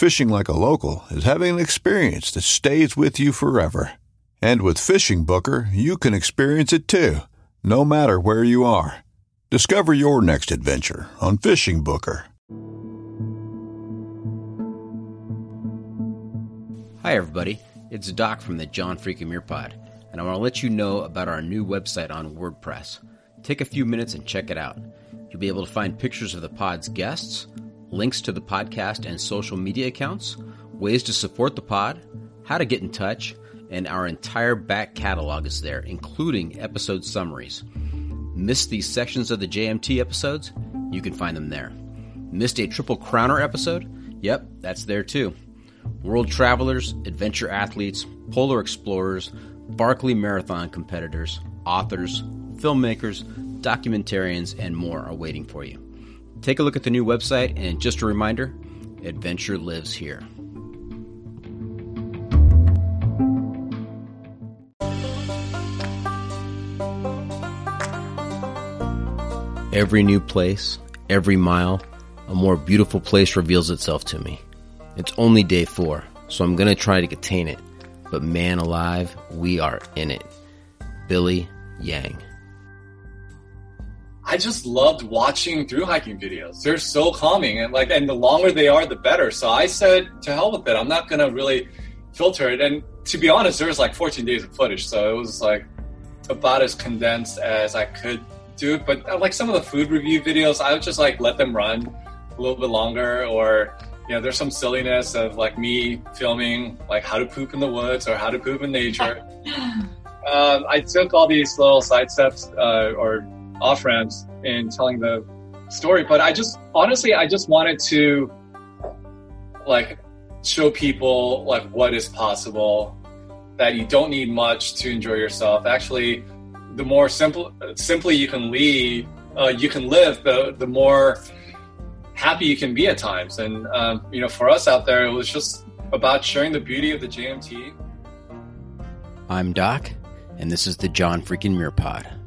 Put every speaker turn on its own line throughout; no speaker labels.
Fishing like a local is having an experience that stays with you forever. And with FishingBooker, you can experience it too, no matter where you are. Discover your next adventure on FishingBooker.
Hi, everybody. It's Doc from the John Freakin' Muir Pod, and I want to let you know about our new website on WordPress. Take a few minutes and check it out. You'll be able to find pictures of the pod's guests, links to the podcast and social media accounts, ways to support the pod, how to get in touch, and our entire back catalog is there, including episode summaries. Missed these sections of the JMT episodes? You can find them there. Missed a Triple Crowner episode? Yep, that's there too world travelers, adventure athletes, polar explorers, Barkley Marathon competitors, authors, filmmakers, documentarians, and more are waiting for you. Take a look at the new website, and just a reminder adventure lives here. Every new place, every mile, a more beautiful place reveals itself to me. It's only day four, so I'm gonna try to contain it. But man alive, we are in it. Billy Yang.
I just loved watching through hiking videos. They're so calming and like and the longer they are the better. So I said to hell with it. I'm not gonna really filter it. And to be honest, there was like 14 days of footage, so it was like about as condensed as I could do it. But uh, like some of the food review videos, I would just like let them run a little bit longer or you know, there's some silliness of like me filming like how to poop in the woods or how to poop in nature. um, I took all these little side steps uh, or off ramps in telling the story, but I just honestly, I just wanted to like show people like what is possible. That you don't need much to enjoy yourself. Actually, the more simple, simply you can lead, uh, you can live, the the more happy you can be at times. And um, you know, for us out there, it was just about sharing the beauty of the JMT.
I'm Doc, and this is the John Freakin' Muir Pod.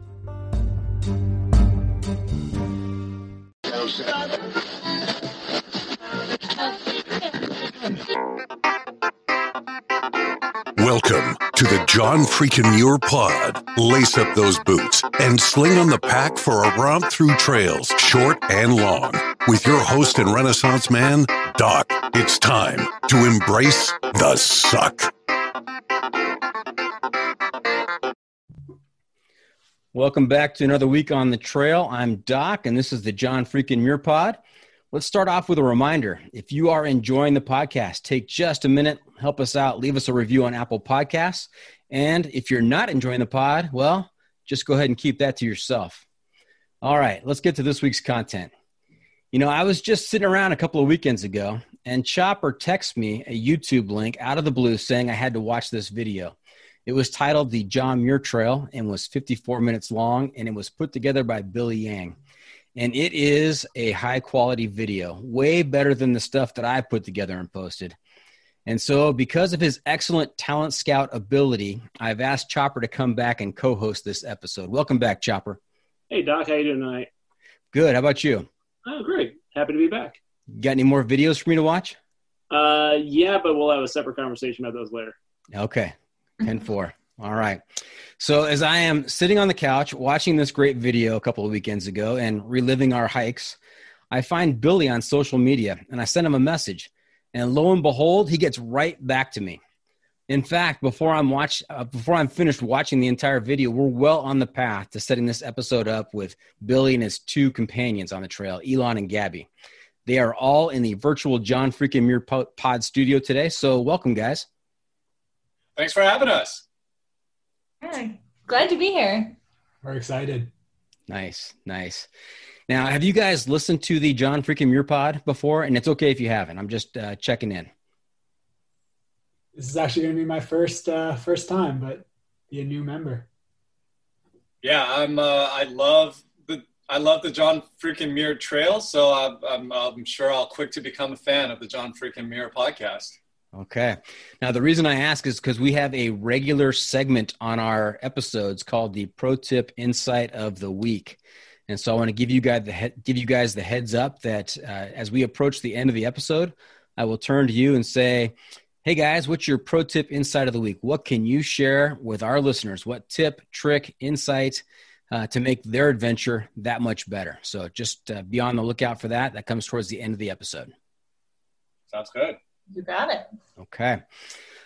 To the John Freakin' Muir Pod. Lace up those boots and sling on the pack for a romp through trails, short and long. With your host and Renaissance man, Doc, it's time to embrace the suck.
Welcome back to another week on the trail. I'm Doc, and this is the John Freakin' Muir Pod. Let's start off with a reminder. If you are enjoying the podcast, take just a minute, help us out, leave us a review on Apple Podcasts, And if you're not enjoying the pod, well, just go ahead and keep that to yourself. All right, let's get to this week's content. You know, I was just sitting around a couple of weekends ago, and Chopper texted me a YouTube link out of the blue saying I had to watch this video. It was titled The John Muir Trail and was 54 minutes long, and it was put together by Billy Yang. And it is a high quality video, way better than the stuff that I put together and posted. And so, because of his excellent talent scout ability, I've asked Chopper to come back and co host this episode. Welcome back, Chopper.
Hey, Doc, how you doing tonight?
Good. How about you?
Oh, great. Happy to be back.
Got any more videos for me to watch?
Uh, yeah, but we'll have a separate conversation about those later.
Okay. 10 4. All right. So, as I am sitting on the couch watching this great video a couple of weekends ago and reliving our hikes, I find Billy on social media and I send him a message. And lo and behold, he gets right back to me. In fact, before I'm watch uh, before I'm finished watching the entire video, we're well on the path to setting this episode up with Billy and his two companions on the trail, Elon and Gabby. They are all in the virtual John Freaking Muir Pod studio today. So, welcome, guys.
Thanks for having us.
Yeah, glad to be here.
We're excited.
Nice, nice. Now, have you guys listened to the John Freaking Muir Pod before? And it's okay if you haven't. I'm just uh, checking in.
This is actually going to be my first uh, first time, but be a new member.
Yeah, I'm. Uh, I love the I love the John Freaking Muir Trail, so I'm, I'm, I'm sure I'll quick to become a fan of the John Freaking Muir podcast.
Okay. Now, the reason I ask is because we have a regular segment on our episodes called the Pro Tip Insight of the Week. And so I want to give you guys the he- give you guys the heads up that uh, as we approach the end of the episode, I will turn to you and say, "Hey guys, what's your pro tip insight of the week? What can you share with our listeners? What tip, trick, insight uh, to make their adventure that much better?" So just uh, be on the lookout for that. That comes towards the end of the episode.
Sounds good.
You got it.
Okay.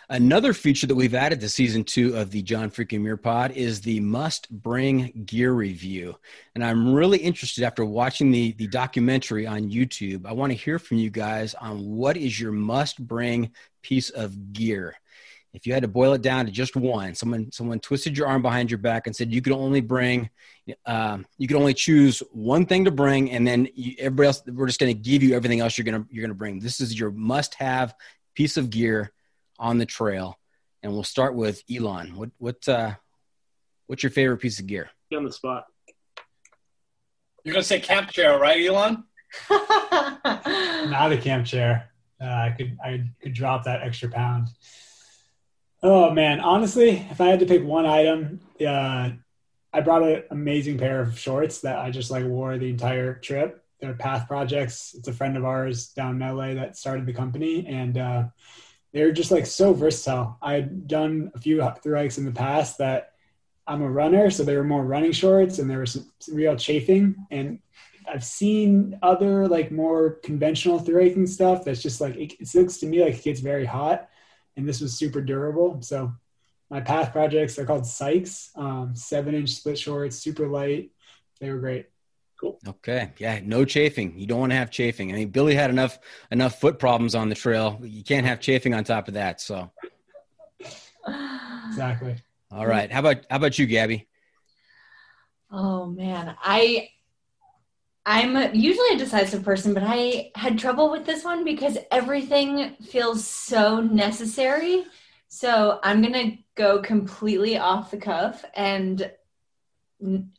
Another feature that we've added to season two of the John Freaking Muir Pod is the must bring gear review. And I'm really interested after watching the, the documentary on YouTube. I want to hear from you guys on what is your must bring piece of gear. If you had to boil it down to just one, someone someone twisted your arm behind your back and said you could only bring, um, you could only choose one thing to bring, and then you, everybody else, we're just going to give you everything else you're gonna you're gonna bring. This is your must have piece of gear on the trail. And we'll start with Elon. What what uh, what's your favorite piece of gear?
on the spot.
You're gonna say camp chair, right, Elon?
Not a camp chair. Uh, I could I could drop that extra pound. Oh man, honestly, if I had to pick one item, uh, I brought an amazing pair of shorts that I just like wore the entire trip. They're Path Projects. It's a friend of ours down in LA that started the company, and uh, they're just like so versatile. I had done a few through hikes in the past that I'm a runner, so they were more running shorts, and there was some, real chafing. And I've seen other like more conventional through hiking stuff that's just like it, it looks to me like it gets very hot, and this was super durable. So my path projects they're called Sykes, um, seven inch split shorts, super light. They were great.
Cool.
Okay. Yeah. No chafing. You don't want to have chafing. I mean, Billy had enough enough foot problems on the trail. You can't have chafing on top of that. So.
Exactly.
All right. How about how about you, Gabby?
Oh man, I I'm usually a decisive person, but I had trouble with this one because everything feels so necessary. So I'm gonna go completely off the cuff and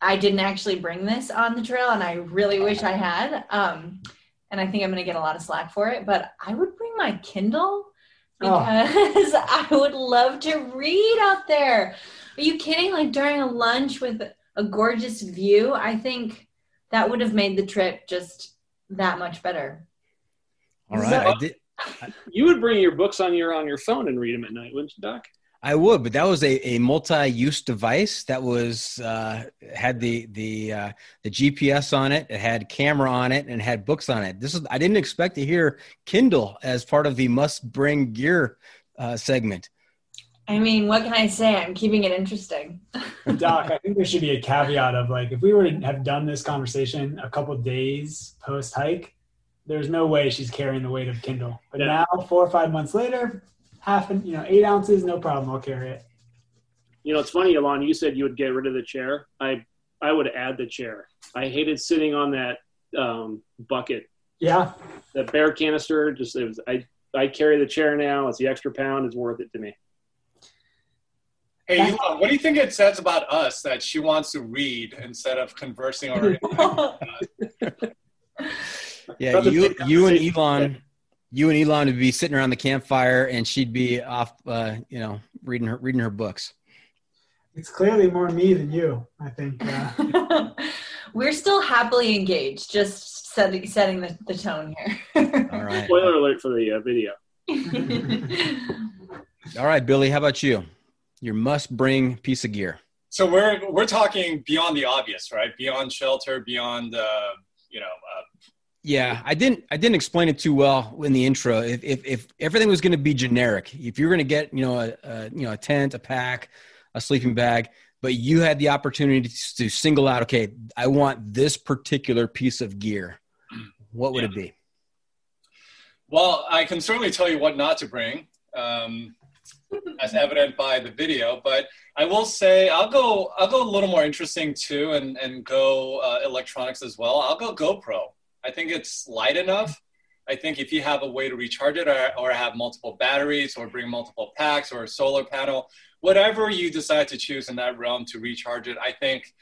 I didn't actually bring this on the trail, and I really wish I had. Um, and I think I'm going to get a lot of slack for it, but I would bring my Kindle because oh. I would love to read out there. Are you kidding? Like during a lunch with a gorgeous view, I think that would have made the trip just that much better.
All right. So,
you would bring your books on your on your phone and read them at night, wouldn't you, Doc?
I would, but that was a, a multi-use device that was uh, had the the uh, the GPS on it, it had camera on it, and had books on it. This is I didn't expect to hear Kindle as part of the must bring gear uh, segment.
I mean, what can I say? I'm keeping it interesting.
Doc, I think there should be a caveat of like if we were to have done this conversation a couple days post hike, there's no way she's carrying the weight of Kindle. But yeah. now, four or five months later, half, you know, eight ounces, no problem. I'll carry it.
You know, it's funny, Alon. You said you would get rid of the chair. I I would add the chair. I hated sitting on that um, bucket,
Yeah.
that bear canister. Just it was, I I carry the chair now. It's the extra pound. It's worth it to me.
Hey, Elon, what do you think it says about us that she wants to read instead of conversing or
Yeah, you you and
conversation.
Elon, you and Elon would be sitting around the campfire, and she'd be off, uh, you know, reading her reading her books.
It's clearly more me than you, I think. Uh,
We're still happily engaged, just setting, setting the, the tone here.
All right,
Spoiler alert for the uh, video.
all right, Billy. How about you? Your must bring piece of gear.
So we're we're talking beyond the obvious, right? Beyond shelter, beyond uh, you know.
Yeah, I didn't I didn't explain it too well in the intro. If if, if everything was going to be generic, if you're going to get you know a, a you know a tent, a pack, a sleeping bag, but you had the opportunity to single out, okay, I want this particular piece of gear. What would it be?
well, I can certainly tell you what not to bring, um, as evident by the video. But I will say I'll go I'll go a little more interesting too, and and go uh, electronics as well. I'll go GoPro. I think it's light enough. I think if you have a way to recharge it, or, or have multiple batteries, or bring multiple packs, or a solar panel, whatever you decide to choose in that realm to recharge it, I think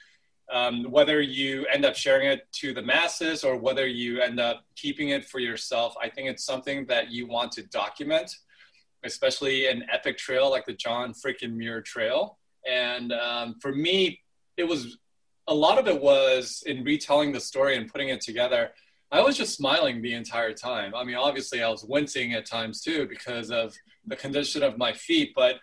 um, whether you end up sharing it to the masses or whether you end up keeping it for yourself, I think it's something that you want to document, especially an epic trail like the John freaking Muir Trail. And um, for me, it was a lot of it was in retelling the story and putting it together. I was just smiling the entire time. I mean, obviously, I was wincing at times too because of the condition of my feet, but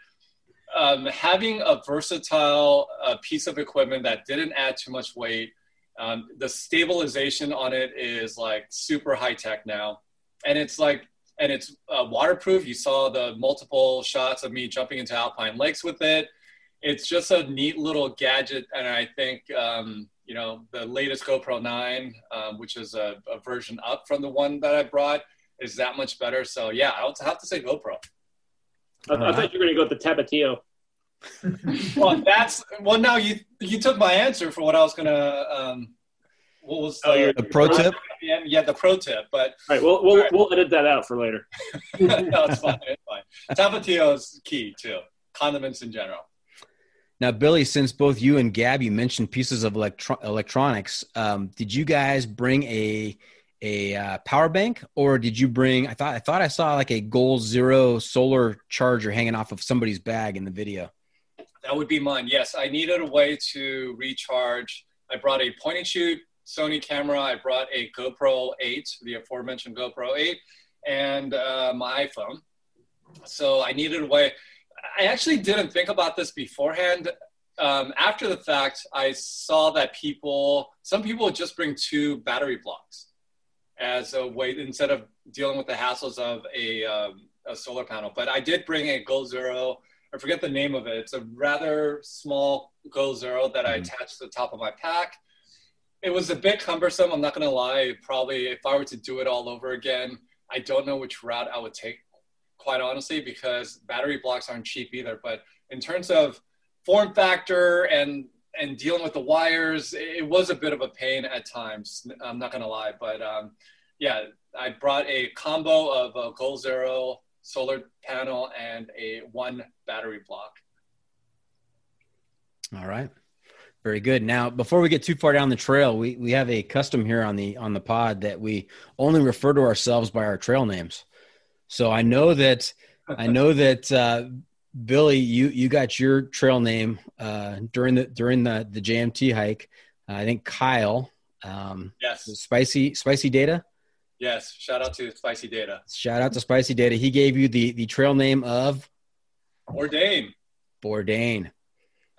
um, having a versatile uh, piece of equipment that didn't add too much weight, um, the stabilization on it is like super high tech now, and it's like and it's uh, waterproof. You saw the multiple shots of me jumping into alpine lakes with it. It's just a neat little gadget, and I think um, you know the latest GoPro 9, um, which is a, a version up from the one that I brought, is that much better. So yeah, I would have to say GoPro.
I, I thought you were going to go with the Tapatio.
well, that's well. Now you you took my answer for what I was gonna. Um, what was
Oh,
the,
you're-
The pro tip?
Yeah, yeah, the pro tip. But
All right, we'll we'll, we'll edit that out for later.
no, it's fine. It's fine. Tapatio is key too. Condiments in general.
Now, Billy, since both you and Gab, you mentioned pieces of electro- electronics, um, did you guys bring a a uh, power bank, or did you bring? I thought I thought I saw like a Goal Zero solar charger hanging off of somebody's bag in the video.
That would be mine. Yes, I needed a way to recharge. I brought a point and shoot Sony camera. I brought a GoPro 8, the aforementioned GoPro 8, and uh, my iPhone. So I needed a way. I actually didn't think about this beforehand. Um, after the fact, I saw that people, some people just bring two battery blocks as a way instead of dealing with the hassles of a, um, a solar panel. But I did bring a Goal Zero I forget the name of it. It's a rather small Goal Zero that I
Mhm.
attached to the top of my pack. It was a bit cumbersome. I'm not going to lie. Probably, if I were to do it all over again, I don't know which route I would take, quite honestly, because battery blocks aren't cheap either. But in terms of form factor and and dealing with the wires, it, was a bit of a pain at times. I'm not to lie, but um, yeah, I brought a combo of a Goal Zero solar panel and a one battery block.
All right. Very good. Now, before we get too far down the trail, we, we have a custom here on the on the pod that we only refer to ourselves by our trail names. So I know that I know that uh, Billy, you you got your trail name uh, during the during the the JMT hike. Uh, I think Kyle, um,
Yes,
spicy spicy data.
yes. Shout out to Spicy Data.
Shout out to Spicy Data. He gave you the the trail name of
Ordain.
Bourdain.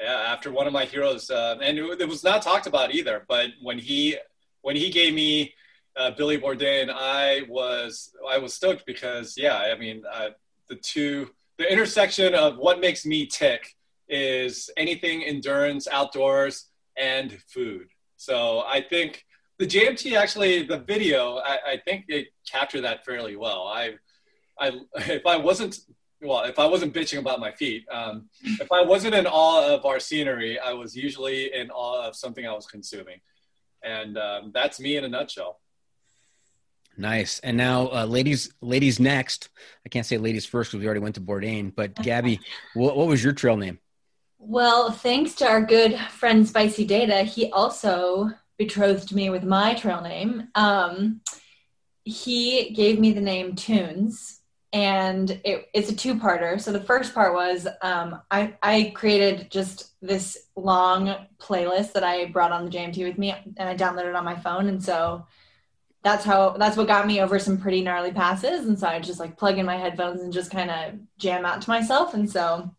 Yeah, after one of my heroes, uh, and it, it was not talked about either. But when he when he gave me uh, Billy Bourdain, I was I was stoked because yeah, I mean uh, the two the intersection of what makes me tick is anything endurance, outdoors, and food. So I think the JMT actually the video I, I think it captured that fairly well. I I if I wasn't well, if I wasn't bitching about my feet, um, if I wasn't in awe of our scenery, I was usually in awe of something I was consuming, and um, that's me in a nutshell.
Nice. And now, uh, ladies, ladies next. I can't say ladies first because we already went to Bourdain. But Gabby, what, what was your trail name?
Well, thanks to our good friend Spicy Data, he also betrothed me with my trail name. Um, he gave me the name Tunez, and it, it's a two-parter. So the first part was um, I, I created just this long playlist that I brought on the JMT with me, and I downloaded on my phone, and so that's how that's what got me over some pretty gnarly passes. And so I just like plug in my headphones and just kind of jam out to myself. And so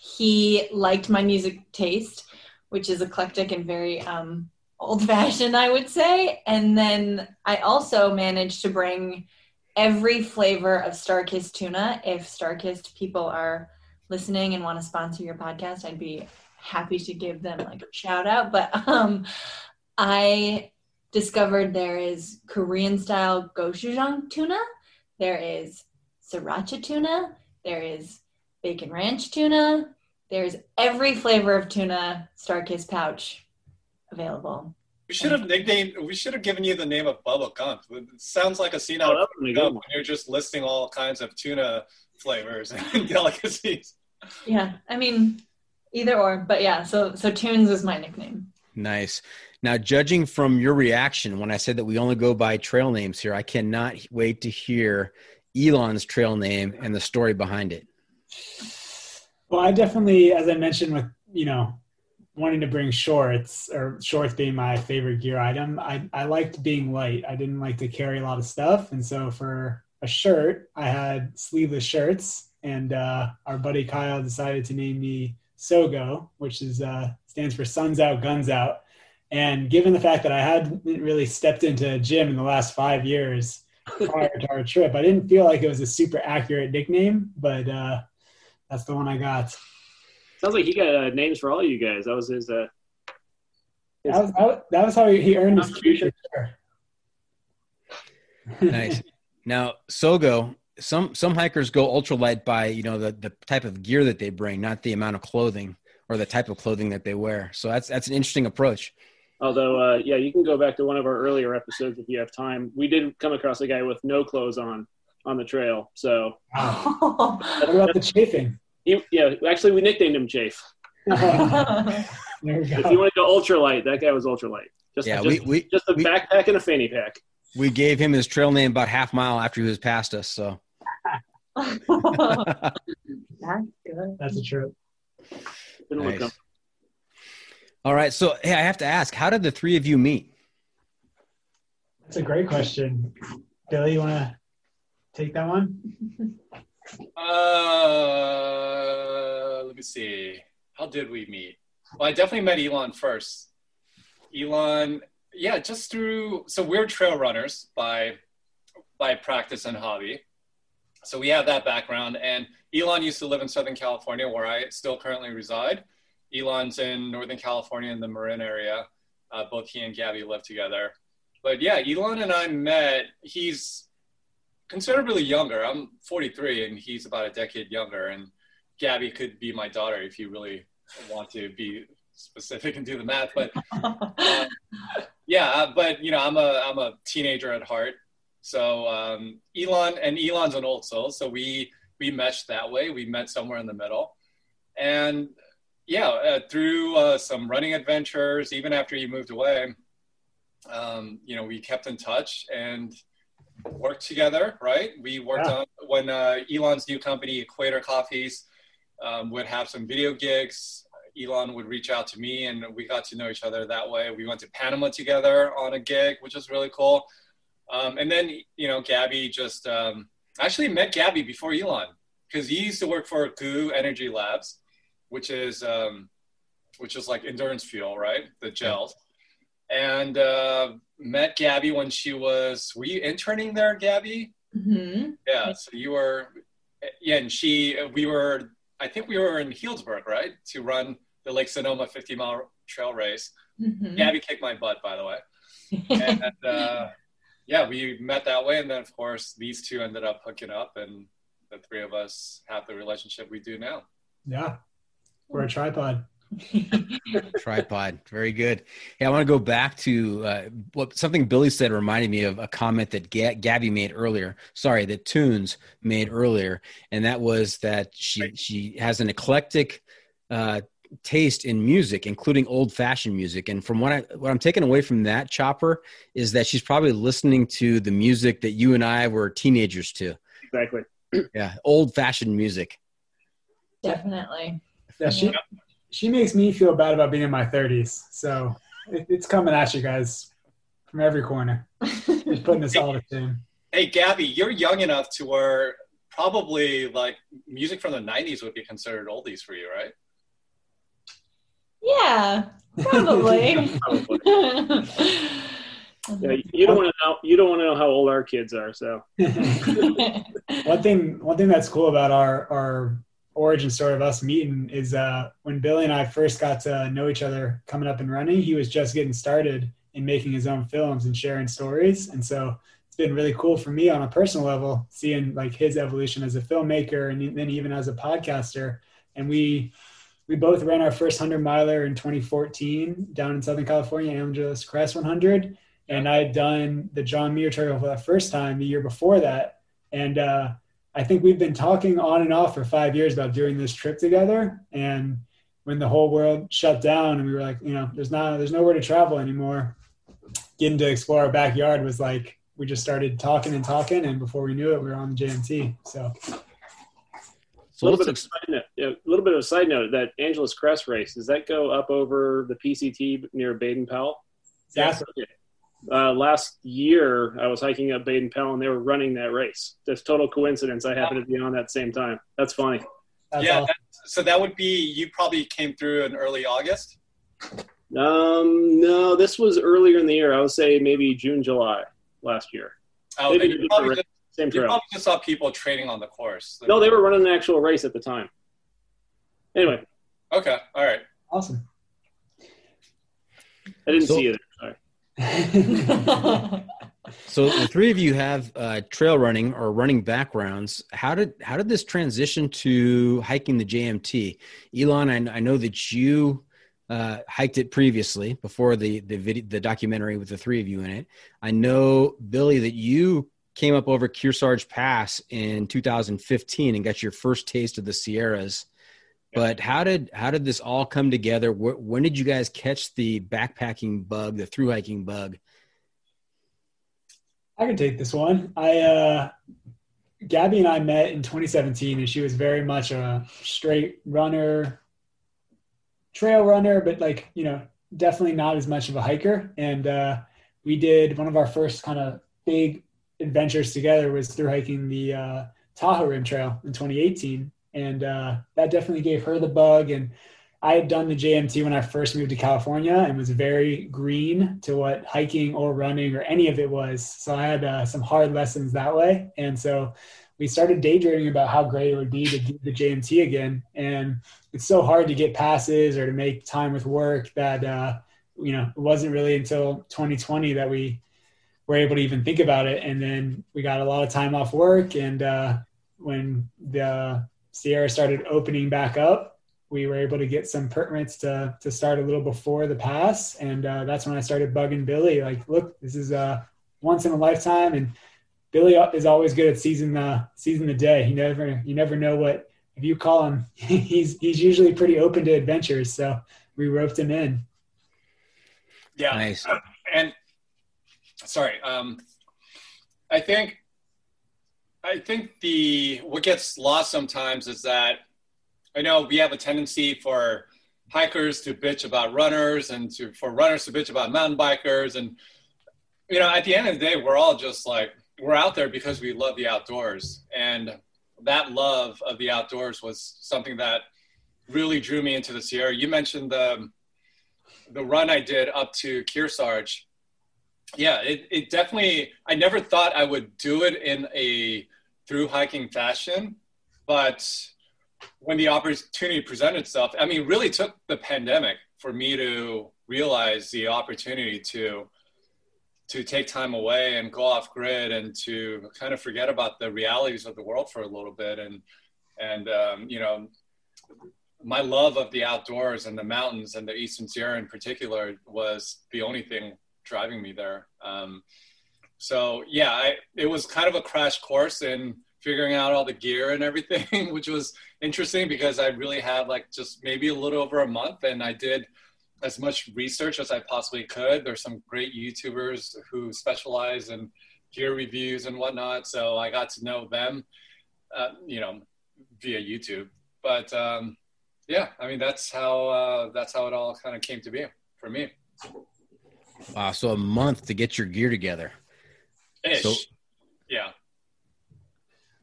he liked my music taste, which is eclectic and very um, old fashioned, I would say. And then I also managed to bring every flavor of Starkist tuna. If Starkist people are listening and want to sponsor your podcast, I'd be happy to give them like a shout out. But um, I discovered there is Korean style gochujang tuna, there is sriracha tuna, there is bacon ranch tuna, there's every flavor of tuna Starkist pouch available.
We should have nicknamed. We should have given you the name of Bubba Gump. It sounds like a scene out
Oh,
of
that's pretty
Gump when you're just listing all kinds of tuna flavors and delicacies.
Yeah, I mean, either or, but yeah. So so Tunez is my nickname.
Nice. Now, judging from your reaction when I said that we only go by trail names here, I cannot wait to hear Elon's trail name and the story behind it.
Well, I definitely, as I mentioned, with you know, wanting to bring shorts or shorts being my favorite gear item, I I liked being light. I didn't like to carry a lot of stuff, and so for a shirt, I had sleeveless shirts, and uh, our buddy Kyle decided to name me Sogo, which is uh, stands for Suns Out, Guns Out. And given the fact that I hadn't really stepped into a gym in the last five years prior to our trip, I didn't feel like it was a super accurate nickname, but uh, that's the one I got.
Sounds like he got uh, names for all you guys. That was his. Uh, his
That was, that was- that was how he he earned his keep.
Contribution.
Nice. now, Sogo, some some hikers go ultralight by you know the the type of gear that they bring, not the amount of clothing or the type of clothing that they wear. So that's that's an interesting approach.
although, uh, yeah, you can go back to one of our earlier episodes if you have time. We did come across a guy with no clothes on on the trail. So,
Wow. What about the chafing?
he, yeah, actually, we nicknamed him Chafe.
there we
If you
go.
want to go ultralight, that guy was ultralight. Just,
Yeah,
just,
we we
just a
we-
backpack and a fanny pack.
we gave him his trail name about half mile after he was past us. So
That's good.
That's a trip.
Didn't look
Nice.
up.
all right. So hey, I have to ask, how did the three of you meet?
That's a great question. Billy, you want to take that one?
Uh, let me see. How did we meet? Well, I definitely met Elon first. Elon, yeah, just through. So we're trail runners by by practice and hobby. So we have that background. And Elon used to live in Southern California, where I still currently reside. Elon's in Northern California in the Marin area. Uh, both he and Gabby live together. But yeah, Elon and I met. He's considerably younger. I'm 43 and he's about a decade younger. And Gabby could be my daughter if you really want to be specific and do the math. But um, yeah, uh, but you know, I'm a I'm a teenager at heart. So um, Elon and Elon's an old soul, so we we meshed that way. We met somewhere in the middle, and yeah, uh, through uh, some running adventures, even after he moved away, um, you know, we kept in touch and worked together. Right? We worked
Yeah.
on when uh, Elon's new company, Equator Coffees, um, would have some video gigs. Elon would reach out to me, and we got to know each other that way. We went to Panama together on a gig, which was really cool. Um, and then, you know, Gabby just um, actually met Gabby before Elon because he used to work for GU Energy Labs, which is um, which is like endurance fuel, right? The gels. And uh, met Gabby when she was. Were you interning there, Gabby?
hmm
Yeah. So you were. Yeah, and she. We were. I think we were in Healdsburg, right, to run the Lake Sonoma 50 mile trail race.
hmm
Gabby kicked my butt, by the way and uh, yeah, we met that way, and then of course these two ended up hooking up, and the three of us have the relationship we do now.
Yeah, we're a tripod.
Tripod, very good. Hey, I want to go back to uh, what something Billy said reminded me of a comment that Ga- Gabby made earlier. Sorry, that Tunez made earlier, and that was that she she has an eclectic uh, taste in music, including old fashioned music. And from what I what I'm taking away from that chopper is that she's probably listening to the music that you and I were teenagers to.
Exactly.
Yeah, old fashioned music.
Definitely.
Yeah, she she makes me feel bad about being in my 30s. So it, it's coming at you guys from every corner. Just putting us all to shame.
Hey, Gabby, you're young enough to where probably like music from the 90s would be considered oldies for you, right?
Yeah, probably.
Probably. Yeah, you don't want to know. You don't want to know how old our kids are. So
one thing one thing that's cool about our our origin story of us meeting is uh, when Billy and I first got to know each other coming up and running, he was just getting started in making his own films and sharing stories. And so it's been really cool for me on a personal level, seeing like his evolution as a filmmaker and then even as a podcaster. And we we both ran our first hundred miler in 2014 down in Southern California, Angeles Crest 100. And I had done the John Muir Trail for the first time the year before that. And uh, I think we've been talking on and off for five years about doing this trip together. And when the whole world shut down and we were like, you know, there's not, there's nowhere to travel anymore. Getting to explore our backyard was like, we just started talking and talking. And before we knew it, we were on the JMT. So,
So
a little
let's
bit of a side note. yeah, A little bit of a side note. That Angeles Crest race does that go up over the PCT near Baden Powell?
Yes.
Okay. Uh, last year, I was hiking up Baden Powell, and they were running that race. Just total coincidence. I happened to be on that same time. That's funny.
that's
yeah,
all.
that, so that would be you probably came through in early August.
Um, no, this was earlier in the year. I would say maybe June, July last year.
Oh,
Maybe
then you
different
probably,
race.
just,
Same
you probably just saw people training on the course.
No, they were running an actual race at the time. Anyway,
Okay, all right.
awesome.
I didn't
So-
see it. Sorry.
So the three of you have uh, trail running or running backgrounds. How did how did this transition to hiking the JMT? Elon, I, I know that you uh, hiked it previously before the the video, the documentary with the three of you in it. I know Billy that you came up over Kearsarge Pass in 2015 and got your first taste of the Sierras. But how did how did this all come together? When did you guys catch the backpacking bug, the through hiking bug?
I can take this one. I uh, Gabby and I met in 2017, and she was very much a straight runner, trail runner, but like you know, definitely not as much of a hiker. And uh, we did one of our first kind of big adventures together was through hiking the uh, Tahoe Rim Trail in 2018, and uh, that definitely gave her the bug. And I had done the JMT when I first moved to California and was very green to what hiking or running or any of it was. So I had uh, some hard lessons that way. And so we started daydreaming about how great it would be to do the JMT again. And it's so hard to get passes or to make time with work that, uh, you know, it wasn't really until 2020 that we were able to even think about it. And then we got a lot of time off work. And uh, when the Sierra started opening back up, we were able to get some permits to to start a little before the pass, and uh, that's when I started bugging Billy. Like, look, this is a once in a lifetime, and Billy is always good at seizing the seizing the day. He never you never know what if you call him. He's he's usually pretty open to adventures, so we roped him in.
Yeah.
Nice.
And sorry, um, I think I think the what gets lost sometimes is that I know we have a tendency for hikers to bitch about runners and to for runners to bitch about mountain bikers and you know at the end of the day we're all just like we're out there because we love the outdoors and that love of the outdoors was something that really drew me into the Sierra. You mentioned the the run I did up to Kearsarge. Yeah, it, it definitely, I never thought I would do it in a through hiking fashion, but when the opportunity presented itself, I mean, it really took the pandemic for me to realize the opportunity to to take time away and go off grid and to kind of forget about the realities of the world for a little bit. And and um, you know my love of the outdoors and the mountains and the eastern sierra in particular was the only thing driving me there um, so yeah I, it was kind of a crash course in figuring out all the gear and everything which was interesting because i really had like just maybe a little over a month and i did as much research as I possibly could. There's some great YouTubers who specialize in gear reviews and whatnot, so I got to know them, uh, you know, via YouTube. But um, yeah, I mean that's how uh, that's how it all kind of came to be for me.
Wow, so a month to get your gear together.
Ish. So, yeah.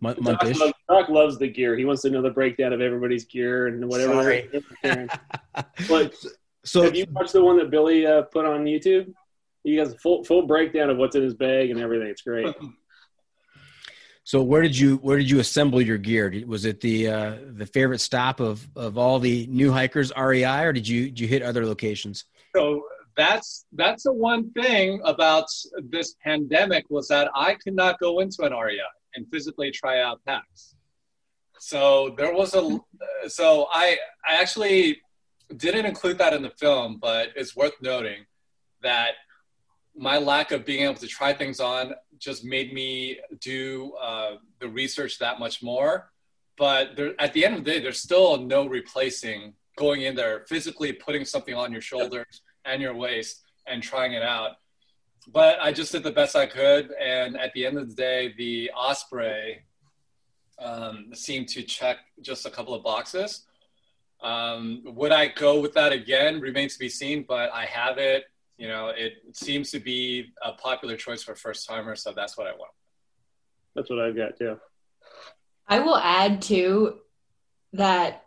Month, Doc,
loves, Doc, loves the gear. He wants to know the breakdown of everybody's gear and whatever. but so have you watched the one that Billy uh, put on YouTube? He has a full full breakdown of what's in his bag and everything. It's great.
So where did you where did you assemble your gear? Was it the uh, the favorite stop of of all the new hikers REI, or did you did you hit other locations?
So that's that's the one thing about this pandemic was that I could not go into an REI and physically try out packs. So there was a so I I actually didn't include that in the film, but it's worth noting that my lack of being able to try things on just made me do uh, the research that much more. But there, at the end of the day, there's still no replacing going in there, physically putting something on your shoulders and your waist and trying it out. But I just did the best I could. And at the end of the day, the Osprey um, seemed to check just a couple of boxes. Um, would I go with that again? Remains to be seen, but I have it. You know, it seems to be a popular choice for first timers, so that's what I want.
That's what I've got too.
I will add too that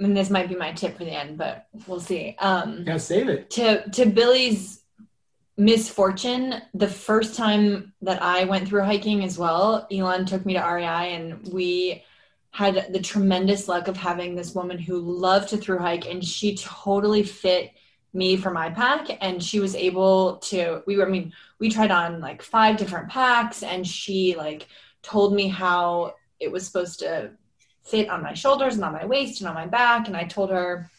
and this might be my tip for the end, but we'll see. Um
Gotta save it.
To to Billy's misfortune, the first time that I went through hiking as well, Elon took me to REI and we had the tremendous luck of having this woman who loved to through hike and she totally fit me for my pack and she was able to we were i mean we tried on like five different packs and she like told me how it was supposed to fit on my shoulders and on my waist and on my back and i told her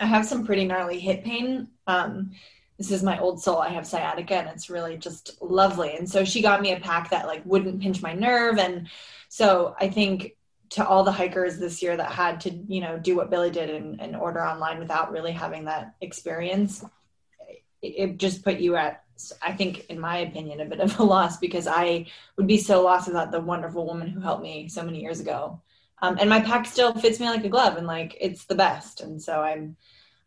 i have some pretty gnarly hip pain. Um, this is my old soul. I have sciatica and it's really just lovely. And so she got me a pack that like wouldn't pinch my nerve. And so i think to all the hikers this year that had to you know do what billy did and, and order online without really having that experience it, it, just put you at i think in my opinion a bit of a loss because i would be so lost without the wonderful woman who helped me so many years ago um, and my pack still fits me like a glove and like it's the best and so i'm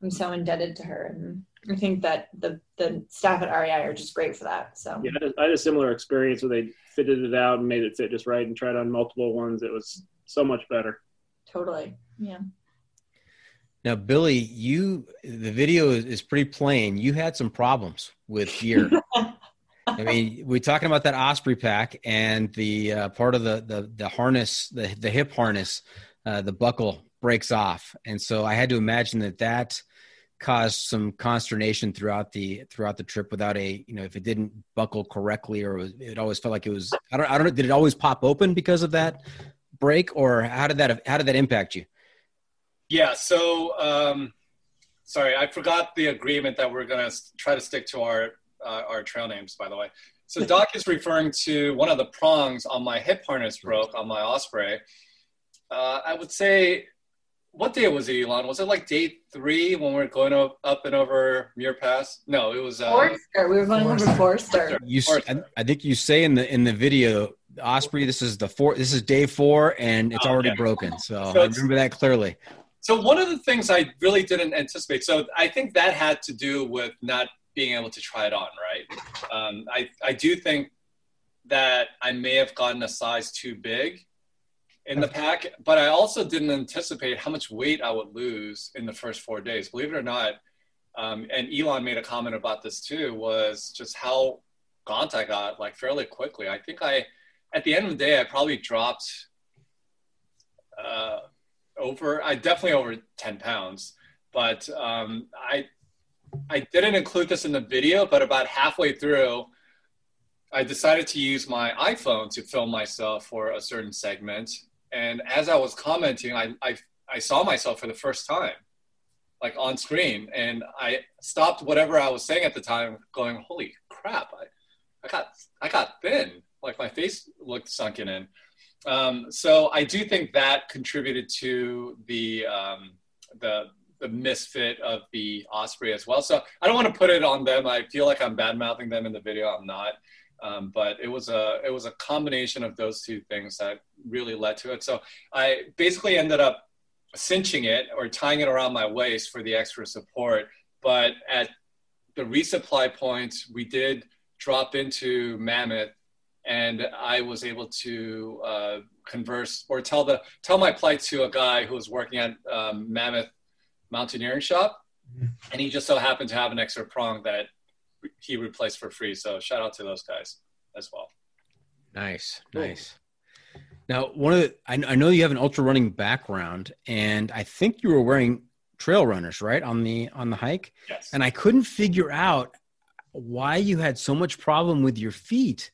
i'm so indebted to her and i think that the the staff at rei are just great for that so
yeah i had a similar experience where they fitted it out and made it fit just right and tried on multiple ones it was so much better.
Totally. Yeah.
Now, Billy, you the video is, pretty plain. You had some problems with gear. I mean, we're talking about that Osprey pack and the uh, part of the, the the harness, the the hip harness, uh, the buckle breaks off, and so I had to imagine that that caused some consternation throughout the throughout the trip without a you know if it didn't buckle correctly or it, it always felt like it was I don't I don't know did it always pop open because of that break, or how did that how did that impact you?
Yeah. So, um, sorry, I forgot the agreement that we're going to try to stick to our uh, our trail names. By the way, so Doc is referring to one of the prongs on my hip harness broke on my Osprey. Uh, I would say, what day was it, Elon? Was it like day three when we were going up and over Muir Pass? No, it was
uh, Forester. We were going Forester. over Forester.
You, I, I think you say in the in the video Osprey. This is the four. This is day four, and it's oh, already broken. So, so I remember that clearly.
So one of the things I really didn't anticipate. So I think that had to do with not being able to try it on. Right. Um, I I do think that I may have gotten a size too big in the pack, but I also didn't anticipate how much weight I would lose in the first four days. Believe it or not, um, and Elon made a comment about this too, was just how gaunt I got like fairly quickly. I think I at the end of the day, I probably dropped uh, over, I definitely over 10 pounds, but um, I, I didn't include this in the video, but about halfway through, I decided to use my iPhone to film myself for a certain segment. And as I was commenting, I, I, I saw myself for the first time, like on screen. And I stopped whatever I was saying at the time, going, holy crap, I, I, got, I got thin. Like my face looked sunken in. Um, so I do think that contributed to the, um, the, the misfit of the Osprey as well. So I don't want to put it on them. I feel like I'm bad mouthing them in the video. I'm not. Um, but it was a it was a combination of those two things that really led to it. So I basically ended up cinching it or tying it around my waist for the extra support. But at the resupply point, we did drop into Mammoth, and I was able to uh, converse or tell the tell my plight to a guy who was working at um, Mammoth Mountaineering Shop, mm-hmm. and he just so happened to have an extra prong that he replaced for free. So shout out to those guys as well.
Nice, cool. nice. Now, one of the I, I know you have an ultra running background, and I think you were wearing trail runners right on the on the hike.
Yes.
And I couldn't figure out why you had so much problem with your feet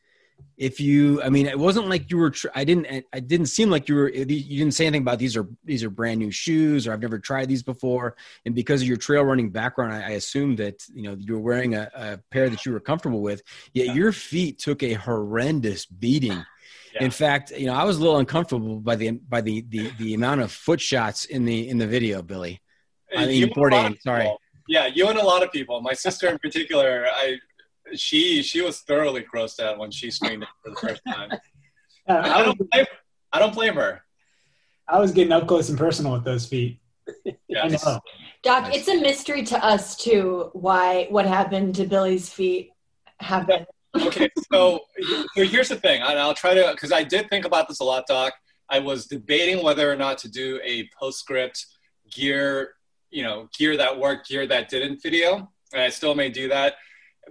if you i mean it wasn't like you were i didn't i didn't seem like you were you didn't say anything about these are these are brand new shoes or i've never tried these before. And because of your trail running background i, I assumed that you know you were wearing a, a, pair that you were comfortable with yet yeah. your feet took a horrendous beating. Yeah. in fact you know i was a little uncomfortable by the by the the, the amount of foot shots in the in the video billy.
I mean Bourdain, sorry. yeah you and a lot of people. My sister in particular i she she was thoroughly grossed out when she screened it for the first time. I, don't blame, I don't blame her.
I was getting up close and personal with those feet.
Yes. Doc, it's a mystery to us too why what happened to Billy's feet happened.
okay, so, so here's the thing, and I'll try to because I did think about this a lot, Doc. I was debating whether or not to do a postscript gear, you know, gear that worked, gear that didn't video, and I still may do that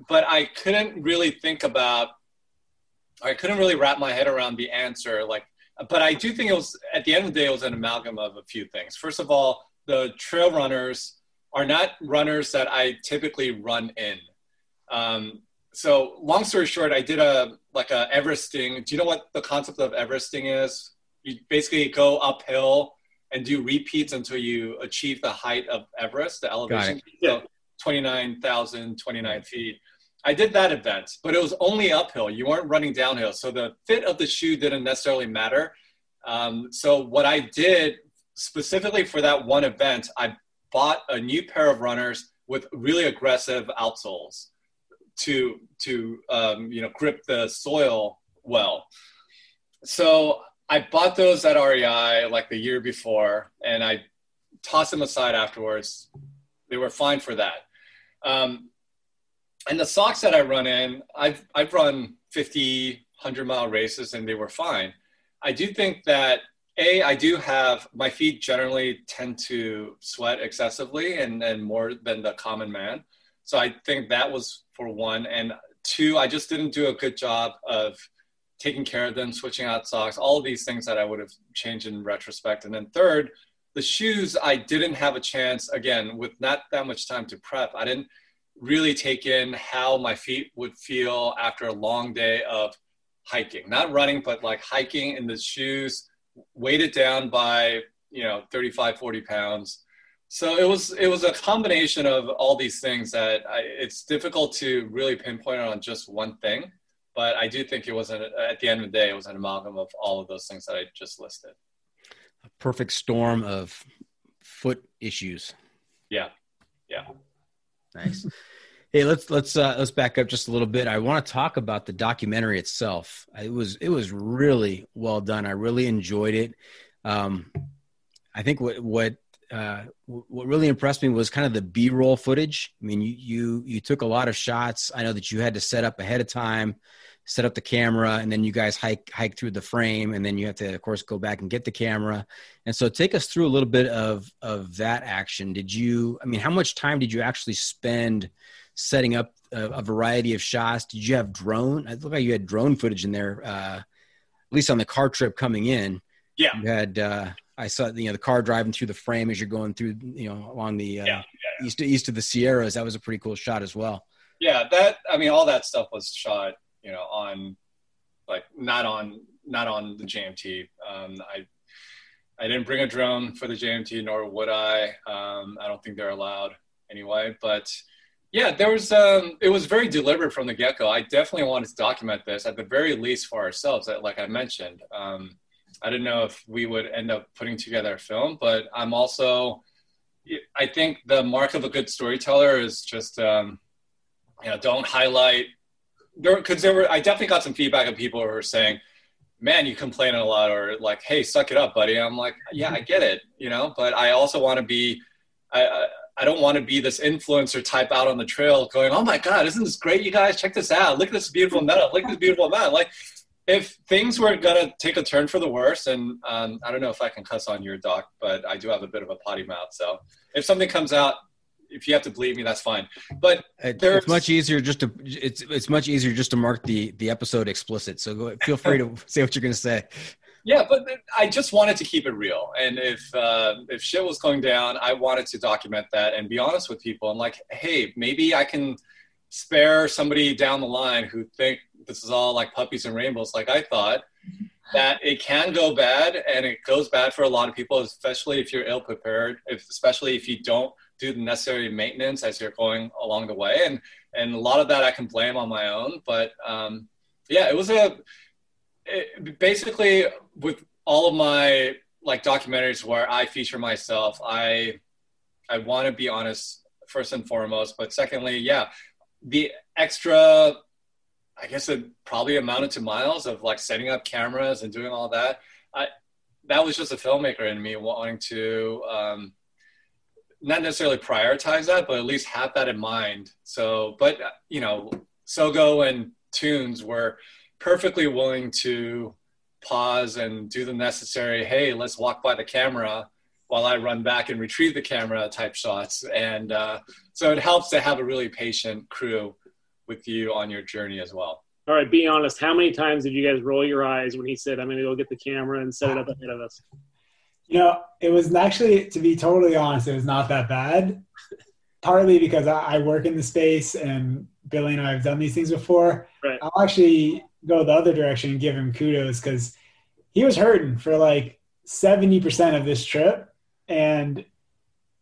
but I couldn't really think about, I couldn't really wrap my head around the answer. Like, but I do think it was at the end of the day, it was an amalgam of a few things. First of all, the trail runners are not runners that I typically run in. Um, so long story short, I did a like a Everesting. Do you know what the concept of Everesting is? You basically go uphill and do repeats until you achieve the height of Everest, the elevation. So 29,000, 29 feet. I did that event, but it was only uphill. You weren't running downhill. So the fit of the shoe didn't necessarily matter. Um, so what I did specifically for that one event, I bought a new pair of runners with really aggressive outsoles to to um, you know grip the soil well. So I bought those at REI like the year before, and I tossed them aside afterwards. They were fine for that. Um, and the socks that I run in, I've I've run 50, 100 mile races and they were fine. I do think that a I do have my feet generally tend to sweat excessively and and more than the common man. So I think that was for one and two I just didn't do a good job of taking care of them, switching out socks, all of these things that I would have changed in retrospect. And then third, the shoes I didn't have a chance again with not that much time to prep. I didn't really take in how my feet would feel after a long day of hiking, not running, but like hiking in the shoes, weighted down by, you know, 35, 40 pounds. So it was, it was a combination of all these things that I, it's difficult to really pinpoint on just one thing. But I do think it was, an, at the end of the day, it was an amalgam of all of those things that I just listed.
Perfect storm of foot issues.
Yeah. Yeah.
Nice. Hey, let's let's uh, let's back up just a little bit. I want to talk about the documentary itself. It was it was really well done. I really enjoyed it. Um, I think what what uh, what really impressed me was kind of the B-roll footage. I mean, you you you took a lot of shots. I know that you had to set up ahead of time, set up the camera, and then you guys hike hike through the frame, and then you have to, of course, go back and get the camera. And so, take us through a little bit of of that action. Did you? I mean, how much time did you actually spend? setting up a, a, variety of shots? Did you have drone? It looked like you had drone footage in there, uh, at least on the car trip coming in.
Yeah,
you had. Uh, I saw you know the car driving through the frame as you're going through you know along the uh, yeah, yeah, east east of the Sierras. That was a pretty cool shot as well.
Yeah, that I mean all that stuff was shot you know, on like not on not on the JMT. Um, I I didn't bring a drone for the JMT, nor would I. Um, I don't think they're allowed anyway. But yeah, there was. Um, it was very deliberate from the get go. I definitely wanted to document this at the very least for ourselves. Like I mentioned, um, I didn't know if we would end up putting together a film, but I'm also. I think the mark of a good storyteller is just, um, you know, don't highlight because there were. I definitely got some feedback of people who were saying man, you complain a lot, or like, hey, suck it up, buddy. I'm like, yeah, I get it, you know, but I also want to be, I, I, don't want to be this influencer type out on the trail going, oh my God, isn't this great, you guys? Check this out. Look at this beautiful meadow. Look at this beautiful mountain. Like, if things were gonna take a turn for the worse, and um, I don't know if I can cuss on your doc, but I do have a bit of a potty mouth. So if something comes out if you have to believe me, that's fine. But
it's much easier just to it's it's much easier just to mark the the episode explicit. So go, feel free to say what you're going to say.
Yeah, but I just wanted to keep it real, and if uh, if shit was going down, I wanted to document that and be honest with people. I'm like, hey, maybe I can spare somebody down the line who think this is all like puppies and rainbows, like I thought. That it can go bad, and it goes bad for a lot of people, especially if you're ill prepared. If, especially if you don't do the necessary maintenance as you're going along the way. And and a lot of that I can blame on my own. But um, yeah, it was a it, basically with all of my like documentaries where I feature myself, I I want to be honest first and foremost, but secondly, yeah, the extra I guess it probably amounted to miles of like setting up cameras and doing all that. I that was just a filmmaker in me wanting to um, not necessarily prioritize that, but at least have that in mind. So, but you know, Sogo and Tunez were perfectly willing to pause and do the necessary. Hey, let's walk by the camera while I run back and retrieve the camera type shots. And uh, so it helps to have a really patient crew with you on your journey as well.
All right, be honest. How many times did you guys roll your eyes when he said, "I'm going to go get the camera and set it up ahead of us"?
You know, it was actually, to be totally honest, it was not that bad. Partly because I, work in the space and Billy and I have done these things before. Right. I'll actually go the other direction and give him kudos because he was hurting for like 70% of this trip. And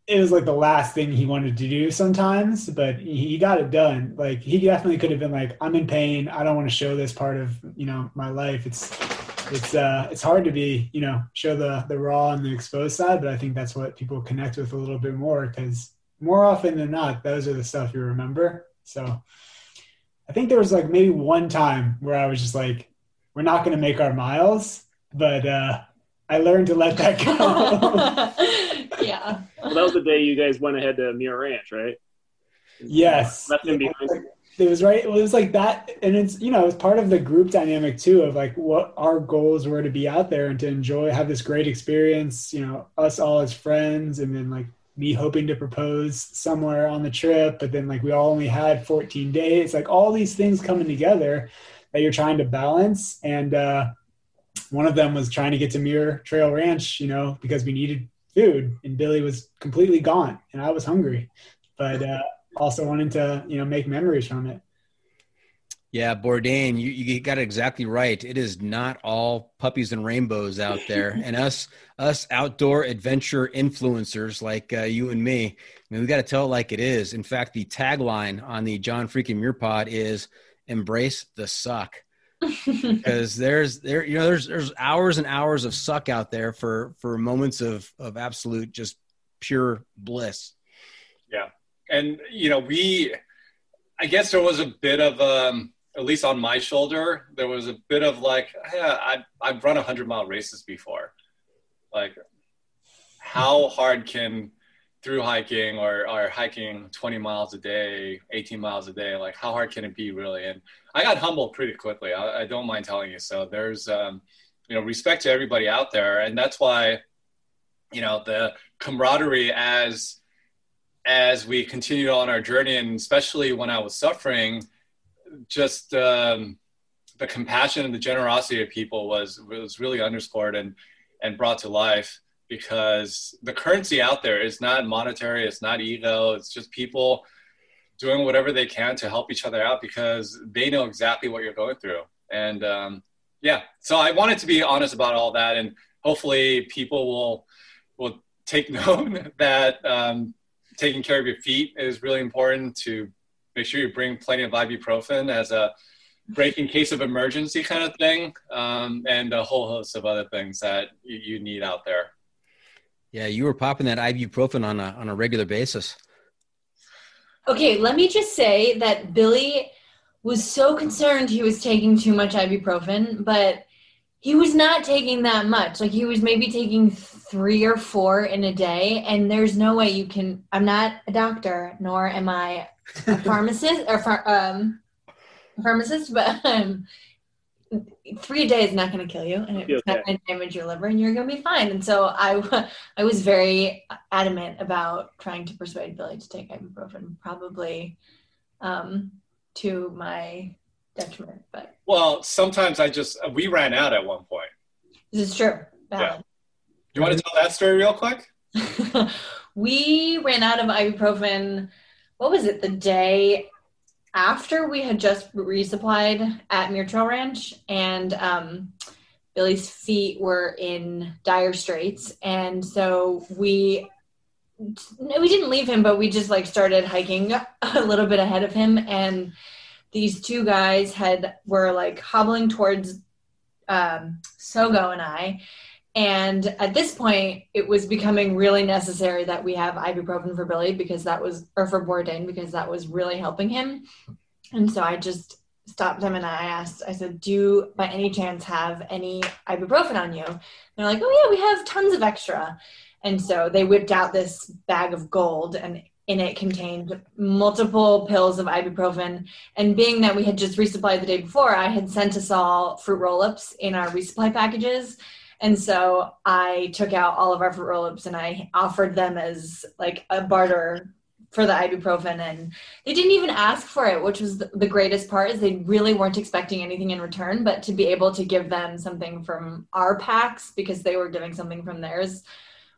it was like the last thing he wanted to do sometimes, but he got it done. Like he definitely could have been like, I'm in pain. I don't want to show this part of, you know, my life. It's it's uh it's hard to be you know show the the raw and the exposed side but i think that's what people connect with a little bit more because more often than not those are the stuff you remember. So i think there was like maybe one time where i was just like we're not going to make our miles but uh i learned to let that go.
Yeah.
Well that was the day you guys went ahead to muir ranch right?
Yes.
Left him behind
it was right it was like that and it's you know it's part of the group dynamic too of like what our goals were to be out there and to enjoy have this great experience you know us all as friends and then like me hoping to propose somewhere on the trip but then like we all only had 14 days like all these things coming together that you're trying to balance and uh one of them was trying to get to Muir Trail Ranch, you know, because we needed food and Billy was completely gone and I was hungry. But uh also wanting to you know make memories from it.
Yeah, Bourdain, you, you got it exactly right. It is not all puppies and rainbows out there, and us us outdoor adventure influencers like uh, you and me. I mean, we got to tell it like it is. In fact, the tagline on the John Freakin' Muir Pod is "Embrace the suck," because there's there you know there's there's hours and hours of suck out there for for moments of of absolute just pure bliss.
Yeah, and you know we i guess there was a bit of um at least on my shoulder there was a bit of like yeah, I, i've run 100 mile races before. Like how hard can through hiking or, or hiking 20 miles a day 18 miles a day like how hard can it be really? And i got humbled pretty quickly. I, I don't mind telling you. So there's um, you know respect to everybody out there. And that's why you know the camaraderie as as we continued on our journey, and especially when I was suffering, just um, the compassion and the generosity of people was was really underscored and and brought to life because the currency out there is not monetary, it's not ego, it's just people doing whatever they can to help each other out because they know exactly what you're going through. And um, yeah, so I wanted to be honest about all that, and hopefully people will will take note that um, taking care of your feet is really important to make sure you bring plenty of ibuprofen as a break in case of emergency kind of thing, um, and a whole host of other things that you, you need out there.
Yeah, you were popping that ibuprofen on a on a regular basis.
Okay, let me just say that Billy was so concerned he was taking too much ibuprofen, but he was not taking that much. Like he was maybe taking three or four in a day, and there's no way you can. I'm not a doctor, nor am I a pharmacist or um, pharmacist, but um, three a day is not going to kill you, and it's not going to damage your liver, and you're going to be fine. And so I, I was very adamant about trying to persuade Billy to take ibuprofen, probably um, to my detriment. But
well, sometimes I just we ran out at one point.
This is true.
Valid. You want to tell that story real quick?
we ran out of ibuprofen. What was it? The day after we had just resupplied at Muir Trail Ranch, and um, Billy's feet were in dire straits, and so we we didn't leave him, but we just like started hiking a little bit ahead of him, and these two guys had were like hobbling towards um, Sogo and I. And at this point, it was becoming really necessary that we have ibuprofen for Billy because that was, or for Bourdain because that was really helping him. And so I just stopped them and I asked, I said, Do you by any chance have any ibuprofen on you? And they're like, Oh, yeah, we have tons of extra. And so they whipped out this bag of gold and in it contained multiple pills of ibuprofen. And being that we had just resupplied the day before, I had sent us all fruit roll ups in our resupply packages. And so I took out all of our fruit roll ups and I offered them as like a barter for the ibuprofen. And they didn't even ask for it, which was the greatest part is they really weren't expecting anything in return, but to be able to give them something from our packs because they were giving something from theirs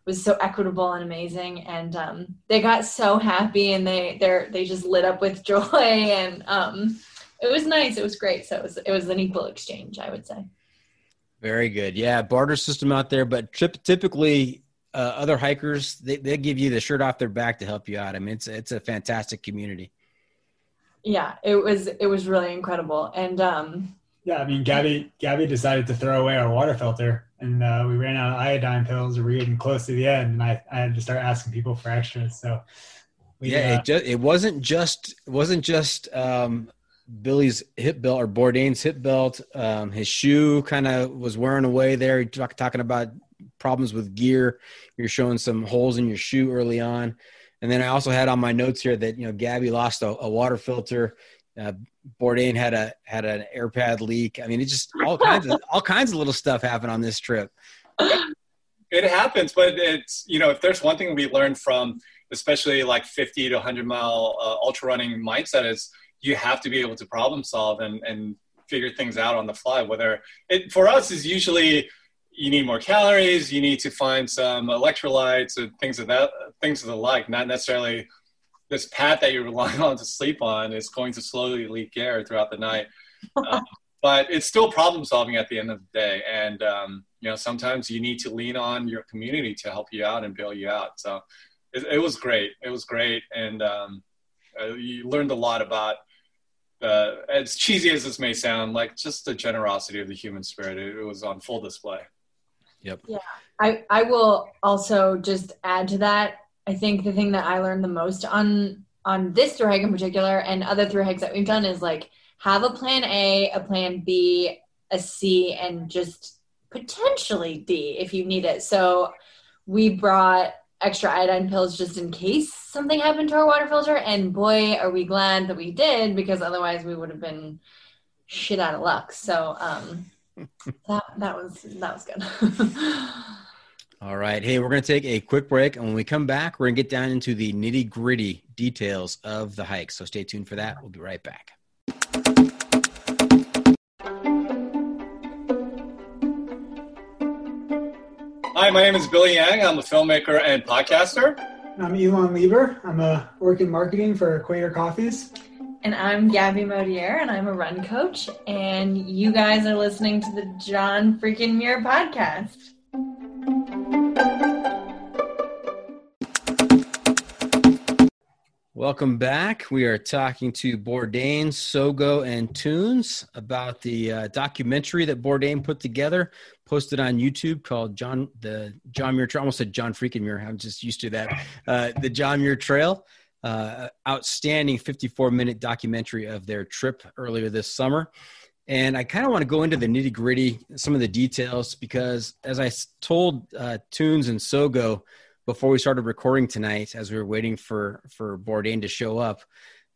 was so equitable and amazing. And um, they got so happy and they they they just lit up with joy. And um, it was nice. It was great. So it was it was an equal exchange i would say
very good yeah barter system out there but typically uh, other hikers they, they give you the shirt off their back to help you out i mean it's it's a fantastic community
yeah it was it was really incredible and um
yeah i mean gabby gabby decided to throw away our water filter and uh, we ran out of iodine pills. We were getting close to the end, and I, I had to start asking people for extras. So
we, yeah, uh, it just it wasn't just it wasn't just um, Billy's hip belt or Bourdain's hip belt. Um, his shoe kind of was wearing away there. Talk, talking about problems with gear. You're showing some holes in your shoe early on. And then I also had on my notes here that you know Gabby lost a, a water filter. Uh, Bourdain had a had an air pad leak. I mean, it just all kinds of all kinds of little stuff happened on this trip.
It happens, but it's you know if there's one thing we learned from especially like 50 to 100 mile uh, ultra running mindset is you have to be able to problem solve and and figure things out on the fly. Whether it for us is usually you need more calories, you need to find some electrolytes and things of that things of the like, not necessarily this pad that you're relying on to sleep on is going to slowly leak air throughout the night. Um, but it's still problem solving at the end of the day. And, um, you know, sometimes you need to lean on your community to help you out and bail you out. So it, it was great. It was great. And um, uh, you learned a lot about, uh, as cheesy as this may sound, like just the generosity of the human spirit. It, it was on full display.
Yep.
Yeah. I, I will also just add to that I think the thing that I learned the most on on this through hike in particular and other through hikes that we've done is like have a plan A, a plan B, a C, and just potentially D if you need it. So we brought extra iodine pills just in case something happened to our water filter. And boy, are we glad that we did because otherwise we would have been shit out of luck. So um, that that was that was good.
All right. Hey, we're going to take a quick break. And when we come back, we're going to get down into the nitty gritty details of the hike. So stay tuned for that. We'll be right back.
Hi, my name is Billy Yang. I'm a filmmaker and podcaster.
I'm Elon Lieber. I'm a work in marketing for Equator Coffees.
And I'm Gabby Modier, and I'm a run coach. And you guys are listening to the John Freakin' Muir podcast.
Welcome back. We are talking to Bourdain, Sogo, and Tunez about the uh, documentary that Bourdain put together, posted on YouTube called John the John Muir Trail. I almost said John freaking Muir. I'm just used to that. Uh, the John Muir Trail. Uh, outstanding 54 minute documentary of their trip earlier this summer. And I kind of want to go into the nitty gritty, some of the details, because as I told uh, Tunez and Sogo before we started recording tonight, as we were waiting for for Bourdain to show up,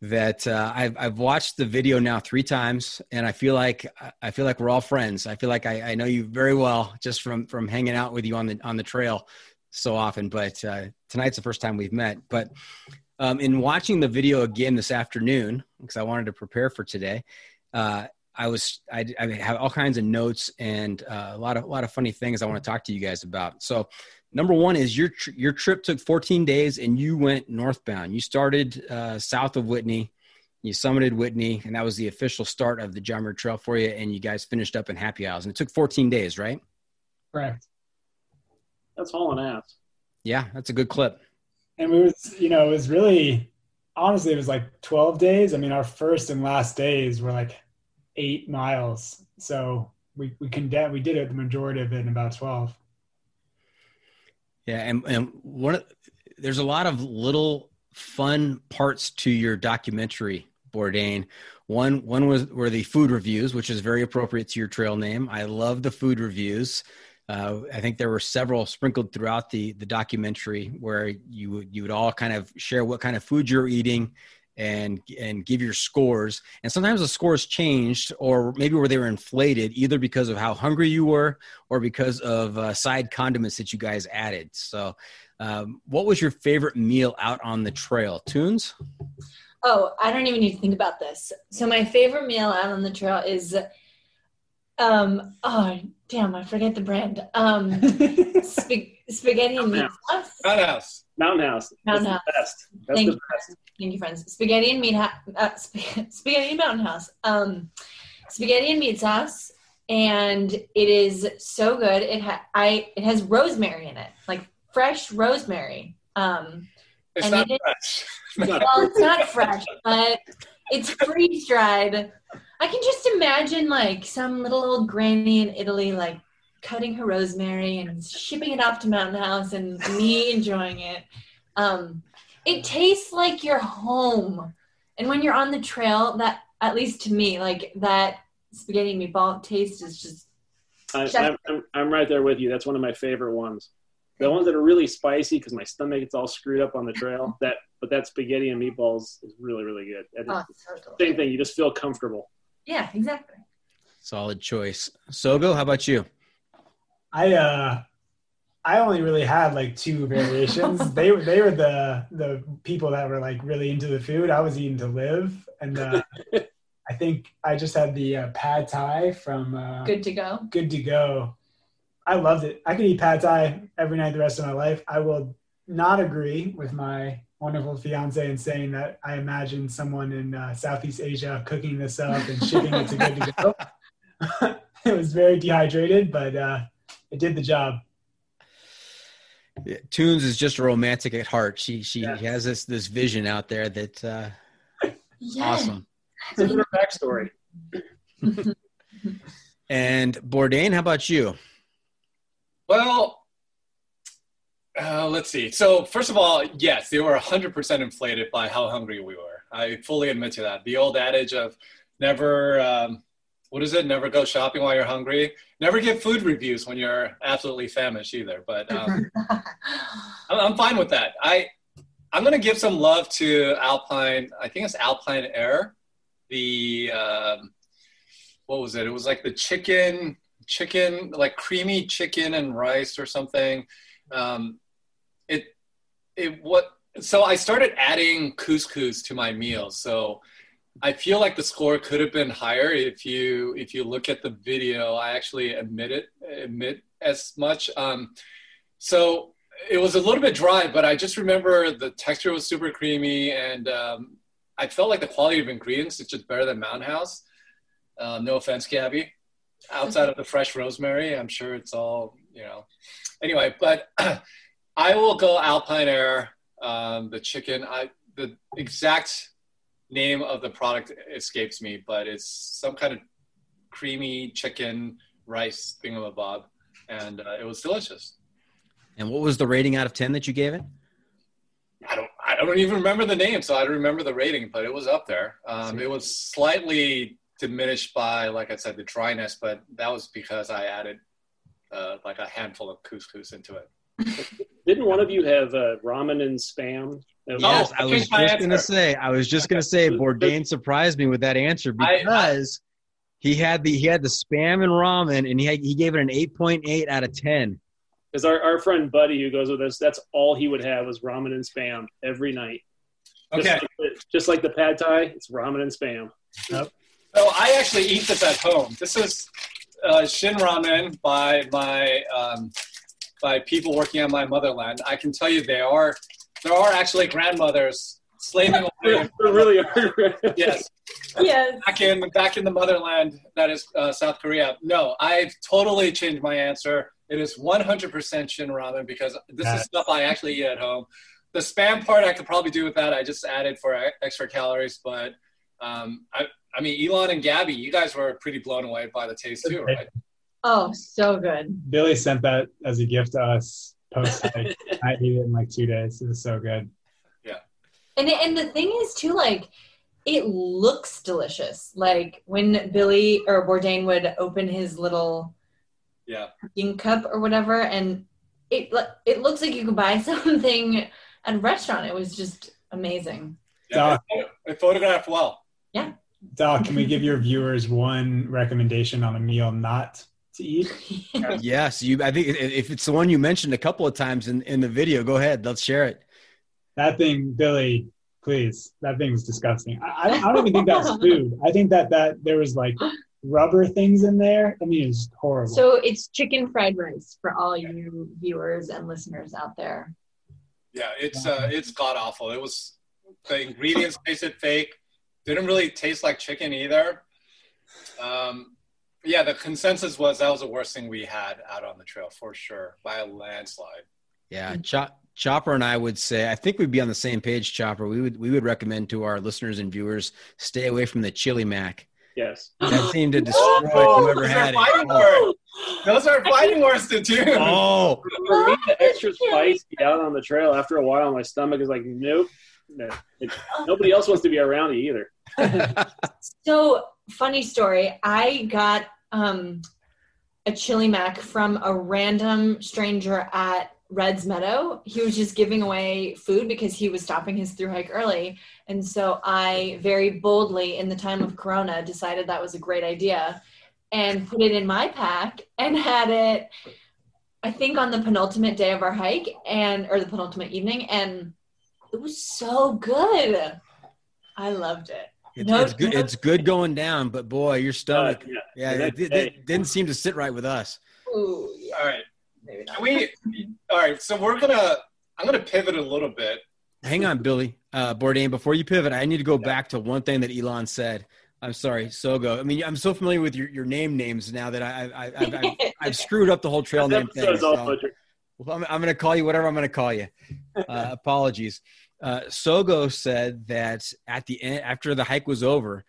that uh, I've I've watched the video now three times, and I feel like I feel like we're all friends. I feel like I, I know you very well just from from hanging out with you on the on the trail so often. But uh, tonight's the first time we've met. But um, in watching the video again this afternoon, because I wanted to prepare for today, uh, I was I, I, have all kinds of notes and uh, a lot of a lot of funny things I want to talk to you guys about. So number one is your tr- your trip took 14 days and you went northbound. You started uh, south of Whitney, you summited Whitney, and that was the official start of the John Muir Trail for you. And you guys finished up in Happy Isles, and it took 14 days, right?
Correct.
That's hauling ass.
Yeah, that's a good clip.
And we was, you know, it was really, honestly, it was like 12 days. I mean, our first and last days were like eight miles. So we we condemn, we did it the majority of it in about 12.
Yeah, and and one there's a lot of little fun parts to your documentary, Bourdain. One one was were the food reviews, which is very appropriate to your trail name. I love the food reviews. Uh, I think there were several sprinkled throughout the the documentary where you would you would all kind of share what kind of food you're eating and and give your scores. And sometimes the scores changed or maybe where they were inflated either because of how hungry you were or because of uh, side condiments that you guys added. So um, what was your favorite meal out on the trail? Tunez?
Oh i don't even need to think about this. So my favorite meal out on the trail is um oh damn i forget the brand. Um sp- spaghetti and meat sauce
Mountain House.
Mountain House.
Mountain
That's
House.
the best. That's
Thank
the
you.
best.
Thank you, friends. Spaghetti and meat, ha- uh, sp- spaghetti and mountain house. Um, spaghetti and meat sauce, and it is so good. It ha- I it has rosemary in it, like fresh rosemary. Um,
It's
And
not
it
fresh.
well, it's not fresh, but it's freeze dried. I can just imagine like some little old granny in Italy, like cutting her rosemary and shipping it off to Mountain House, and me enjoying it. Um, it tastes like you're home, and when you're on the trail, that at least to me, like that spaghetti and meatball taste is just
I, I'm, I'm, I'm right there with you. That's one of my favorite ones. The ones that are really spicy because my stomach gets all screwed up on the trail. That, but that spaghetti and meatballs is really, really good. And
oh,
it's
so
the same thing. You just feel comfortable.
Yeah, exactly.
solid choice sogo how about you
I uh I only really had like two variations. they were they were the the people that were like really into the food. I was eating to live, and uh, I think I just had the uh, pad thai from uh,
Good to go.
Good to Go. I loved it. I could eat pad thai every night the rest of my life. I will not agree with my wonderful fiance in saying that I imagine someone in uh, Southeast Asia cooking this up and shipping it to Good to Go. it was very dehydrated, but uh, it did the job.
Yeah, tunez is just a romantic at heart she she
Yeah.
has this this vision out there that uh
Yeah.
awesome
That's her backstory.
and bourdain how about you
Well, uh, let's see. So, first of all, yes, they were 100% inflated by how hungry we were. I fully admit to that. The old adage of never, um, what is it? Never go shopping while you're hungry. Never give food reviews when you're absolutely famished either. But um, I'm, fine with that. I, I'm going to give some love to Alpine. I think it's AlpineAire. The, um, what was it? It was like the chicken chicken, like creamy chicken and rice or something. Um, it it what so I started adding couscous to my meals. So I feel like the score could have been higher if you if you look at the video. I actually admit it admit as much. Um, so it was a little bit dry, but I just remember the texture was super creamy, and um, I felt like the quality of ingredients is just better than Mountain House. Um, no offense, Gabby. Outside of the fresh rosemary, I'm sure it's all you know. Anyway, but I will go AlpineAire. Um, the chicken, I the exact name of the product escapes me, but it's some kind of creamy chicken rice thingamabob, and uh, it was delicious.
And what was the rating out of ten that you gave it?
I don't. I don't even remember the name, so I don't remember the rating, but it was up there. Um, it was slightly diminished by, like I said, the dryness, but that was because I added uh, like a handful of couscous into it.
Didn't one of you have uh, ramen and spam?
Yes, oh, I was just gonna say. I was just gonna say. Bourdain surprised me with that answer because I, I, he had the he had the spam and ramen, and he had, he gave it an eight point eight out of ten.
Because our, our friend Buddy who goes with us, that's all he would have was ramen and spam every night.
Okay.
Just like the, just like the pad thai, it's ramen and spam.
Yep. So I actually eat this at home. This is uh, Shin Ramen by my um, by people working on my motherland. I can tell you they are there are actually grandmothers slaving away.
really are.
yes.
Yes.
Back in back in the motherland that is uh, South Korea. No, I've totally changed my answer. It is 100% Shin Ramen because this is stuff I actually eat at home. The spam part I could probably do with that. I just added for extra calories, but um, I, I mean, Elon and Gabby, you guys were pretty blown away by the taste too, right?
Oh, so good.
Billy sent that as a gift to us post. I, I ate it in like two days. It was so good.
Yeah.
And and the thing is too, like it looks delicious. Like when Billy or Bourdain would open his little
yeah
cooking cup or whatever, and it it looks like you could buy something at a restaurant. It was just amazing.
Yeah, Doc, it photographed well.
Yeah.
Doc, can we give your viewers one recommendation on a meal not to eat?
yes, you. I think if it's the one you mentioned a couple of times in, in the video, go ahead. Let's share it.
That thing, Billy, please. That thing was disgusting. I, I, don't, I don't even think that's food. I think that that there was like rubber things in there. I mean, it's horrible.
So it's chicken fried rice for all you viewers and listeners out there.
Yeah, it's uh, it's god awful. It was the ingredients tasted fake. Didn't really taste like chicken either. Um, yeah, the consensus was that was the worst thing we had out on the trail for sure by a landslide.
Yeah, Chop, Chopper and I would say I think we'd be on the same page. Chopper, we would we would recommend to our listeners and viewers stay away from the chili mac.
Yes,
that seemed to destroy oh, whoever had it. Oh.
Those are fighting words to do.
Oh,
for me, the extra spicy out on the trail. After a while, my stomach is like, nope. No, nobody else wants to be around you either.
so funny story. I got um, a chili mac from a random stranger at Red's Meadow. He was just giving away food because he was stopping his through hike early. And so I very boldly, in the time of Corona, decided that was a great idea and put it in my pack and had it, I think, on the penultimate day of our hike and, or the penultimate evening. And it was so good. I loved it.
It's, no, it's good. No. It's good going down, but boy, your stomach, uh, yeah, yeah it, it, it, didn't seem to sit right with us.
Ooh, yeah.
All right, Can we. All right, so we're gonna. I'm gonna pivot a little bit.
Hang on, Billy uh, Bourdain. Before you pivot, I need to go yeah. back to one thing that Elon said. I'm sorry, Sogo. I mean, I'm so familiar with your, your name names now that I, I, I, have I've screwed up the whole trail name thing. So, well, I'm, I'm going to call you whatever I'm going to call you. Uh, apologies uh, Sogo said that at the end, after the hike was over,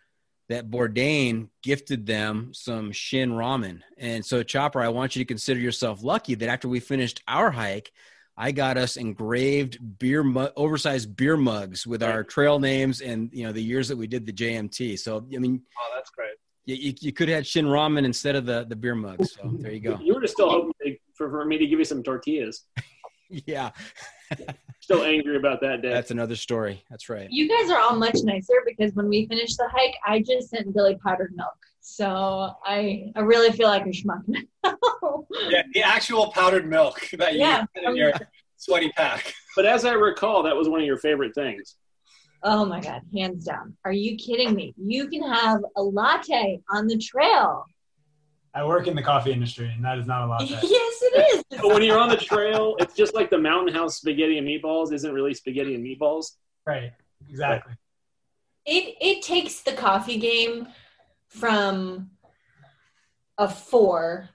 that Bourdain gifted them some Shin ramen. And so, Chopper, I want you to consider yourself lucky that after we finished our hike, I got us engraved beer, mu- oversized beer mugs with our trail names and you know the years that we did the JMT. So, I mean,
oh, that's great.
You, you could have had Shin ramen instead of the the beer mugs. So there you go.
You were just still hoping for, for me to give you some tortillas.
yeah.
Still angry about that day.
That's another story. That's right.
You guys are all much nicer because when we finished the hike, I just sent Billy powdered milk. So I I really feel like a schmuck now.
yeah, the actual powdered milk that you yeah, in your sweaty pack.
But as I recall, that was one of your favorite things.
Oh my god, hands down. Are you kidding me? You can have a latte on the trail
I work in the coffee industry, and that is not a lot.
yes, it is.
but when you're on the trail, it's just like the Mountain House spaghetti and meatballs isn't really spaghetti and meatballs.
Right. Exactly.
It it takes the coffee game from a four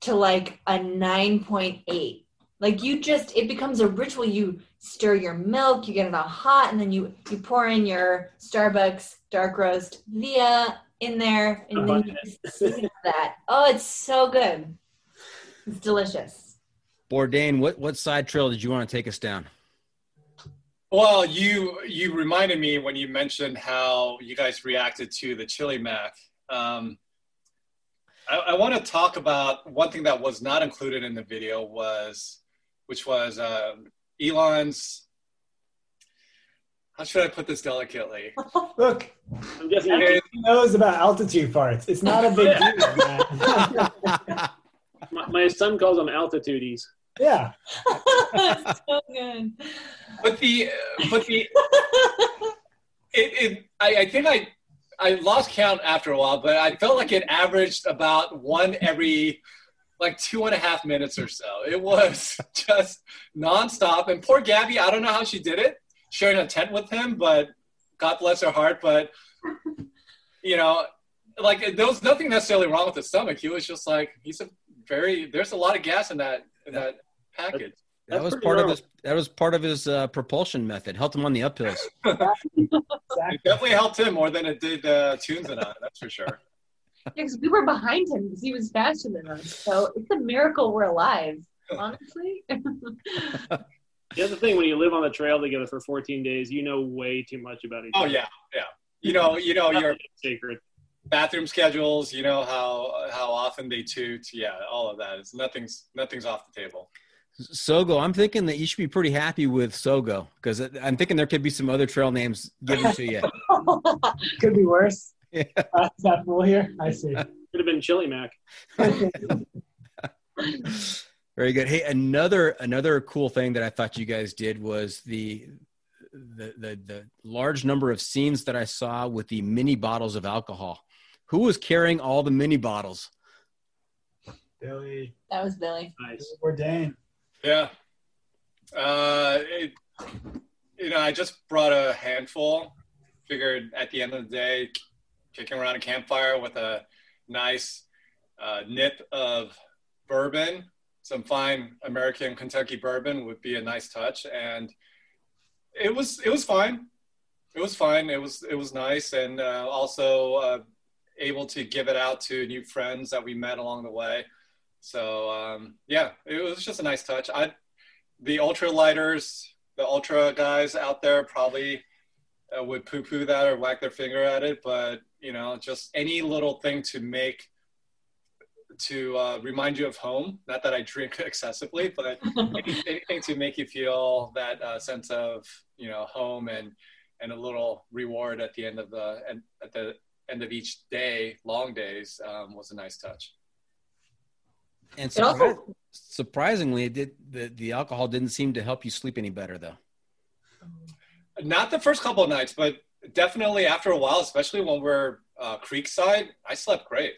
to like a nine point eight. Like you just it becomes a ritual. You stir your milk, you get it all hot, and then you you pour in your Starbucks dark roast via in there, and then you that. Oh, it's so good. It's delicious.
Bourdain, what what side trail did you want to take us down?
Well, you you reminded me when you mentioned how you guys reacted to the chili mac. Um, I, I want to talk about one thing that was not included in the video was, which was uh, Elon's. How should I put this delicately?
Look,
I'm guessing
everyone
you
knows about altitude farts. It's not a big deal, man.
my, my son calls them altitudes.
yeah.
so good.
But the but the it, it I, I think I I lost count after a while, but I felt like it averaged about one every like two and a half minutes or so. It was just nonstop. And poor Gabby, I don't know how she did it, sharing a tent with him, but God bless her heart. But you know, like there was nothing necessarily wrong with his stomach. He was just like he's a very there's a lot of gas in that in that package.
That
That's
was
pretty
part of his. That was part of his uh, propulsion method. Helped him on the uphills.
It definitely helped him more than it did uh, Tunez and I. That's for sure.
Because we were behind him because he was faster than us. So it's a miracle we're alive, honestly.
The other thing, when you live on the trail together for 14 days, you know way too much about each other.
Oh
other.
yeah, yeah. You know, you know your
Nothing sacred.
bathroom schedules. You know how how often they toot. Yeah, all of that. It's nothing's nothing's off the table.
Sogo, I'm thinking that you should be pretty happy with Sogo because I'm thinking there could be some other trail names given to you.
Could be worse.
Yeah.
Uh, is that full here? I see.
Could have been Chili Mac.
Very good. Hey, another another cool thing that I thought you guys did was the the the, the large number of scenes that I saw with the mini bottles of alcohol. Who was carrying all the mini bottles?
Billy
that was Billy.
Nice.
Bourdain.
Yeah. Uh, it, you know, I just brought a handful. Figured at the end of the day, kicking around a campfire with a nice uh, nip of bourbon, some fine American Kentucky bourbon would be a nice touch, and it was it was fine. It was fine. It was it was nice, and uh, also uh, able to give it out to new friends that we met along the way. So um, yeah, it was just a nice touch. I the ultra lighters, the ultra guys out there probably uh, would poo poo that or whack their finger at it, but you know, just any little thing to make to uh, remind you of home. Not that I drink excessively, but anything to make you feel that uh, sense of you know home and and a little reward at the end of the and at the end of each day, long days, um, was a nice touch.
And
It also-
surpri- surprisingly, it did the, the alcohol didn't seem to help you sleep any better though.
Not the first couple of nights, but definitely after a while, especially when we're uh, creekside, I slept great.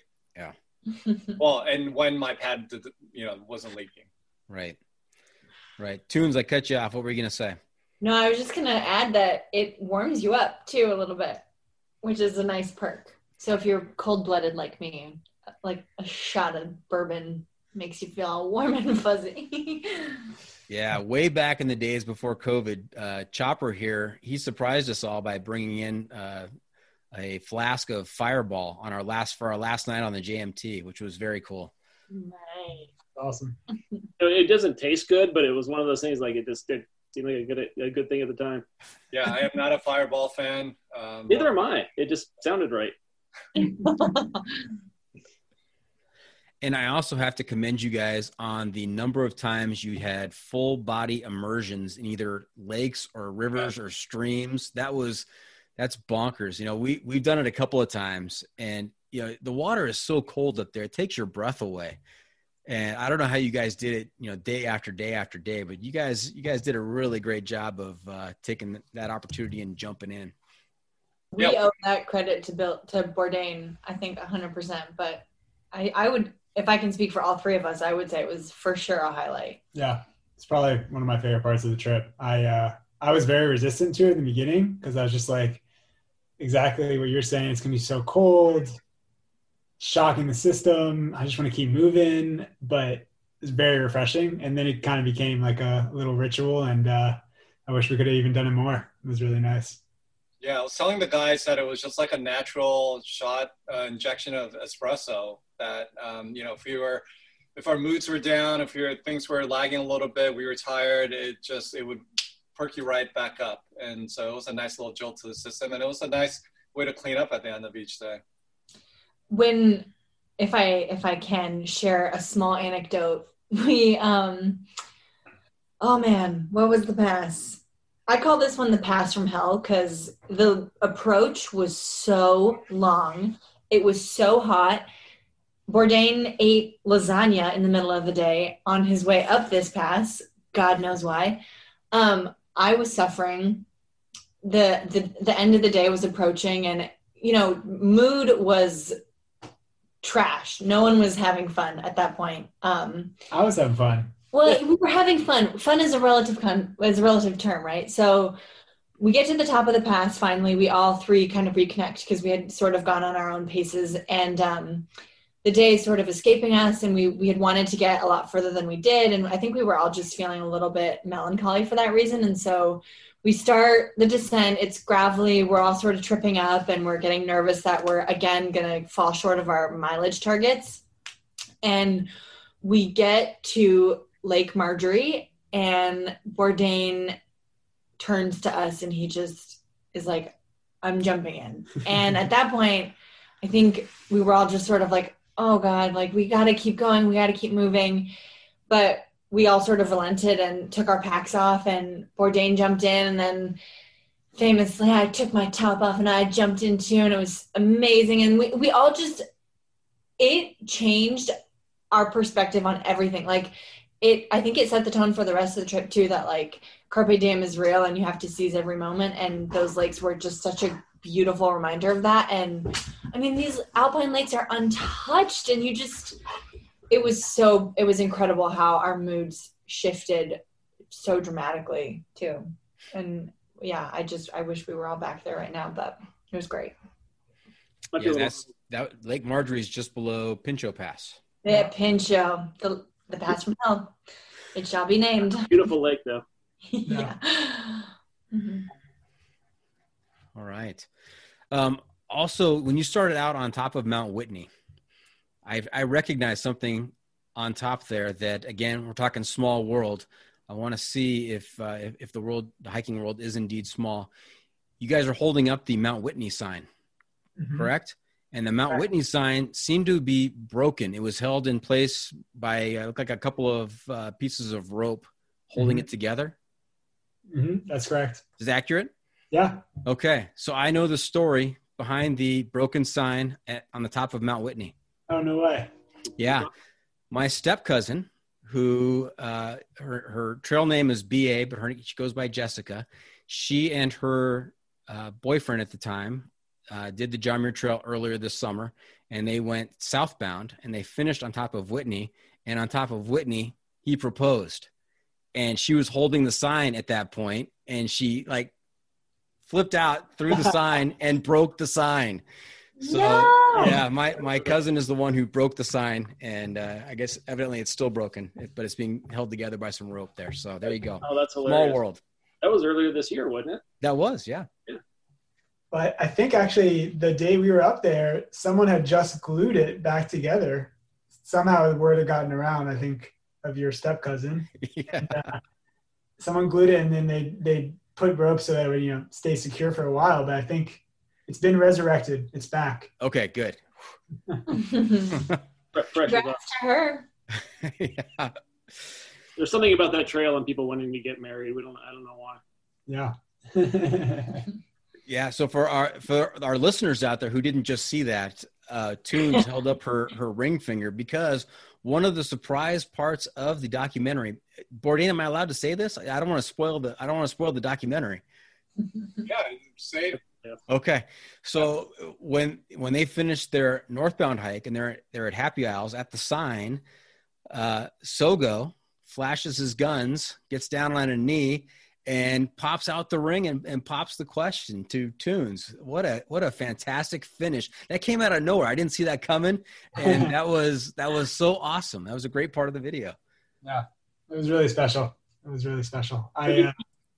Well, and when my pad, did- you know, wasn't leaking.
Right. Right. Tunez, I cut you off. What were you gonna say?
No, I was just gonna add that it warms you up too a little bit, which is a nice perk. So if you're cold blooded like me, like a shot of bourbon makes you feel warm and fuzzy.
Yeah, way back in the days before COVID, uh, Chopper here, he surprised us all by bringing in uh, a flask of Fireball on our last for our last night on the JMT, which was very cool.
nice.
Awesome.
It doesn't taste good, but it was one of those things like it just it seemed like a good a good thing at the time.
Yeah, I am not a Fireball fan. Um,
Neither am I. It just sounded right.
And I also have to commend you guys on the number of times you had full body immersions in either lakes or rivers or streams. That was that's bonkers. You know, we we've done it a couple of times and you know, the water is so cold up there. It takes your breath away. And I don't know how you guys did it, you know, day after day after day, but you guys you guys did a really great job of uh, taking that opportunity and jumping in.
We
Yep.
owe that credit to Bill to Bourdain, I think hundred percent. But I, I would, if I can speak for all three of us, I would say it was for sure a highlight.
Yeah, it's probably one of my favorite parts of the trip. I uh, I was very resistant to it in the beginning because I was just like, exactly what you're saying. It's gonna be so cold, shocking the system. I just want to keep moving, but it's very refreshing. And then it kind of became like a little ritual, and uh, I wish we could have even done it more. It was really nice.
Yeah, I was telling the guys that it was just like a natural shot uh, injection of espresso. That um, you know, if we were, if our moods were down, if we were, things were lagging a little bit, we were tired. It just it would perk you right back up. And so it was a nice little jolt to the system, and it was a nice way to clean up at the end of each day.
When, if I if I can share a small anecdote, we um, oh man, what was the pass? I call this one the pass from hell because the approach was so long. It was so hot. Bourdain ate lasagna in the middle of the day on his way up this pass. God knows why. Um, I was suffering. The, the the end of the day was approaching, and you know, mood was trash. No one was having fun at that point. Um,
I was having fun.
Well, we were having fun. Fun is a relative con- is a relative term, right? So we get to the top of the pass finally. We all three kind of reconnect because we had sort of gone on our own paces, and um, the day is sort of escaping us, and we we had wanted to get a lot further than we did, and I think we were all just feeling a little bit melancholy for that reason, and so we start the descent. It's gravelly. We're all sort of tripping up, and we're getting nervous that we're again going to fall short of our mileage targets, and we get to Lake Marjorie, and Bourdain turns to us and he just is like, I'm jumping in. and at that point, I think we were all just sort of like, oh God, like we got to keep going, we got to keep moving. But we all sort of relented and took our packs off, and Bourdain jumped in, and then famously, I took my top off and I jumped in too, and it was amazing. And we, we all just, it changed our perspective on everything. Like, it i think it set the tone for the rest of the trip too that like carpe diem is real and you have to seize every moment and those lakes were just such a beautiful reminder of that and i mean these alpine lakes are untouched and you just it was so it was incredible how our moods shifted so dramatically too and yeah i just i wish we were all back there right now but it was great
yeah, that's that lake marjorie is just below Pinchot pass
yeah pinchot the the pass from hell. It shall be named.
Beautiful lake, though.
yeah.
Mm-hmm. All right. Um, also, when you started out on top of Mount Whitney, I, I recognize something on top there that, again, we're talking small world. I want to see if, uh, if, if the world, the hiking world, is indeed small. You guys are holding up the Mount Whitney sign, mm-hmm. correct? and the Mount Whitney sign seemed to be broken. It was held in place by uh, like a couple of uh, pieces of rope holding mm-hmm. it together.
Mm-hmm. That's correct.
Is that accurate?
Yeah.
Okay, so I know the story behind the broken sign at, on the top of Mount Whitney.
Oh no way!
Yeah, my step cousin, who uh, her her trail name is Ba, but her she goes by Jessica. She and her uh, boyfriend at the time uh, did the John Muir Trail earlier this summer, and they went southbound, and they finished on top of Whitney. And on top of Whitney, he proposed, and she was holding the sign at that point, and she like flipped out through the sign and broke the sign. So no! yeah, my my cousin is the one who broke the sign, and uh, I guess evidently it's still broken, but it's being held together by some rope there. So there you go.
Oh, that's hilarious.
Small world.
That was earlier this year, wasn't it?
That was, yeah.
Yeah.
But I think actually the day we were up there, someone had just glued it back together. Somehow the word had gotten around, I think, of your step cousin. Yeah. And, uh, someone glued it and then they, they put ropes so that it would, you know, stay secure for a while. But I think it's been resurrected. It's back.
Okay, good.
Congrats to her.
yeah. There's something about that trail and people wanting to get married. We don't. I don't know why.
Yeah.
Yeah. So for our for our listeners out there who didn't just see that, uh, Tunez held up her her ring finger because one of the surprise parts of the documentary. Bourdain, am I allowed to say this? I don't want to spoil the I don't want to spoil the documentary.
Yeah, say it.
Okay, so when when they finish their northbound hike and they're they're at Happy Isles at the sign, uh, Sogo flashes his guns, gets down on a knee, and pops out the ring and, and pops the question to Tunez. What a what a fantastic finish! That came out of nowhere. I didn't see that coming, and that was that was so awesome. That was a great part of the video.
Yeah, it was really special. It was really special. I uh,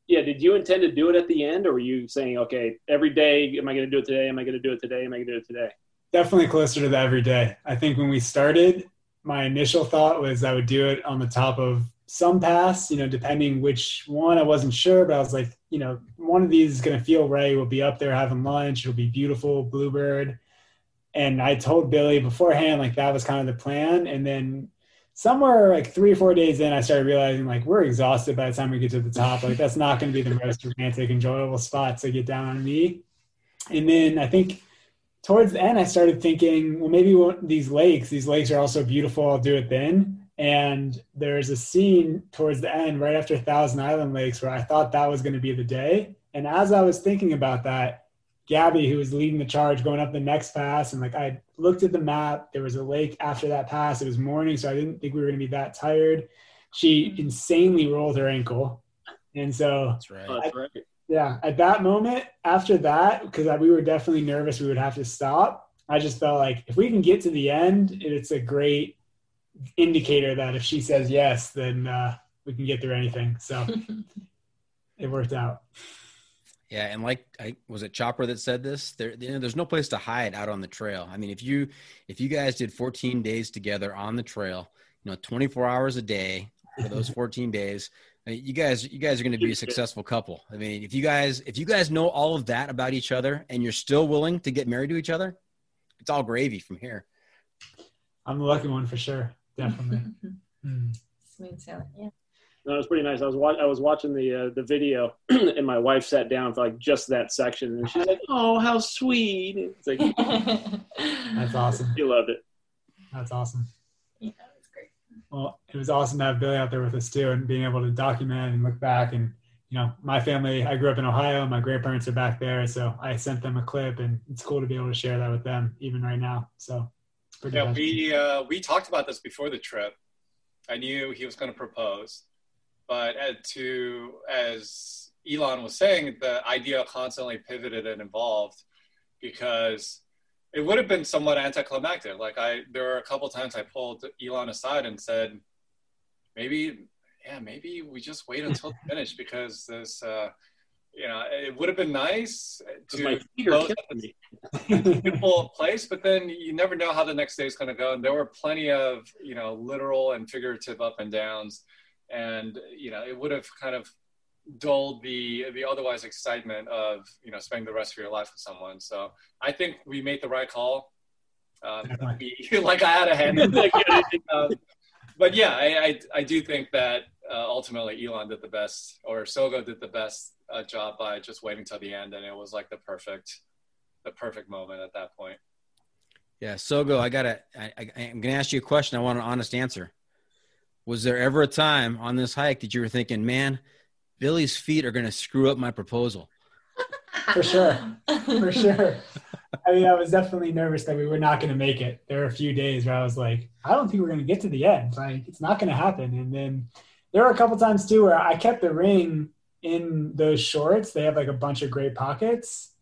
yeah, did you intend to do it at the end, or were you saying, okay, every day, am I going to do it today? Am I going to do it today? Am I going to do it today?
Definitely closer to the every day. I think when we started, my initial thought was I would do it on the top of some pass, you know, depending which one. I wasn't sure, but I was like, you know, one of these is going to feel right. We'll be up there having lunch. It'll be beautiful, Bluebird. And I told Billy beforehand, like, that was kind of the plan. And then somewhere like three or four days in, I started realizing like we're exhausted by the time we get to the top. Like that's not going to be the most romantic, enjoyable spot to get down on me. And then I think towards the end, I started thinking, well, maybe these lakes, these lakes are also beautiful. I'll do it then. And there's a scene towards the end, right after Thousand Island Lakes, where I thought that was going to be the day. And as I was thinking about that, Gabby, who was leading the charge going up the next pass. And like I looked at the map, there was a lake after that pass. It was morning, so I didn't think we were going to be that tired. She mm-hmm. insanely rolled her ankle. And so,
that's right. I, that's right.
Yeah. At that moment, after that, because we were definitely nervous we would have to stop, I just felt like if we can get to the end, it's a great indicator that if she says yes, then uh, we can get through anything. So it worked out.
Yeah, and like I was it Chopper that said this. There, you know, there's no place to hide out on the trail. I mean, if you if you guys did 14 days together on the trail, you know, 24 hours a day for those 14 days, I mean, you guys you guys are going to be a successful couple. I mean, if you guys if you guys know all of that about each other and you're still willing to get married to each other, it's all gravy from here.
I'm the lucky one for sure. Definitely.
mm. Smooth sailing. Yeah.
No, it was pretty nice. I was wa- I was watching the uh, the video, and my wife sat down for like just that section, and she's like, "Oh, how sweet!" It's like,
"That's awesome."
She loved it.
That's awesome.
Yeah, that's great.
Well, it was awesome to have Billy out there with us too, and being able to document and look back. And you know, my family, I grew up in Ohio. My grandparents are back there, so I sent them a clip, and it's cool to be able to share that with them even right now. So,
yeah, we uh, we talked about this before the trip. I knew he was going to propose but to as Elon was saying, the idea constantly pivoted and evolved because it would have been somewhat anticlimactic. Like I, there were a couple times I pulled Elon aside and said, maybe, yeah, maybe we just wait until the finish because this, uh, you know, it would have been nice to go beautiful place, but then you never know how the next day is going to go. And there were plenty of, you know, literal and figurative up and downs and you know it would have kind of dulled the the otherwise excitement of you know spending the rest of your life with someone. So I think we made the right call. Um, like I had a hand in it. um, but yeah, I, I, I do think that uh, ultimately Elon did the best, or Sogo did the best uh, job by just waiting till the end, and it was like the perfect the perfect moment at that point.
Yeah, Sogo, I gotta. I, I, I'm gonna ask you a question. I want an honest answer was there ever a time on this hike that you were thinking, man, Billy's feet are going to screw up my proposal?
For sure. For sure. I mean, I was definitely nervous that we were not going to make it. There were a few days where I was like, I don't think we're going to get to the end. Like, it's not going to happen. And then there were a couple times too where I kept the ring in those shorts. They have like a bunch of great pockets.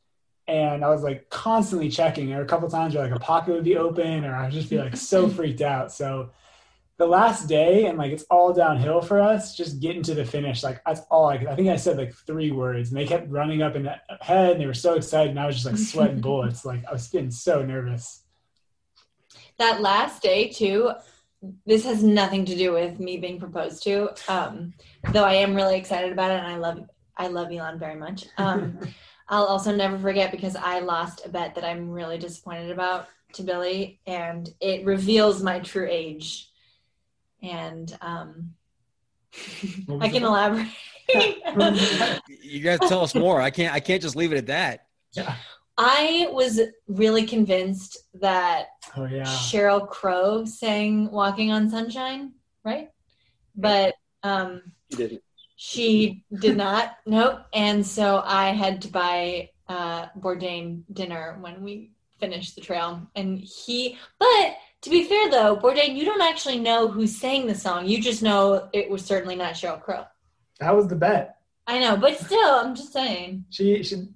And I was like constantly checking. There were a couple times where like a pocket would be open or I would just be like so freaked out. So the last day and like it's all downhill for us just getting to the finish like that's all i could i think i said like three words and they kept running up in the head and they were so excited and i was just like sweating bullets like i was getting so nervous
that last day too this has nothing to do with me being proposed to um, though i am really excited about it and i love i love elon very much um, i'll also never forget because i lost a bet that i'm really disappointed about to billy and it reveals my true age and um, I can elaborate.
you guys tell us more. I can't. I can't just leave it at that.
Yeah.
I was really convinced that
oh, yeah.
Sheryl Crow sang "Walking on Sunshine," right? But um,
she didn't.
She did not. Nope. And so I had to buy uh, Bourdain dinner when we finished the trail, and he. But to be fair, though, Bourdain, you don't actually know who sang the song. You just know it was certainly not Sheryl Crow.
That was the bet.
I know, but still, I'm just saying.
She she.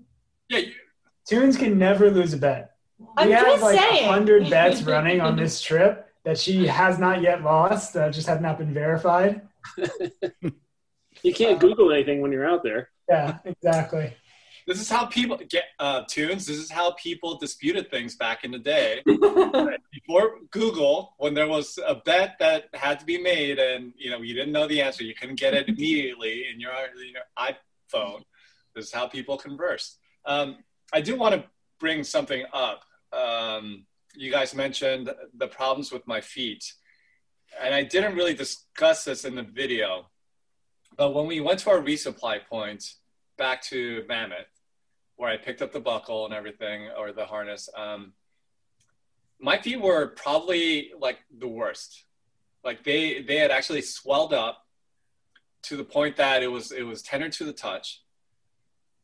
Yeah, you,
Tunez can never lose a bet.
I'm
we have like
saying.
hundred bets running on this trip that she has not yet lost. Uh, just have not been verified.
You can't Google anything when you're out there.
Yeah, exactly.
this is how people get uh, tunez. This is how people disputed things back in the day. Before Google, when there was a bet that had to be made, and you know you didn't know the answer, you couldn't get it immediately in your, in your iPhone. This is how people converse. Um, I do want to bring something up. Um, you guys mentioned the problems with my feet, and I didn't really discuss this in the video. But when we went to our resupply point back to Mammoth, where I picked up the buckle and everything, or the harness, um, my feet were probably like the worst. Like they they had actually swelled up to the point that it was it was tender to the touch,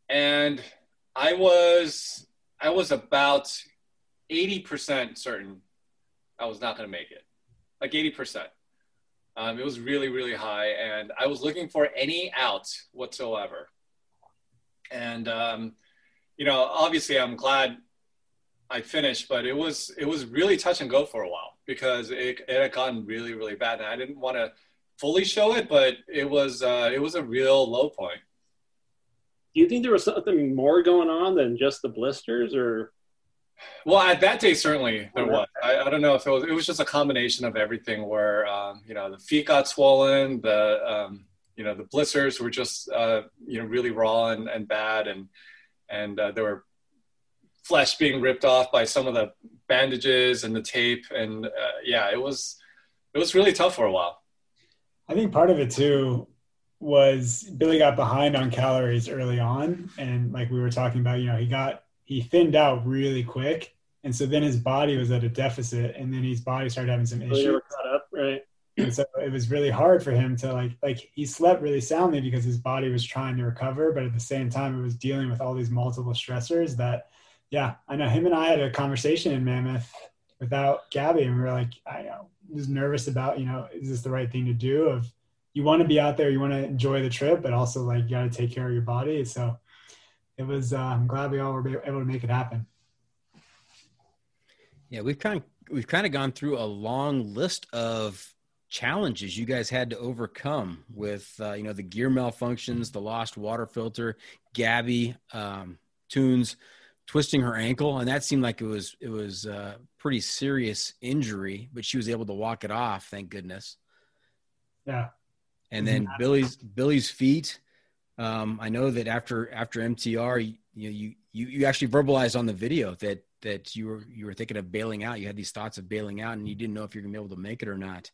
and I was I was about eighty percent certain I was not going to make it, like eighty percent. Um, it was really, really high, and I was looking for any out whatsoever. And um, you know, obviously, I'm glad I finished, but it was it was really touch and go for a while because it, it had gotten really, really bad, and I didn't want to fully show it, but it was uh, it was a real low point.
Do you think there was something more going on than just the blisters, or
Well, at that day, certainly there was. I, I don't know if it was. It was just a combination of everything. Where um, you know the feet got swollen, the um, you know the blisters were just uh, you know really raw and, and bad, and and uh, there were flesh being ripped off by some of the bandages and the tape, and uh, yeah, it was it was really tough for a while.
I think part of it too was Billy got behind on calories early on, and like we were talking about, you know, he got he thinned out really quick, and so then his body was at a deficit, and then his body started having some
oh,
issues.
never caught up? Right.
and so it was really hard for him to like like he slept really soundly because his body was trying to recover but at the same time it was dealing with all these multiple stressors that yeah i know him and i had a conversation in mammoth without gabby and we were like i was nervous about you know is this the right thing to do of you want to be out there you want to enjoy the trip but also like you got to take care of your body. So it was uh, i'm glad we all were able to make it happen.
Yeah, we've kind of, we've kind of gone through a long list of challenges you guys had to overcome with uh, you know the gear malfunctions, the lost water filter, Gabby um, Tunez twisting her ankle, and that seemed like it was it was a pretty serious injury, but she was able to walk it off, thank goodness.
yeah
And then Billy's Billy's feet. Um, I know that after after MTR, you, you you you actually verbalized on the video that that you were you were thinking of bailing out. You had these thoughts of bailing out, and you didn't know if you're gonna be able to make it or not.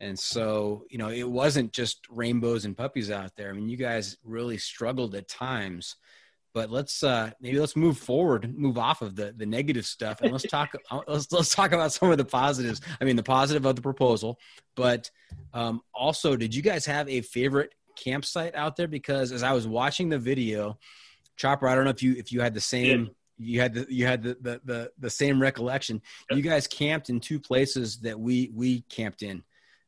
And so, you know, it wasn't just rainbows and puppies out there. I mean, you guys really struggled at times. But let's uh, maybe let's move forward, move off of the the negative stuff, and let's talk. let's let's talk about some of the positives. I mean, the positive of the proposal, but um, also, did you guys have a favorite campsite out there? Because as I was watching the video, Chopper, I don't know if you if you had the same you had the you had the the the, the same recollection. You guys camped in two places that we we camped in.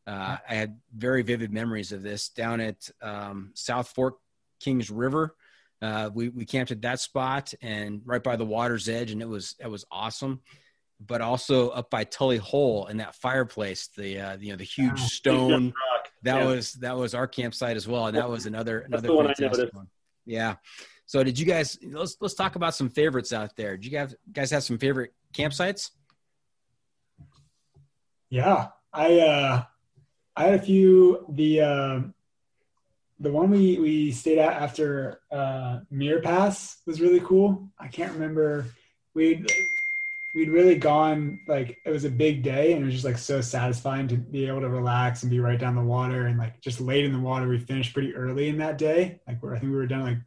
Uh, I had very vivid memories of this down at um, South Fork Kings River. Uh, we we camped at that spot and right by the water's edge, and it was it was awesome. But also up by Tully Hole in that fireplace, the uh, you know the huge stone that
Yeah.
was that was our campsite as well, and that was another another
one I
one. Yeah. So did you guys? Let's let's talk about some favorites out there. Did you guys guys have some favorite campsites?
Yeah, I uh, I had a few. The uh, the one we we stayed at after uh, Muir Pass was really cool. I can't remember. We we'd really gone like it was a big day and it was just like so satisfying to be able to relax and be right down the water and like just late in the water. We finished pretty early in that day. Like we're, I think we were done like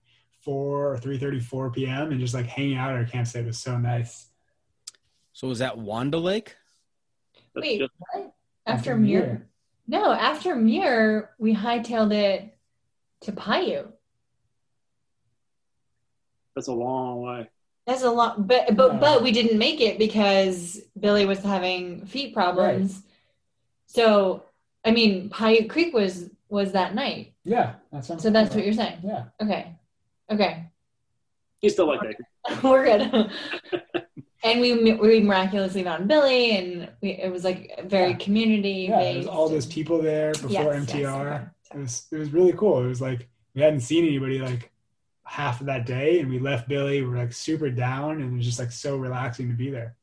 four or three thirty four p.m. and just like hanging out at our campsite was so nice.
So was that Wanda Lake?
Wait,
just-
what? After Muir? No, after Muir, we hightailed it to Paiute.
That's a long way.
That's a lot, but but but we didn't make it because Billy was having feet problems. Right. So, I mean, Paiute Creek was was that night.
Yeah, that's
so. That's what you're saying.
Yeah.
Okay. Okay.
You still like that?
We're good. and we we miraculously found Billy, and we, it was like very yeah. community.
Yeah, there was all those people there before yes, MTR. Yes, it was it was really cool. It was like we hadn't seen anybody like half of that day, and we left Billy. We we're like super down, and it was just like so relaxing to be there.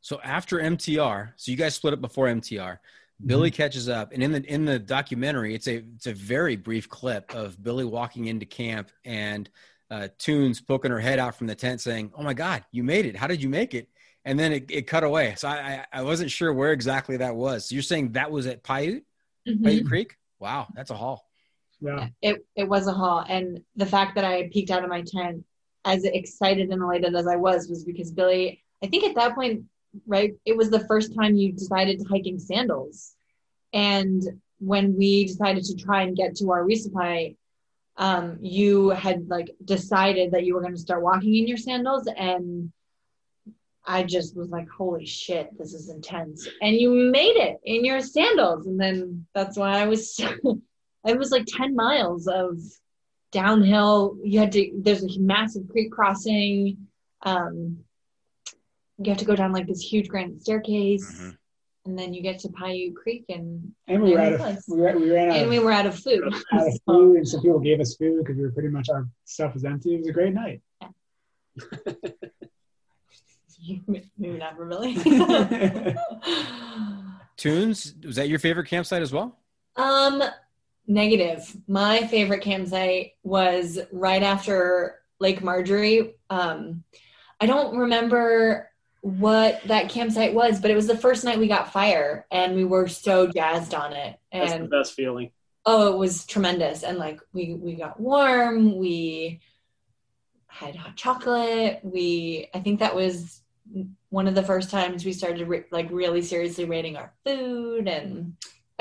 So after MTR, so you guys split up before MTR. Billy mm-hmm. catches up, and in the in the documentary, it's a it's a very brief clip of Billy walking into camp and uh, Tunez poking her head out from the tent, saying, "Oh my God, you made it! How did you make it?" And then it, it cut away. So I, I wasn't sure where exactly that was. So you're saying that was at Paiute, mm-hmm. Paiute Creek? Wow, that's a haul.
Yeah, it it was a haul, and the fact that I peeked out of my tent, as excited and elated as I was, was because Billy. I think at that point, right, it was the first time you decided to hike in sandals, and when we decided to try and get to our resupply um, you had like decided that you were going to start walking in your sandals and I just was like, holy shit, this is intense. And you made it in your sandals. And then that's why I was, it was like 10 miles of downhill. You had to, there's a massive creek crossing. Um, you have to go down like this huge granite staircase. Mm-hmm and then you get to Paiute Creek and
and we were out of we, were, we ran out
and
of,
we were out of food.
Out of food, and some people gave us food because we were pretty much our stuff was empty. It was a great night.
You, maybe not really.
Tunez, was that your favorite campsite as well?
Um, negative. My favorite campsite was right after Lake Marjorie. Um, I don't remember what that campsite was, but it was the first night we got fire and we were so jazzed on it. And
That's the best feeling.
Oh, it was tremendous. And like we we got warm, we had hot chocolate. We I think that was one of the first times we started re- like really seriously rating our food and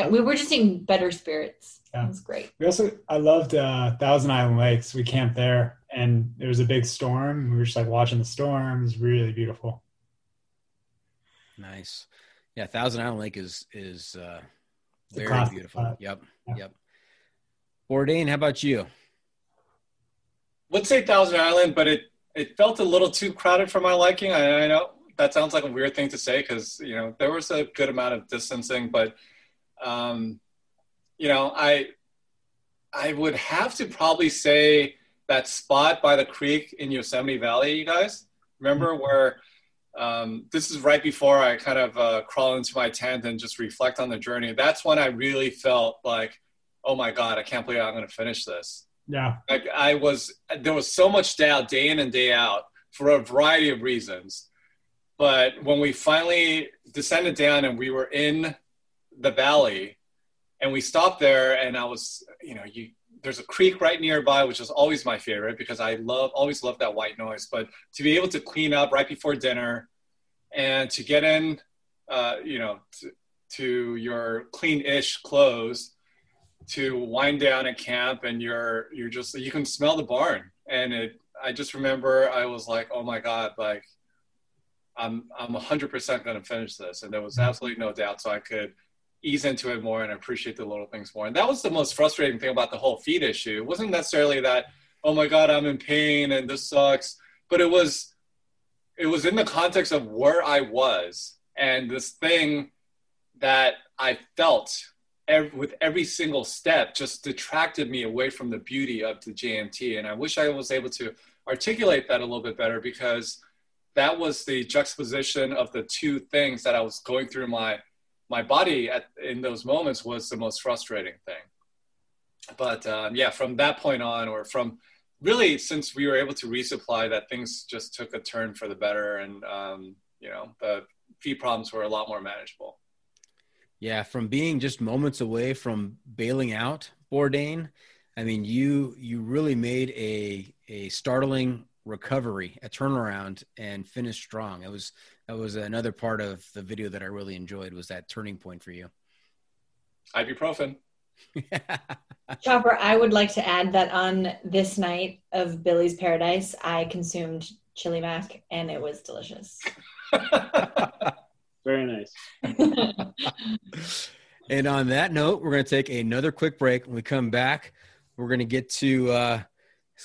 we were just in better spirits. Yeah. It was great.
We also I loved uh, Thousand Island Lakes. We camped there and there was a big storm. We were just like watching the storm. It was really beautiful.
Nice. Yeah, Thousand Island Lake is is uh, very beautiful. Spot. Yep. Yeah. Yep. Bourdain, how about you?
Would say Thousand Island, but it it felt a little too crowded for my liking. I, I know that sounds like a weird thing to say because you know there was a good amount of distancing, but um, you know I I would have to probably say that spot by the creek in Yosemite Valley. You guys remember mm-hmm. where um, this is right before I kind of uh, crawl into my tent and just reflect on the journey. That's when I really felt like, oh my God, I can't believe I'm going to finish this.
Yeah.
Like I was, there was so much doubt day in and day out for a variety of reasons. But when we finally descended down and we were in the valley and we stopped there and I was, you know, you, there's a creek right nearby, which is always my favorite because I love always love that white noise. But to be able to clean up right before dinner, and to get in, uh, you know, to, to your clean-ish clothes, to wind down at camp, and you're you're just you can smell the barn, and it. I just remember I was like, oh my god, like I'm I'm 100% going to finish this, and there was mm-hmm. absolutely no doubt. So I could ease into it more and appreciate the little things more. And that was the most frustrating thing about the whole feed issue. It wasn't necessarily that, oh my God, I'm in pain and this sucks, but it was it was in the context of where I was and this thing that I felt every, with every single step just detracted me away from the beauty of the JMT. And I wish I was able to articulate that a little bit better because that was the juxtaposition of the two things that I was going through my my body at, in those moments was the most frustrating thing. But um, yeah, from that point on, or from really since we were able to resupply, that things just took a turn for the better, and um, you know the feed problems were a lot more manageable.
Yeah, from being just moments away from bailing out Bourdain, I mean, you you really made a a startling recovery, a turnaround, and finished strong. It was that was another part of the video that I really enjoyed was that turning point for you.
Ibuprofen.
Chopper, I would like to add that on this night of Billy's Paradise, I consumed chili mac and it was delicious.
Very nice.
and on that note, we're going to take another quick break. When we come back, we're going to get to uh,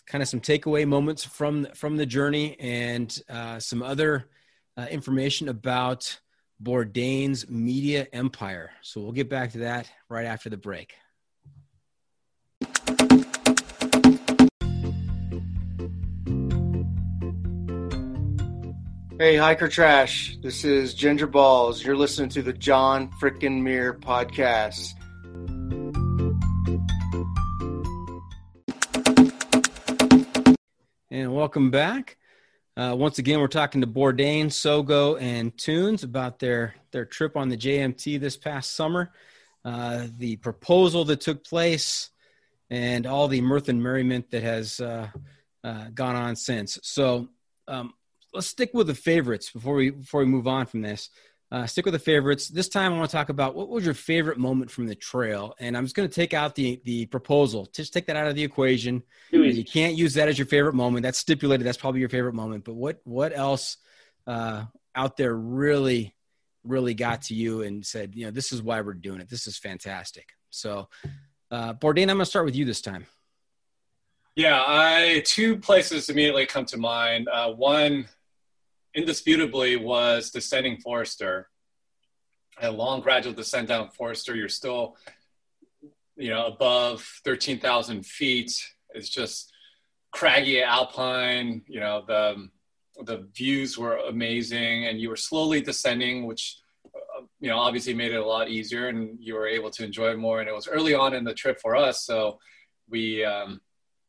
kind of some takeaway moments from from the journey and uh, some other uh, information about Bourdain's media empire. So we'll get back to that right after the break.
Hey, hiker trash. This is Ginger Balls. You're listening to the John Freakin' Muir podcast.
And welcome back. Uh, once again, we're talking to Bourdain, Sogo, and Tunez about their their trip on the JMT this past summer, uh, the proposal that took place, and all the mirth and merriment that has uh, uh gone on since. So, um, let's stick with the favorites before we before we move on from this. Uh, stick with the favorites. This time, I want to talk about what was your favorite moment from the trail, and I'm just going to take out the the proposal. Just take that out of the equation. You can't use that as your favorite moment. That's stipulated. That's probably your favorite moment. But what what else uh, out there really really got to you and said, you know, this is why we're doing it. This is fantastic. So, uh, Bourdain, I'm going to start with you this time.
Yeah, I two places immediately come to mind. Uh, one indisputably was descending Forester. A long gradual descent down Forester, you're still, you know, above 13,000 feet. It's just craggy alpine. You know, the the views were amazing, and you were slowly descending, which you know obviously made it a lot easier, and you were able to enjoy it more. And it was early on in the trip for us, so we. Um,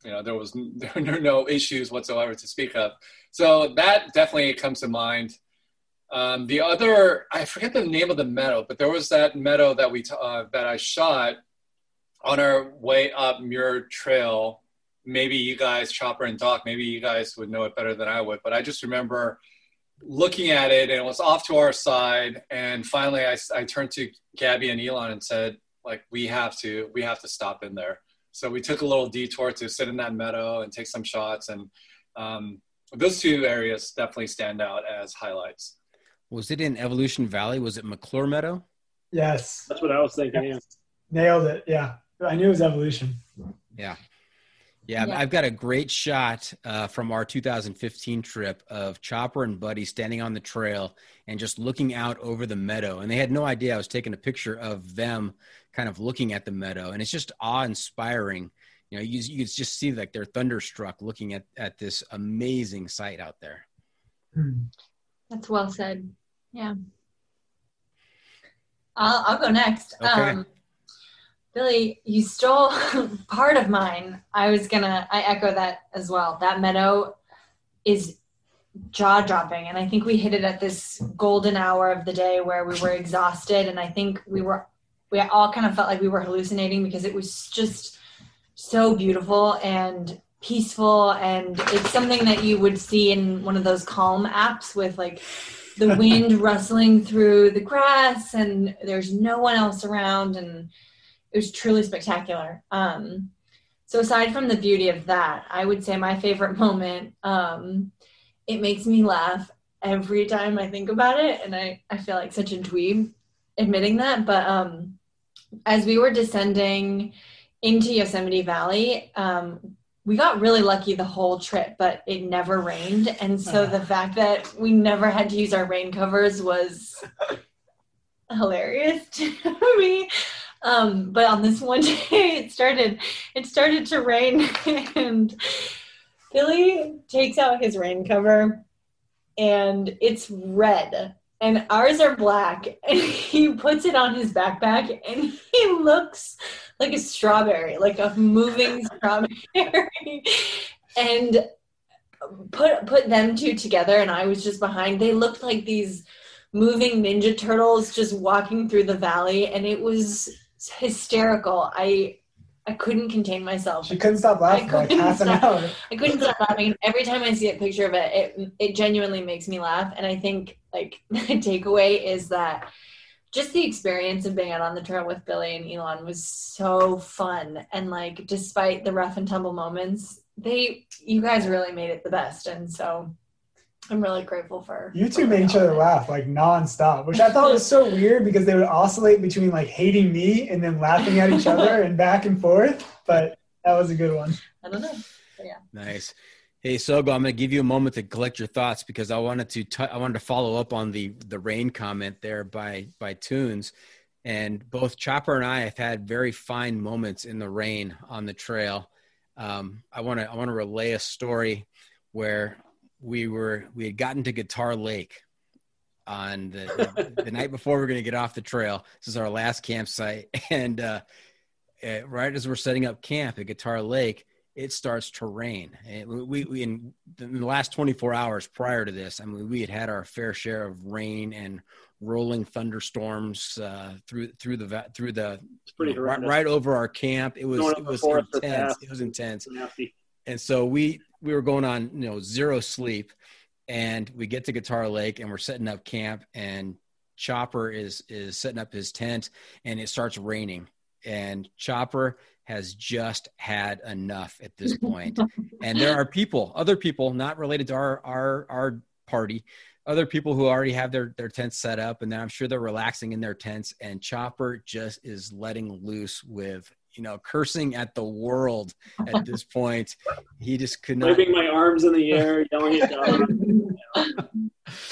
you know, there was there were no issues whatsoever to speak of. So that definitely comes to mind. Um, the other, I forget the name of the meadow, but there was that meadow that we uh, that I shot on our way up Muir Trail. Maybe you guys, Chopper and Doc, maybe you guys would know it better than I would. But I just remember looking at it, and it was off to our side. And finally, I, I turned to Gabby and Elon and said, "Like, we have to, we have to stop in there." So we took a little detour to sit in that meadow and take some shots and. Um, those two areas definitely stand out as highlights.
Was it in Evolution Valley? Was it McClure Meadow?
Yes.
That's what I was thinking.
Yes. Yeah. Nailed it. Yeah. I knew it was Evolution.
Yeah. Yeah, yeah. I've got a great shot uh, from our 2015 trip of Chopper and Buddy standing on the trail and just looking out over the meadow. And they had no idea I was taking a picture of them kind of looking at the meadow. And it's just awe inspiring you know, you, you just see like they're thunderstruck looking at, at this amazing sight out there.
Hmm. That's well said. Yeah. I'll, I'll go next. Okay. Um, Billy, you stole part of mine. I was gonna, I echo that as well. That meadow is jaw dropping. And I think we hit it at this golden hour of the day where we were exhausted. And I think we were, we all kind of felt like we were hallucinating because it was just so beautiful and peaceful and it's something that you would see in one of those calm apps with like the wind rustling through the grass and there's no one else around and it was truly spectacular um, so aside from the beauty of that i would say my favorite moment um, it makes me laugh every time i think about it and i, I feel like such a dweeb admitting that but um, as we were descending into Yosemite Valley, um, we got really lucky the whole trip, but it never rained. And so uh-huh. the fact that we never had to use our rain covers was hilarious to me. Um, but on this one day, it started, it started to rain. And Billy takes out his rain cover and it's red and ours are black. And he puts it on his backpack and he looks like a strawberry like a moving strawberry. And put put them two together and i was just behind. They looked like these moving ninja turtles just walking through the valley and it was hysterical i I couldn't contain myself.
She couldn't stop laughing for like half
stop, an hour. I couldn't stop laughing. Every time I see a picture of it, it it genuinely makes me laugh. And I think like the takeaway is that just the experience of being out on the trail with Billy and Elon was so fun. And like, despite the rough and tumble moments, they, you guys really made it the best. And so I'm really grateful for.
You two made each other laugh like nonstop, which I thought was so weird because they would oscillate between like hating me and then laughing at each other and back and forth. But that was a good one.
I don't know. But yeah.
Nice. Hey Sogo, I'm going to give you a moment to collect your thoughts because I wanted to t- I wanted to follow up on the the rain comment there by by Tunez, and both Chopper and I have had very fine moments in the rain on the trail. Um, I want to I want to relay a story where we were we had gotten to Guitar Lake on the the, the night before we are going to get off the trail. This is our last campsite, and uh, right as we're setting up camp at Guitar Lake it starts to rain. And we, we in, in, the last 24 hours prior to this, I mean, we had had our fair share of rain and rolling thunderstorms uh, through through the through the right, right, over our camp. It was it was intense. It was intense. And so we we were going on you know zero sleep, and we get to Guitar Lake and we're setting up camp and Chopper is is setting up his tent and it starts raining and Chopper has just had enough at this point. and there are people, other people not related to our our our party, other people who already have their their tents set up, and I'm sure they're relaxing in their tents. And Chopper just is letting loose with you know cursing at the world at this point. He just could not.
Waving my arms in the air, yelling at God.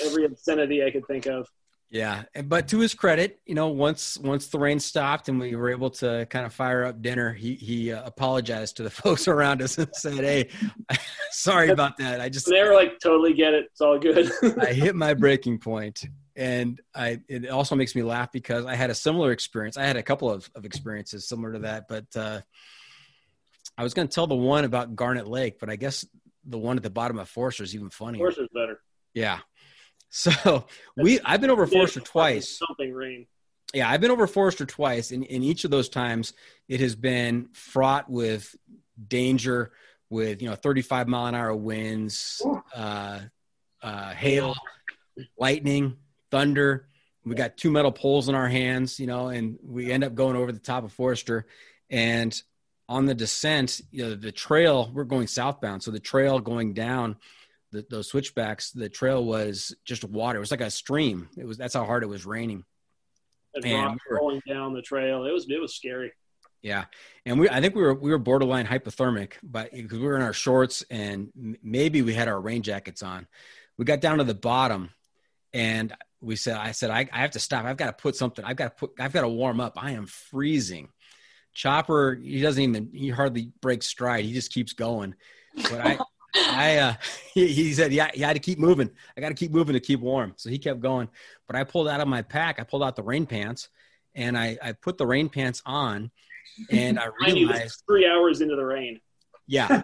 every obscenity I could think of.
Yeah, but to his credit, you know, once once the rain stopped and we were able to kind of fire up dinner, he he uh, apologized to the folks around us and said, "Hey, sorry about that. I just
they were like totally get it. It's all good.
I hit my breaking point." And I it also makes me laugh because I had a similar experience. I had a couple of, of experiences similar to that, but uh, I was going to tell the one about Garnet Lake, but I guess the one at the bottom of Forester is even funnier.
Forester's better.
Yeah. So we I've been over Forester twice.
Something rain.
Yeah, I've been over Forester twice, and in each of those times, it has been fraught with danger, with you know 35 mile an hour winds, uh, uh, hail, lightning, thunder. We got two metal poles in our hands, you know, and we end up going over the top of Forester. And on the descent, you know, the trail, we're going southbound. So the trail going down the, those switchbacks, the trail was just water. It was like a stream. It was that's how hard it was raining.
And we rolling down the trail. It was it was scary.
Yeah, and we I think we were we were borderline hypothermic, but because we were in our shorts and maybe we had our rain jackets on. We got down to the bottom, and we said I said I, I have to stop. I've got to put something. I've got to put. I've got to warm up. I am freezing. Chopper, he doesn't even. He hardly breaks stride. He just keeps going. But I I uh, he, he, said, yeah, you had to keep moving. I got to keep moving to keep warm. So he kept going. But I pulled out of my pack. I pulled out the rain pants, and I I put the rain pants on, and I realized
three hours into the rain.
Yeah.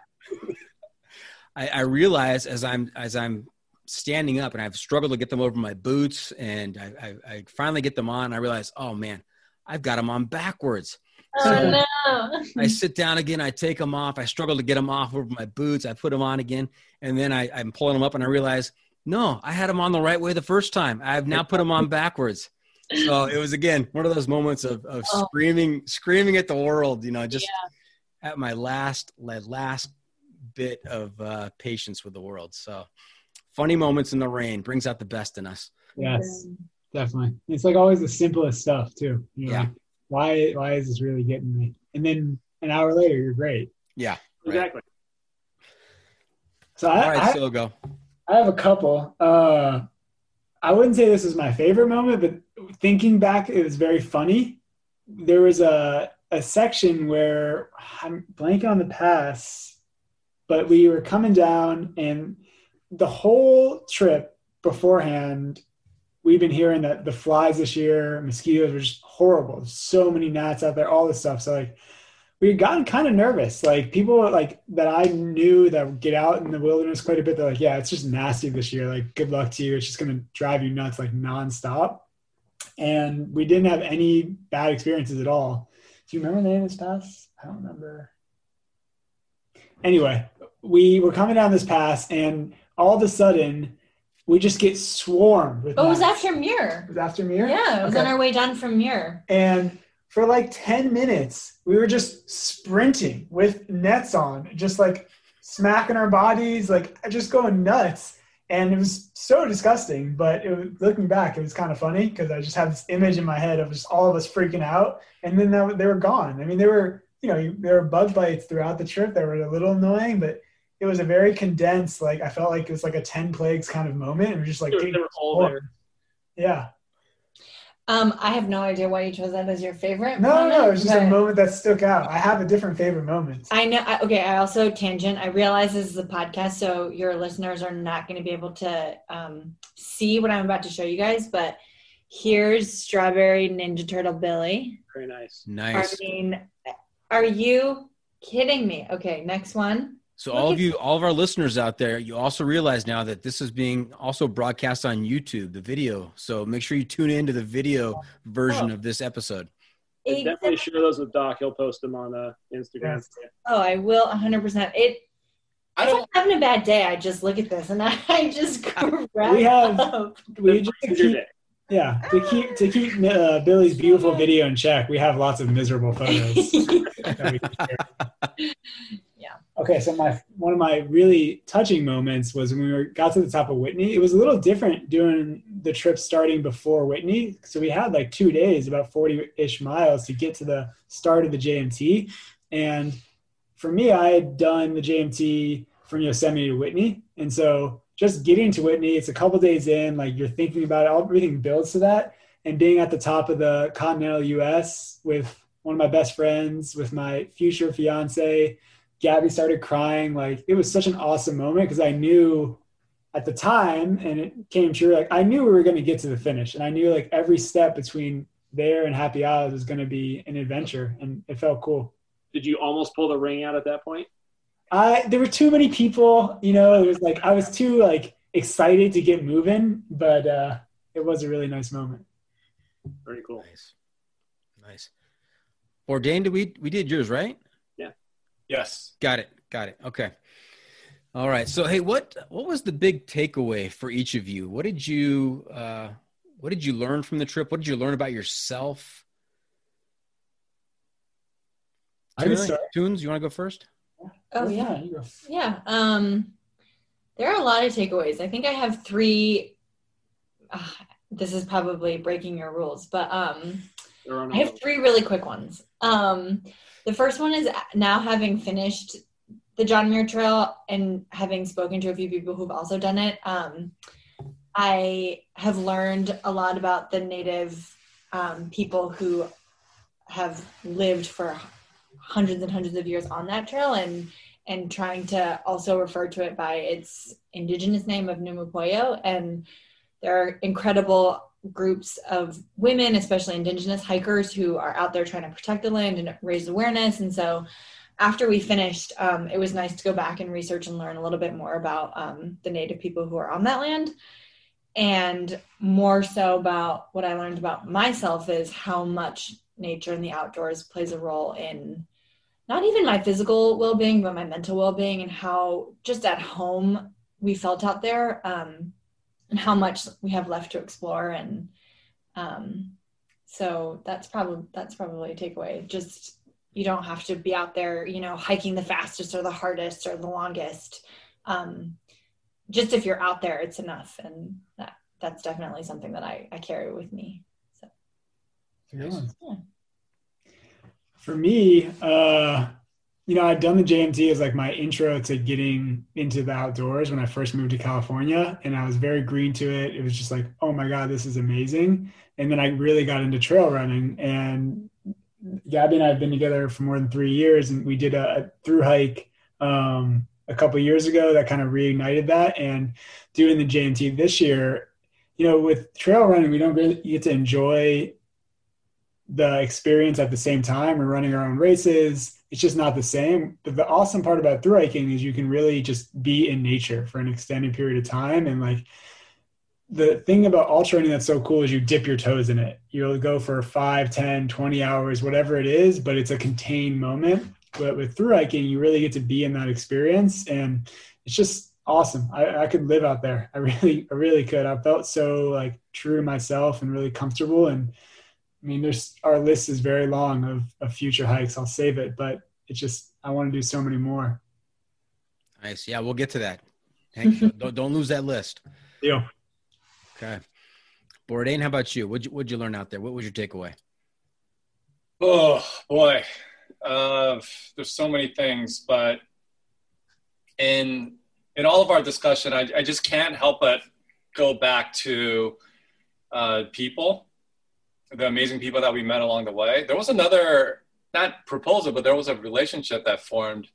I, I realized as I'm as I'm standing up, and I've struggled to get them over my boots, and I, I, I finally get them on. I realize, oh man, I've got them on backwards.
So oh, no.
I sit down again. I take them off. I struggle to get them off over my boots. I put them on again. And then I, I'm pulling them up and I realize, no, I had them on the right way the first time. I've now put them on backwards. So it was again one of those moments of, of oh. screaming, screaming at the world, you know, just yeah. at my last, last bit of uh, patience with the world. So funny moments in the rain brings out the best in us.
Yes, definitely. It's like always the simplest stuff too. You know,
yeah.
Like why why is this really getting me? And then an hour later, you're great.
Yeah,
right. exactly.
So I,
All right, I, so go.
I have a couple. Uh, I wouldn't say this is my favorite moment, but thinking back, it was very funny. There was a a section where I'm blanking on the pass, but we were coming down, and the whole trip beforehand, we've been hearing that the flies this year, mosquitoes were just horrible. So many gnats out there, all this stuff. So like we had gotten kind of nervous. Like people like that I knew that get out in the wilderness quite a bit. They're like, yeah, it's just nasty this year. Like good luck to you. It's just gonna drive you nuts like nonstop. And we didn't have any bad experiences at all. Do you remember the name of this pass? I don't remember. Anyway, we were coming down this pass and all of a sudden we just get swarmed with.
Oh, it was after Muir.
It was after Muir.
Yeah, it was
Okay.
on our way down from Muir.
And for like 10 minutes, we were just sprinting with nets on, just like smacking our bodies, like just going nuts. And it was so disgusting, but it was, looking back, it was kind of funny because I just had this image in my head of just all of us freaking out. And then that, they were gone. I mean, they were, you know, there were bug bites throughout the trip that were a little annoying, but it was a very condensed, like, I felt like it was like a 10 plagues kind of moment. It was just like,
They were- they were all there.
yeah.
Um, I have no idea why you chose that as your favorite.
No, no,
moment,
no. It was just a moment that stuck out. I have a different favorite moment.
I know. I, okay, I also tangent. I realize this is a podcast, so your listeners are not going to be able to um, see what I'm about to show you guys. But here's Strawberry Ninja Turtle Billy.
Very nice.
Nice.
I mean, are you kidding me? Okay, next one.
So all of you, all of our listeners out there, you also realize now that this is being also broadcast on YouTube, the video. So make sure you tune in to the video version of this episode.
And definitely share those with Doc. He'll post them on uh, Instagram.
Oh, I will 100%. It.
I
If I'm
don't.
having a bad day, I just look at this and I just crack
We have-
up.
We just to
Brightens your
keep, yeah, to keep to keep uh, Billy's beautiful video in check. We have lots of miserable photos. Okay, so my one of my really touching moments was when we were, got to the top of Whitney. It was a little different doing the trip starting before Whitney. So we had like two days, about forty-ish miles to get to the start of the JMT. And for me, I had done the JMT from Yosemite to Whitney, and so just getting to Whitney, it's a couple days in. Like you're thinking about it, everything builds to that, and being at the top of the continental U.S. with one of my best friends, with my future fiance. Gabby started crying. Like it was such an awesome moment because I knew at the time, and it came true. Like I knew we were going to get to the finish, and I knew like every step between there and Happy Isles was going to be an adventure, and it felt cool.
Did you almost pull the ring out at that point?
I there were too many people. You know, it was like I was too like excited to get moving, but uh, it was a really nice moment.
Very cool.
Nice, nice. Bourdain, did we we did yours right?
Yes.
Got it. Got it. Okay. All right. So hey, what what was the big takeaway for each of you? What did you uh what did you learn from the trip? What did you learn about yourself?
I can
Tuna. Tunez, you want to go first?
Oh, yeah. Yeah. Um, there are a lot of takeaways. I think I have three. Uh, this is probably breaking your rules, but um, I have three really quick ones. Um, the first one is now having finished the John Muir Trail and having spoken to a few people who've also done it. Um, I have learned a lot about the native um, people who have lived for hundreds and hundreds of years on that trail and and trying to also refer to it by its indigenous name of Nüümü Poyo. And there are incredible groups of women, especially indigenous hikers, who are out there trying to protect the land and raise awareness. And so after we finished, um, it was nice to go back and research and learn a little bit more about um, the native people who are on that land. And more so about what I learned about myself is how much nature and the outdoors plays a role in not even my physical well-being but my mental well-being and how just at home we felt out there um, and how much we have left to explore. And um, so that's probably that's probably a takeaway. Just you don't have to be out there you know hiking the fastest or the hardest or the longest. Um, just if you're out there it's enough. And that that's definitely something that i, I carry with me.
So.
Yeah.
For me, uh, you know, I'd done the JMT as like my intro to getting into the outdoors when I first moved to California, and I was very green to it. It was just like, oh my god, this is amazing. And then I really got into trail running, and Gabby and I have been together for more than three years, and we did a, a through hike um, a couple years ago that kind of reignited that. And doing the JMT this year, you know, with trail running, we don't really get to enjoy the experience at the same time. We're running our own races. It's just not the same. But the awesome part about through hiking is you can really just be in nature for an extended period of time. And like the thing about ultra running that's so cool is you dip your toes in it. You'll go for 5, 10, 20 hours, whatever it is, but it's a contained moment. But with through hiking, you really get to be in that experience. And it's just awesome. I, I could live out there. I really, I really could. I felt so like true to myself and really comfortable. And I mean, there's our list is very long of, of future hikes. I'll save it, but it's just I want to do so many more.
Nice. Yeah, we'll get to that. Hank, don't, don't lose that list.
Deal.
Okay. Bourdain, how about you? What'd you, what'd you learn out there? What was your takeaway?
Oh boy, uh, there's so many things, but in in all of our discussion, I, I just can't help but go back to uh, people, the amazing people that we met along the way. There was another, not proposal, but there was a relationship that formed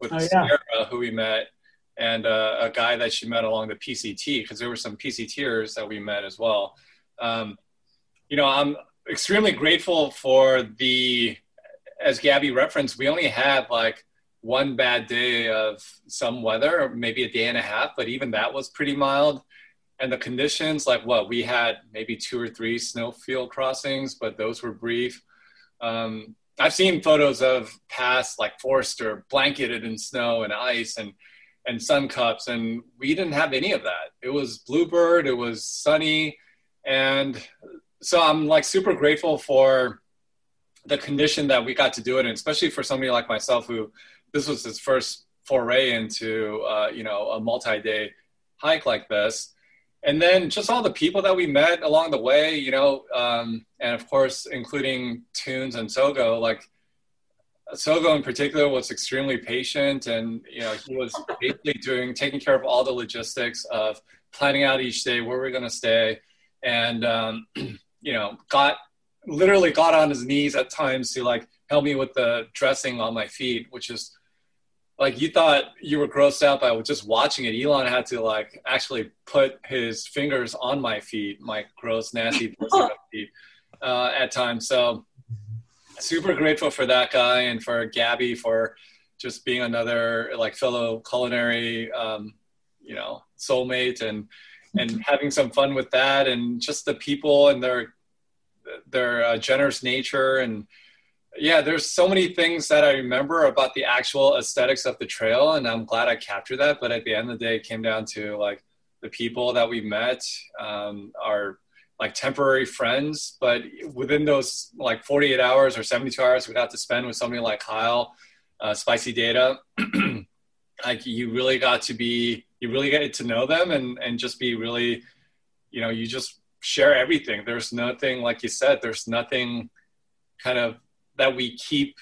with oh, yeah. Sarah, who we met, and uh, a guy that she met along the PCT, because there were some PCTers that we met as well. Um, you know, I'm extremely grateful for the, as Gabby referenced, we only had like one bad day of some weather, maybe a day and a half, but even that was pretty mild. And the conditions, like what we had, maybe two or three snowfield crossings, but those were brief. Um, I've seen photos of past like Forester blanketed in snow and ice and and sun cups, and we didn't have any of that. It was bluebird, it was sunny, and so I'm like super grateful for the condition that we got to do it in, especially for somebody like myself who this was his first foray into uh, you know a multi-day hike like this and then just all the people that we met along the way you know um, and of course including tunez and sogo like sogo in particular was extremely patient and you know he was basically doing taking care of all the logistics of planning out each day where we're going to stay. And um, you know got literally got on his knees at times to like help me with the dressing on my feet which is like you thought you were grossed out by just watching it. Elon had to like actually put his fingers on my feet, my gross, nasty feet, uh, at times. So super grateful for that guy and for Gabby for just being another like fellow culinary, um, you know, soulmate and and having some fun with that and just the people and their their uh, generous nature and yeah, there's so many things that I remember about the actual aesthetics of the trail, and I'm glad I captured that. But at the end of the day, it came down to like the people that we met um, are like temporary friends, but within those like 48 hours or 72 hours we got to spend with somebody like Kyle, uh, Spicy Data, like you really got to be, you really get to know them and and just be really, you know, you just share everything. There's nothing like you said. There's nothing kind of that we keep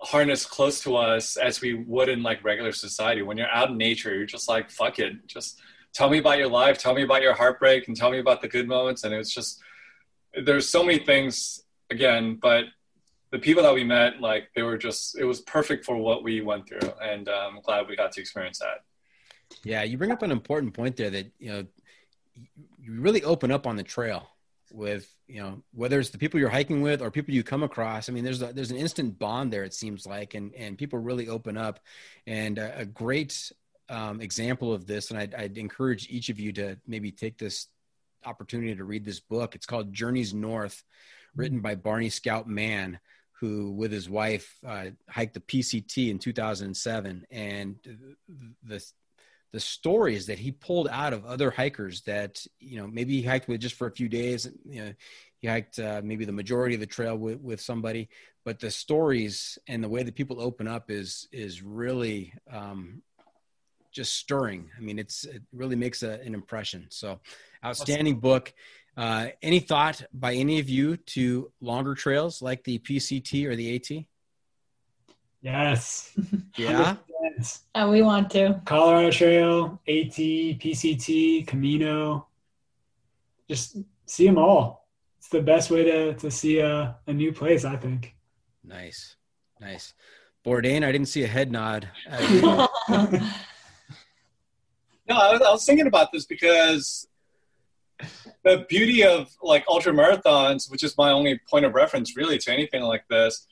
harnessed close to us as we would in like regular society. When you're out in nature, you're just like, fuck it. Just tell me about your life, tell me about your heartbreak, and tell me about the good moments. And it's just, there's so many things again, but the people that we met, like, they were just, it was perfect for what we went through. And um, I'm glad we got to experience that.
Yeah, you bring up an important point there that, you know, you really open up on the trail with you know whether it's the people you're hiking with or people you come across i mean there's a, there's an instant bond there it seems like and and people really open up. And a, a great um, example of this and I'd, I'd, encourage each of you to maybe take this opportunity to read this book. It's called journeys north written by barney scout mann who with his wife uh, hiked the pct in 2007 and the the stories that he pulled out of other hikers that you know maybe he hiked with just for a few days you know he hiked uh, maybe the majority of the trail with, with somebody. But the stories and the way that people open up is is really um, just stirring. I mean it's it really makes a, an impression. So outstanding book. Uh, any thought by any of you to longer trails like the pct or the at
Yes.
Yeah.
And we want to.
Colorado Trail, AT, PCT, Camino. Just see them all. It's the best way to, to see a, a new place, I think.
Nice. Nice. Bourdain, I didn't see a head nod.
no, I was, I was thinking about this because the beauty of like ultra marathons, which is my only point of reference really to anything like this,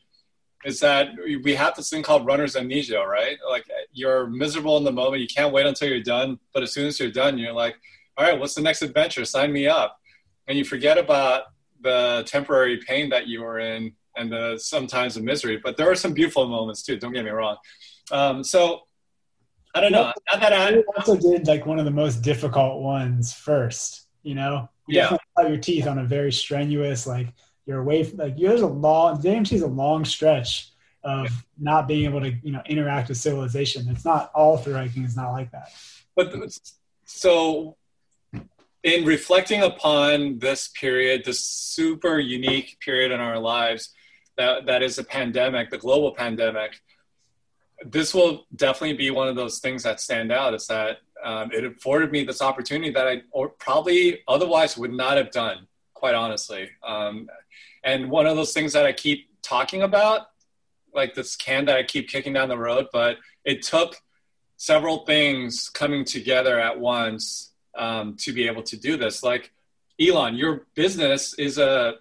is that we have this thing called runner's amnesia, right? Like you're miserable in the moment, you can't wait until you're done, but as soon as you're done, you're like, all right, what's the next adventure? Sign me up. And you forget about the temporary pain that you were in and the sometimes the misery. But there are some beautiful moments too, don't get me wrong. Um, so I don't know. Not that I
also did like one of the most difficult ones first. You know, you
yeah.
Cut your teeth on a very strenuous, like you're away. From, like there's a long JMT is a long stretch of not being able to you know interact with civilization. It's not all through hiking. It's not like that.
But so in reflecting upon this period, this super unique period in our lives, that that is a pandemic, the global pandemic. This will definitely be one of those things that stand out. Is that um, it afforded me this opportunity that I or probably otherwise would not have done, quite honestly. Um, and one of those things that I keep talking about, like this can that I keep kicking down the road, but it took several things coming together at once um, to be able to do this. Like Elon, your business is a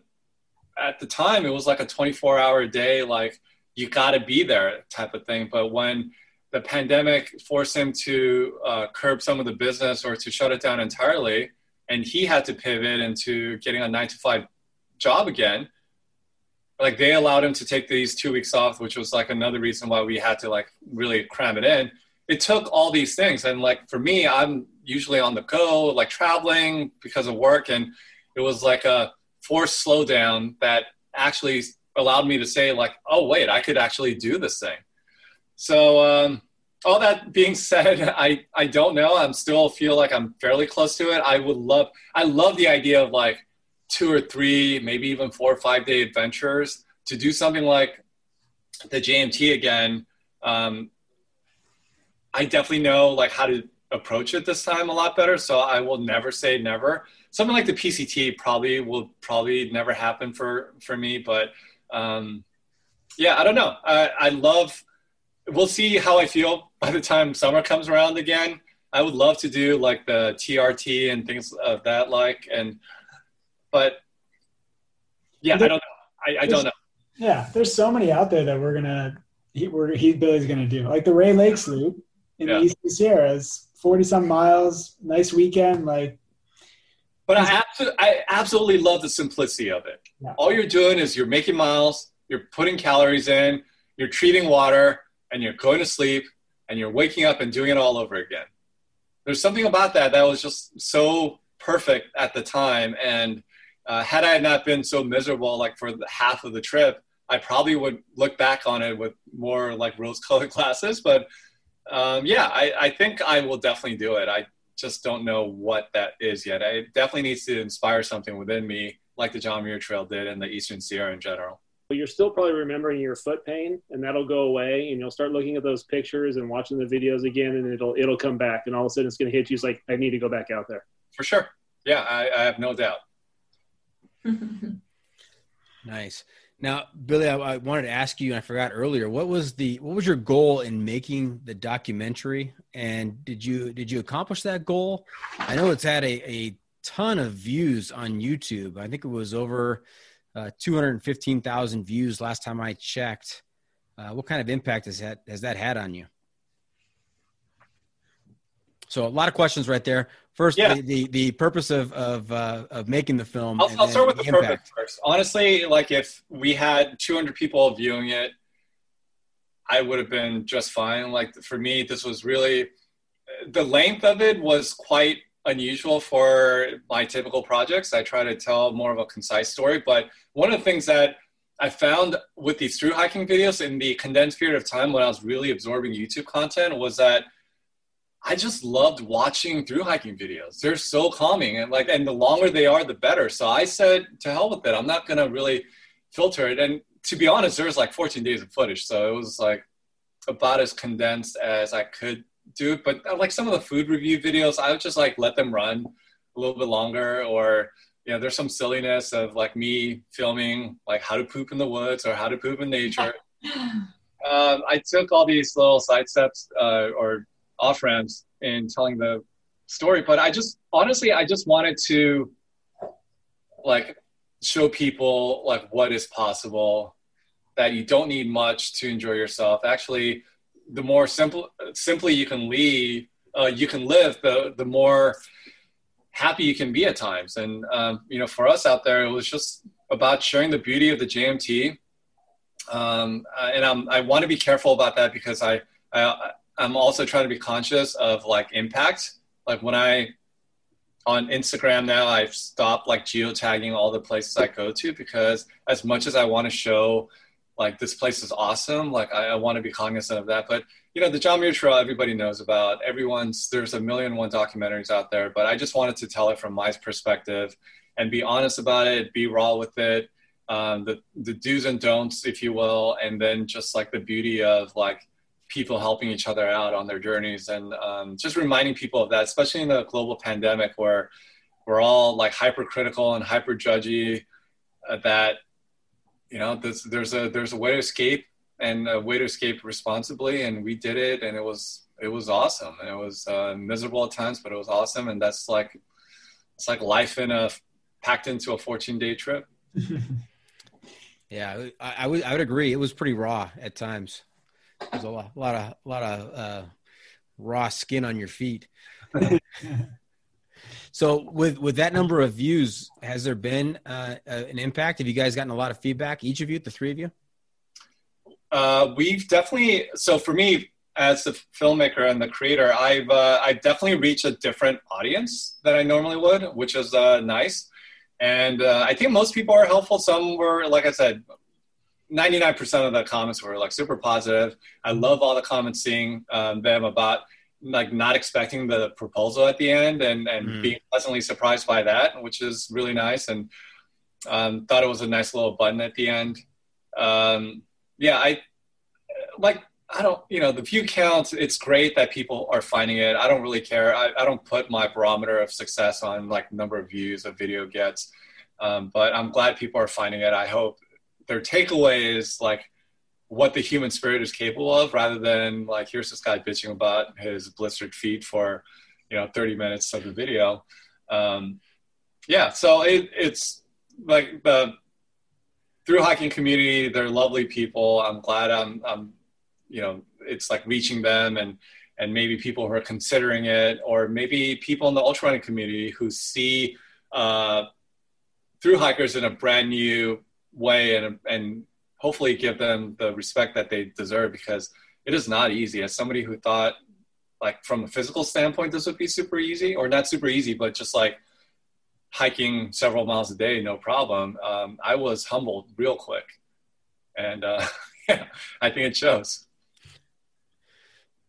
at the time it was like a 24 hour a day, like you got to be there type of thing. But when the pandemic forced him to uh, curb some of the business or to shut it down entirely, and he had to pivot into getting a nine to five job again. Like they allowed him to take these two weeks off, which was like another reason why we had to like really cram it in. It took all these things, and like for me, I'm usually on the go, like traveling because of work, and it was like a forced slowdown that actually allowed me to say like, oh wait, I could actually do this thing. So um, all that being said, I I don't know. I'm still feel like I'm fairly close to it. I would love I love the idea of like two or three, maybe even four or five day adventures to do something like the JMT again. Um, I definitely know like how to approach it this time a lot better. So I will never say never. Something like the PCT probably will probably never happen for for me, but um, yeah, I don't know. I, I love we'll see how I feel by the time summer comes around again. I would love to do like the TRT and things of that like and but yeah, there, I don't know. I, I don't know.
Yeah, there's so many out there that we're gonna he, we're, he Billy's gonna do like the Rae Lakes Loop in yeah. the Eastern Sierras, forty some miles, nice weekend, like.
But I, absolutely, I absolutely love the simplicity of it. Yeah. All you're doing is you're making miles, you're putting calories in, you're treating water, and you're going to sleep and you're waking up and doing it all over again. There's something about that that was just so perfect at the time. And uh, had I not been so miserable, like for the half of the trip, I probably would look back on it with more like rose colored glasses. But um, yeah, I, I think I will definitely do it. I just don't know what that is yet. It definitely needs to inspire something within me, like the John Muir Trail did and the Eastern Sierra in general
but you're still probably remembering your foot pain and that'll go away and you'll start looking at those pictures and watching the videos again and it'll it'll come back and all of a sudden it's going to hit you it's like i need to go back out there
for sure yeah i, I have no doubt
nice now billy I, I, wanted to ask you and i forgot earlier what was the what was your goal in making the documentary and did you did you accomplish that goal i know it's had a, a ton of views on youtube i think it was over uh, 215,000 views last time I checked. Uh, what kind of impact has that has that had on you? So a lot of questions right there. First, yeah. the, the, the purpose of of uh, of making the film.
I'll, I'll start with the, the purpose first. Honestly, like if we had 200 people viewing it, I would have been just fine. Like for me, this was really the length of it was quite unusual for my typical projects. I try to tell more of a concise story, but one of the things that I found with these through hiking videos in the condensed period of time when I was really absorbing YouTube content was that I just loved watching through hiking videos. They're so calming and like and the longer they are the better. So I said to hell with it. I'm not gonna really filter it. And to be honest, there was like 14 days of footage. So it was like about as condensed as I could do it. But uh, like some of the food review videos, I would just like let them run a little bit longer or you know, there's some silliness of like me filming like how to poop in the woods or how to poop in nature. um, I took all these little side steps uh, or off ramps in telling the story, but I just honestly, I just wanted to like show people like what is possible that you don't need much to enjoy yourself. Actually, the more simple simply you can leave, uh, you can live, the the more happy you can be at times. And um, you know, for us out there, it was just about showing the beauty of the JMT. Um, and I'm, I want to be careful about that because I, I I'm also trying to be conscious of like impact. Like when I on Instagram now, I've stopped like geotagging all the places I go to because as much as I want to show like this place is awesome, like I, I want to be cognizant of that. But you know, the John Muir Trail, everybody knows about. Everyone's there's a million one documentaries out there, but I just wanted to tell it from my perspective and be honest about it, be raw with it, um, the the do's and don'ts, if you will, and then just like the beauty of like people helping each other out on their journeys and um, just reminding people of that, especially in the global pandemic where we're all like hypercritical and hyper judgy. Uh, that you know, there's, there's a there's a way to escape and a way to escape responsibly, and we did it, and it was it was awesome. And it was uh, miserable at times, but it was awesome, and that's like it's like life in a packed into a 14 day trip.
yeah, I, I, would I would agree. It was pretty raw at times. There's a lot, a lot of a lot of uh, raw skin on your feet. so with with that number of views, has there been uh, an impact? Have you guys gotten a lot of feedback? Each of you, the three of you.
Uh, we've definitely. So for me, as the filmmaker and the creator, I've uh, I definitely reached a different audience than I normally would, which is uh, nice. And uh, I think most people are helpful. Some were, like I said, 99% of the comments were like super positive. I love all the comments seeing um, them about like not expecting the proposal at the end and, and mm. being pleasantly surprised by that, which is really nice. And um, thought it was a nice little button at the end. Um, yeah, I like, I don't, you know, the view count, it's great that people are finding it. I don't really care. I, I don't put my barometer of success on like number of views a video gets. Um, but I'm glad people are finding it. I hope their takeaway is like what the human spirit is capable of rather than like here's this guy bitching about his blistered feet for you know 30 minutes of the video. Um, yeah so it, it's like the through hiking community they're lovely people. I'm glad i'm i'm you know it's like reaching them and and maybe people who are considering it or maybe people in the ultra running community who see uh, through hikers in a brand new way and and hopefully give them the respect that they deserve because it is not easy. As somebody who thought like from a physical standpoint this would be super easy or not super easy, but just like hiking several miles a day, no problem. Um, I was humbled real quick, and uh, yeah, I think it shows.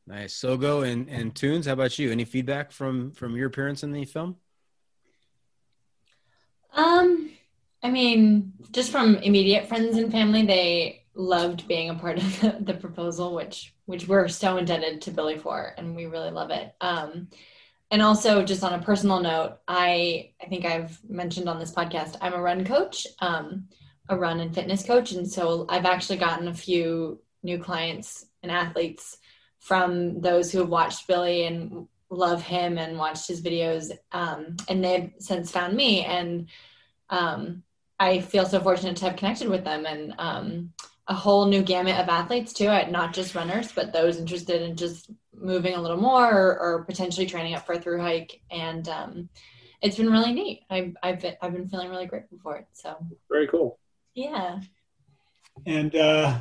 Nice, Sogo and and Tunez. How about you? Any feedback from from your appearance in the film?
Um, I mean, just from immediate friends and family, they loved being a part of the, the, proposal, which which we're so indebted to Billy for, and we really love it. Um, and also, just on a personal note, I I think I've mentioned on this podcast, I'm a run coach, um, a run and fitness coach, and so I've actually gotten a few new clients and athletes from those who have watched Billy and love him and watched his videos, um, and they've since found me and um, I feel so fortunate to have connected with them and um, a whole new gamut of athletes too, not just runners, but those interested in just moving a little more or, or potentially training up for a through hike. And um, it's been really neat. I've, I've, been, I've been feeling really grateful for it. So
very cool.
Yeah.
And uh,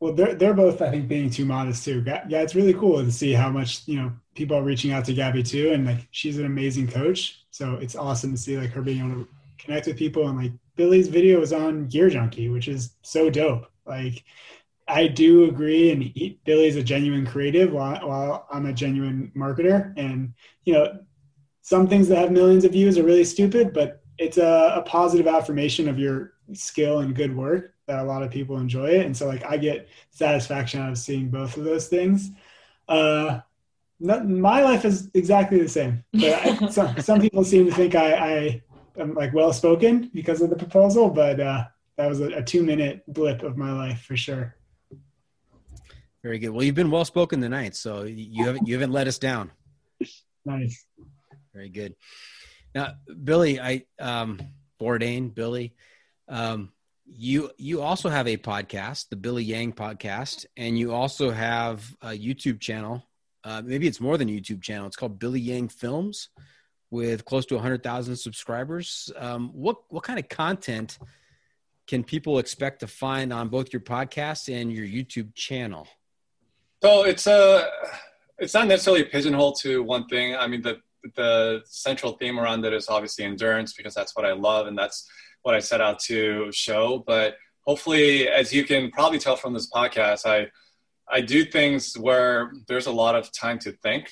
well, they're, they're both, I think, being too modest too. Yeah, it's really cool to see how much, you know, people are reaching out to Gabby too. And like, she's an amazing coach. So it's awesome to see like her being able to connect with people and like Billy's video is on Gear Junkie, which is so dope. Like I do agree, and he, Billy's a genuine creative, while, while I'm a genuine marketer. And you know, some things that have millions of views are really stupid, but it's a, a positive affirmation of your skill and good work that a lot of people enjoy it. And so, like, I get satisfaction out of seeing both of those things. Uh, not, my life is exactly the same, but I, some, some people seem to think I, I I'm like well spoken because of the proposal, but uh, that was a, a two minute blip of my life for sure.
Very good. Well, you've been well spoken tonight, so you haven't you haven't let us down.
Nice.
Very good. Now, Billy, I um, Bourdain, Billy, um, you you also have a podcast, the Billy Yang podcast, and you also have a YouTube channel. Uh, maybe it's more than a YouTube channel. It's called Billy Yang Films with close to 100,000 subscribers. Um, what what kind of content can people expect to find on both your podcast and your YouTube channel?
So it's a, it's not necessarily pigeonholed to one thing. I mean, the the central theme around it is obviously endurance because that's what I love and that's what I set out to show. But hopefully, as you can probably tell from this podcast, I I do things where there's a lot of time to think,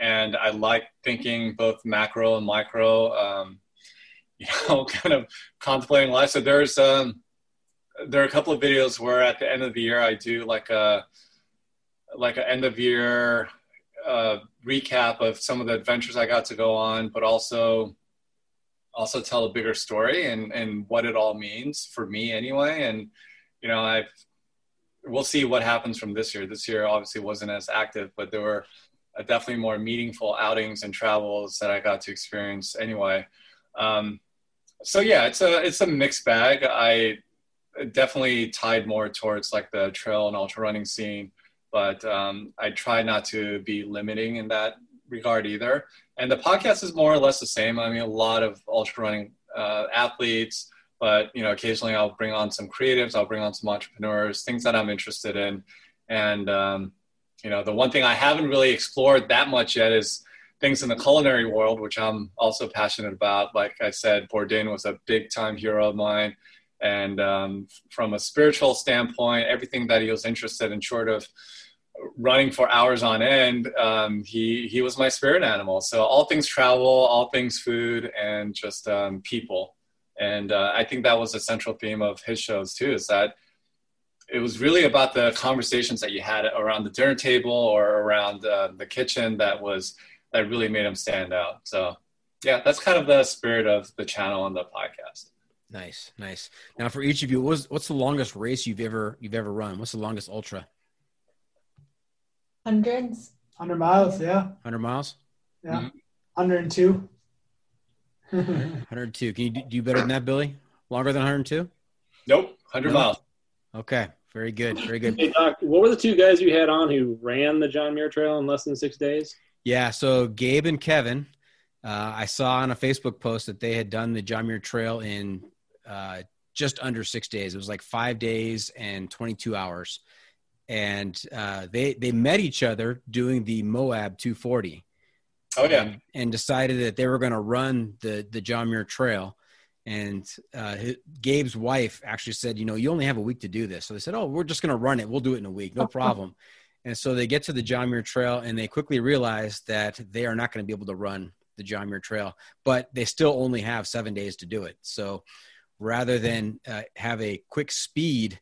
and I like thinking both macro and micro. Um, you know, kind of contemplating life. So there's um, there are a couple of videos where at the end of the year I do like a like an end of year uh, recap of some of the adventures I got to go on, but also also tell a bigger story and and what it all means for me anyway. And you know, I've we'll see what happens from this year. This year obviously wasn't as active, but there were definitely more meaningful outings and travels that I got to experience anyway. Um, so yeah, it's a it's a mixed bag. I definitely tied more towards like the trail and ultra running scene, but um, I try not to be limiting in that regard either. And the podcast is more or less the same. I mean, a lot of ultra running uh, athletes, but you know, occasionally I'll bring on some creatives, I'll bring on some entrepreneurs, things that I'm interested in, and um, you know, the one thing I haven't really explored that much yet is things in the culinary world, which I'm also passionate about. Like I said, Bourdain was a big time hero of mine. And um, from a spiritual standpoint, everything that he was interested in, short of running for hours on end, um, he he was my spirit animal. So all things travel, all things food, and just um, people. And uh, I think that was a central theme of his shows too. Is that it was really about the conversations that you had around the dinner table or around uh, the kitchen that was that really made them stand out. So yeah, that's kind of the spirit of the channel and the podcast.
Nice, nice. Now, for each of you, what's what's the longest race you've ever you've ever run? What's the longest ultra?
Hundreds.
Hundred miles, yeah.
Hundred miles.
Yeah. Mm-hmm. Hundred and two.
Hundred two. Can you do, do better than that, Billy? Longer than hundred two?
Nope. Hundred no? miles.
Okay. Very good. Very good.
Hey, Doc, what were the two guys you had on who ran the John Muir Trail in less than six days?
Yeah. So Gabe and Kevin, uh, I saw on a Facebook post that they had done the John Muir Trail in uh, just under six days. It was like five days and 22 hours. And uh, they, they met each other doing the Moab 240.
Oh, yeah.
And, and decided that they were going to run the, the John Muir Trail. And uh, Gabe's wife actually said, you know, you only have a week to do this. So they said, oh, we're just going to run it. We'll do it in a week. No problem. and so they get to the John Muir Trail and they quickly realize that they are not going to be able to run the John Muir Trail, but they still only have seven days to do it. So rather than uh, have a quick speed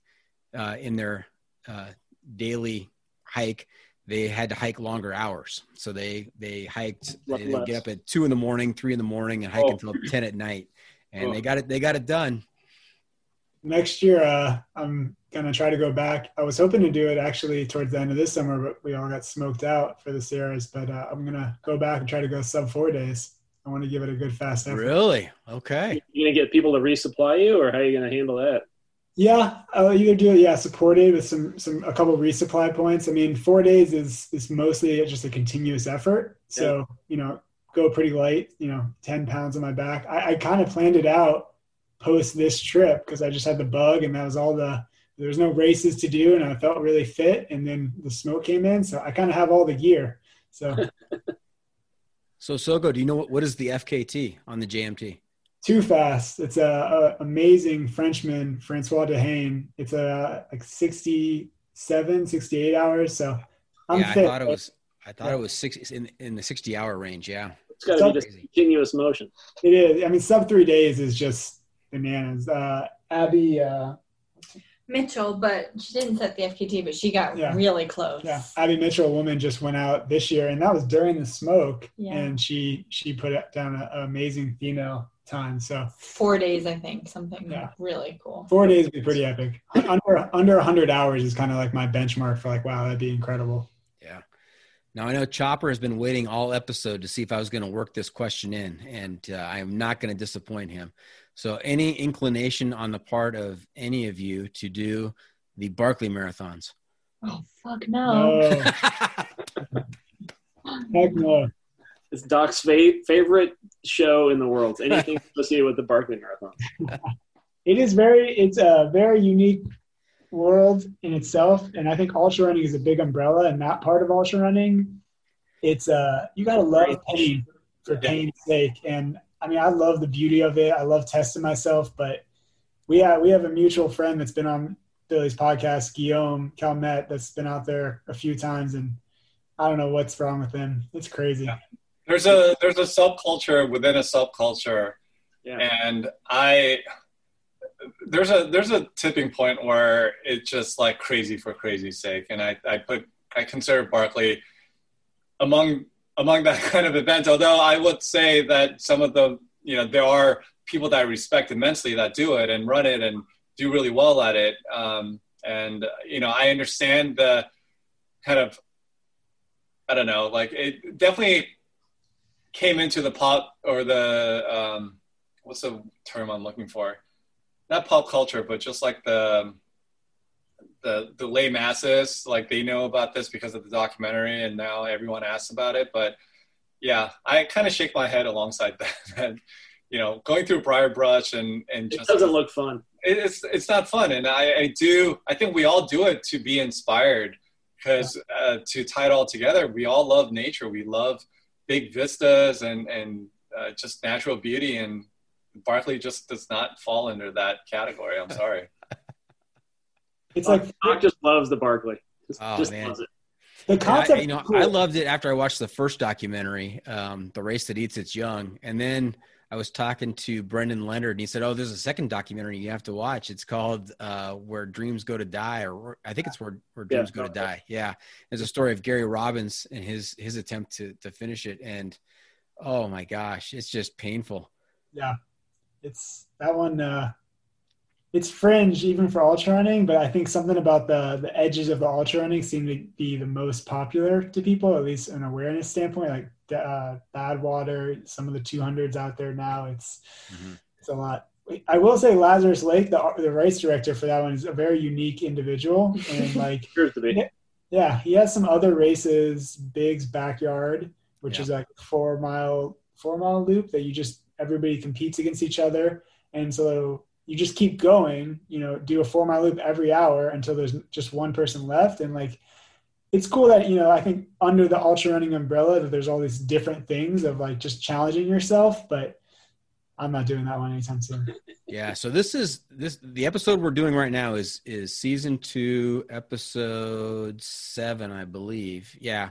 uh, in their uh, daily hike, they had to hike longer hours. So they they hiked. They, they get up at two in the morning, three in the morning, and hike oh. until ten at night, and oh. they got it. They got it done.
Next year, uh, I'm gonna try to go back. I was hoping to do it actually towards the end of this summer, but we all got smoked out for the Sierras. But uh, I'm gonna go back and try to go sub four days. I want to give it a good fast effort.
Really? Okay.
You gonna get people to resupply you, or how are you gonna handle that?
Yeah, I'll either do it, yeah, supported with some some a couple resupply points. I mean, four days is is mostly just a continuous effort. So yeah. you know, go pretty light. You know, ten pounds on my back. I, I kind of planned it out post this trip because I just had the bug and that was all the there was no races to do and I felt really fit and then the smoke came in so I kind of have all the gear. So
So Sogo, do you know what, what is the FKT on the JMT?
Too fast. It's a, a amazing Frenchman, Francois D'Haene. It's a like 67, 68 hours. So I'm
yeah,
fit.
I thought it was I thought yeah. it was six in in the 60 hour range. Yeah.
It's got to be just continuous motion.
It is. I mean, sub three days is just bananas. Uh, Abby uh,
Mitchell, but she didn't set the FKT, but she got yeah. really close.
Yeah, Abby Mitchell, a woman, just went out this year, and that was during the smoke, yeah. and she she put down an amazing female time. So
four days, I think, something yeah. really cool.
Four days would be pretty epic. under under hundred hours is kind of like my benchmark for like, wow, that'd be incredible.
Yeah. Now I know Chopper has been waiting all episode to see if I was going to work this question in, and uh, I am not going to disappoint him. So, any inclination on the part of any of you to do the Barkley marathons?
Oh fuck no! no.
Heck no!
It's Doc's fa- favorite show in the world. Anything associated with the Barkley Marathon.
it is very. It's a very unique world in itself, and I think ultra running is a big umbrella, and that part of ultra running, it's uh you gotta love pain for pain's sake, and I mean I love the beauty of it. I love testing myself, but we have we have a mutual friend that's been on Billy's podcast, Guillaume Calmet, that's been out there a few times, and I don't know what's wrong with him. It's crazy.
Yeah. There's a there's a subculture within a subculture, yeah. and I there's a there's a tipping point where it's just like crazy for crazy's sake, and I I put I consider Barkley among among that kind of event. Although I would say that some of the you know there are people that I respect immensely that do it and run it and do really well at it. Um, and you know I understand the kind of I don't know like it definitely came into the pop or the um, what's the term I'm looking for not pop culture, but just like the the the lay masses, like they know about this because of the documentary, and now everyone asks about it. But yeah, I kind of shake my head alongside that. and, you know, going through Briar Brush and and
just it doesn't look fun.
it's it's not fun, and I, I do. I think we all do it to be inspired because uh, to tie it all together, we all love nature. We love big vistas and and uh, just natural beauty and Barkley just does not fall under that category. I'm sorry.
it's like Doc just loves the Barkley. Just,
oh,
just
man. The concept, I, you know, cool. I loved it after I watched the first documentary, um, "The Race That Eats Its Young," and then I was talking to Brendan Leonard, and he said, "Oh, there's a second documentary you have to watch. It's called uh, Where Dreams Go to Die, or I think it's Where Where Dreams yeah, Go to Die." Yeah, it's a story of Gary Robbins and his his attempt to to finish it, and oh my gosh, it's just painful.
Yeah, it's that one. Uh, it's fringe even for ultra running, but I think something about the the edges of the ultra running seem to be the most popular to people, at least an awareness standpoint. Like uh, Badwater, some of the 200s out there now. It's mm-hmm. it's a lot. I will say Lazarus Lake, the the race director for that one, is a very unique individual, and like yeah, he has some other races, Big's backyard, which yeah. is like four mile four mile loop that you just everybody competes against each other. And so you just keep going you know do a four mile loop every hour until there's just one person left. And like it's cool that you know i think under the ultra running umbrella that there's all these different things of like just challenging yourself but i'm not doing that one anytime soon.
Yeah. So this is this the episode we're doing right now is is season two episode seven i believe. Yeah.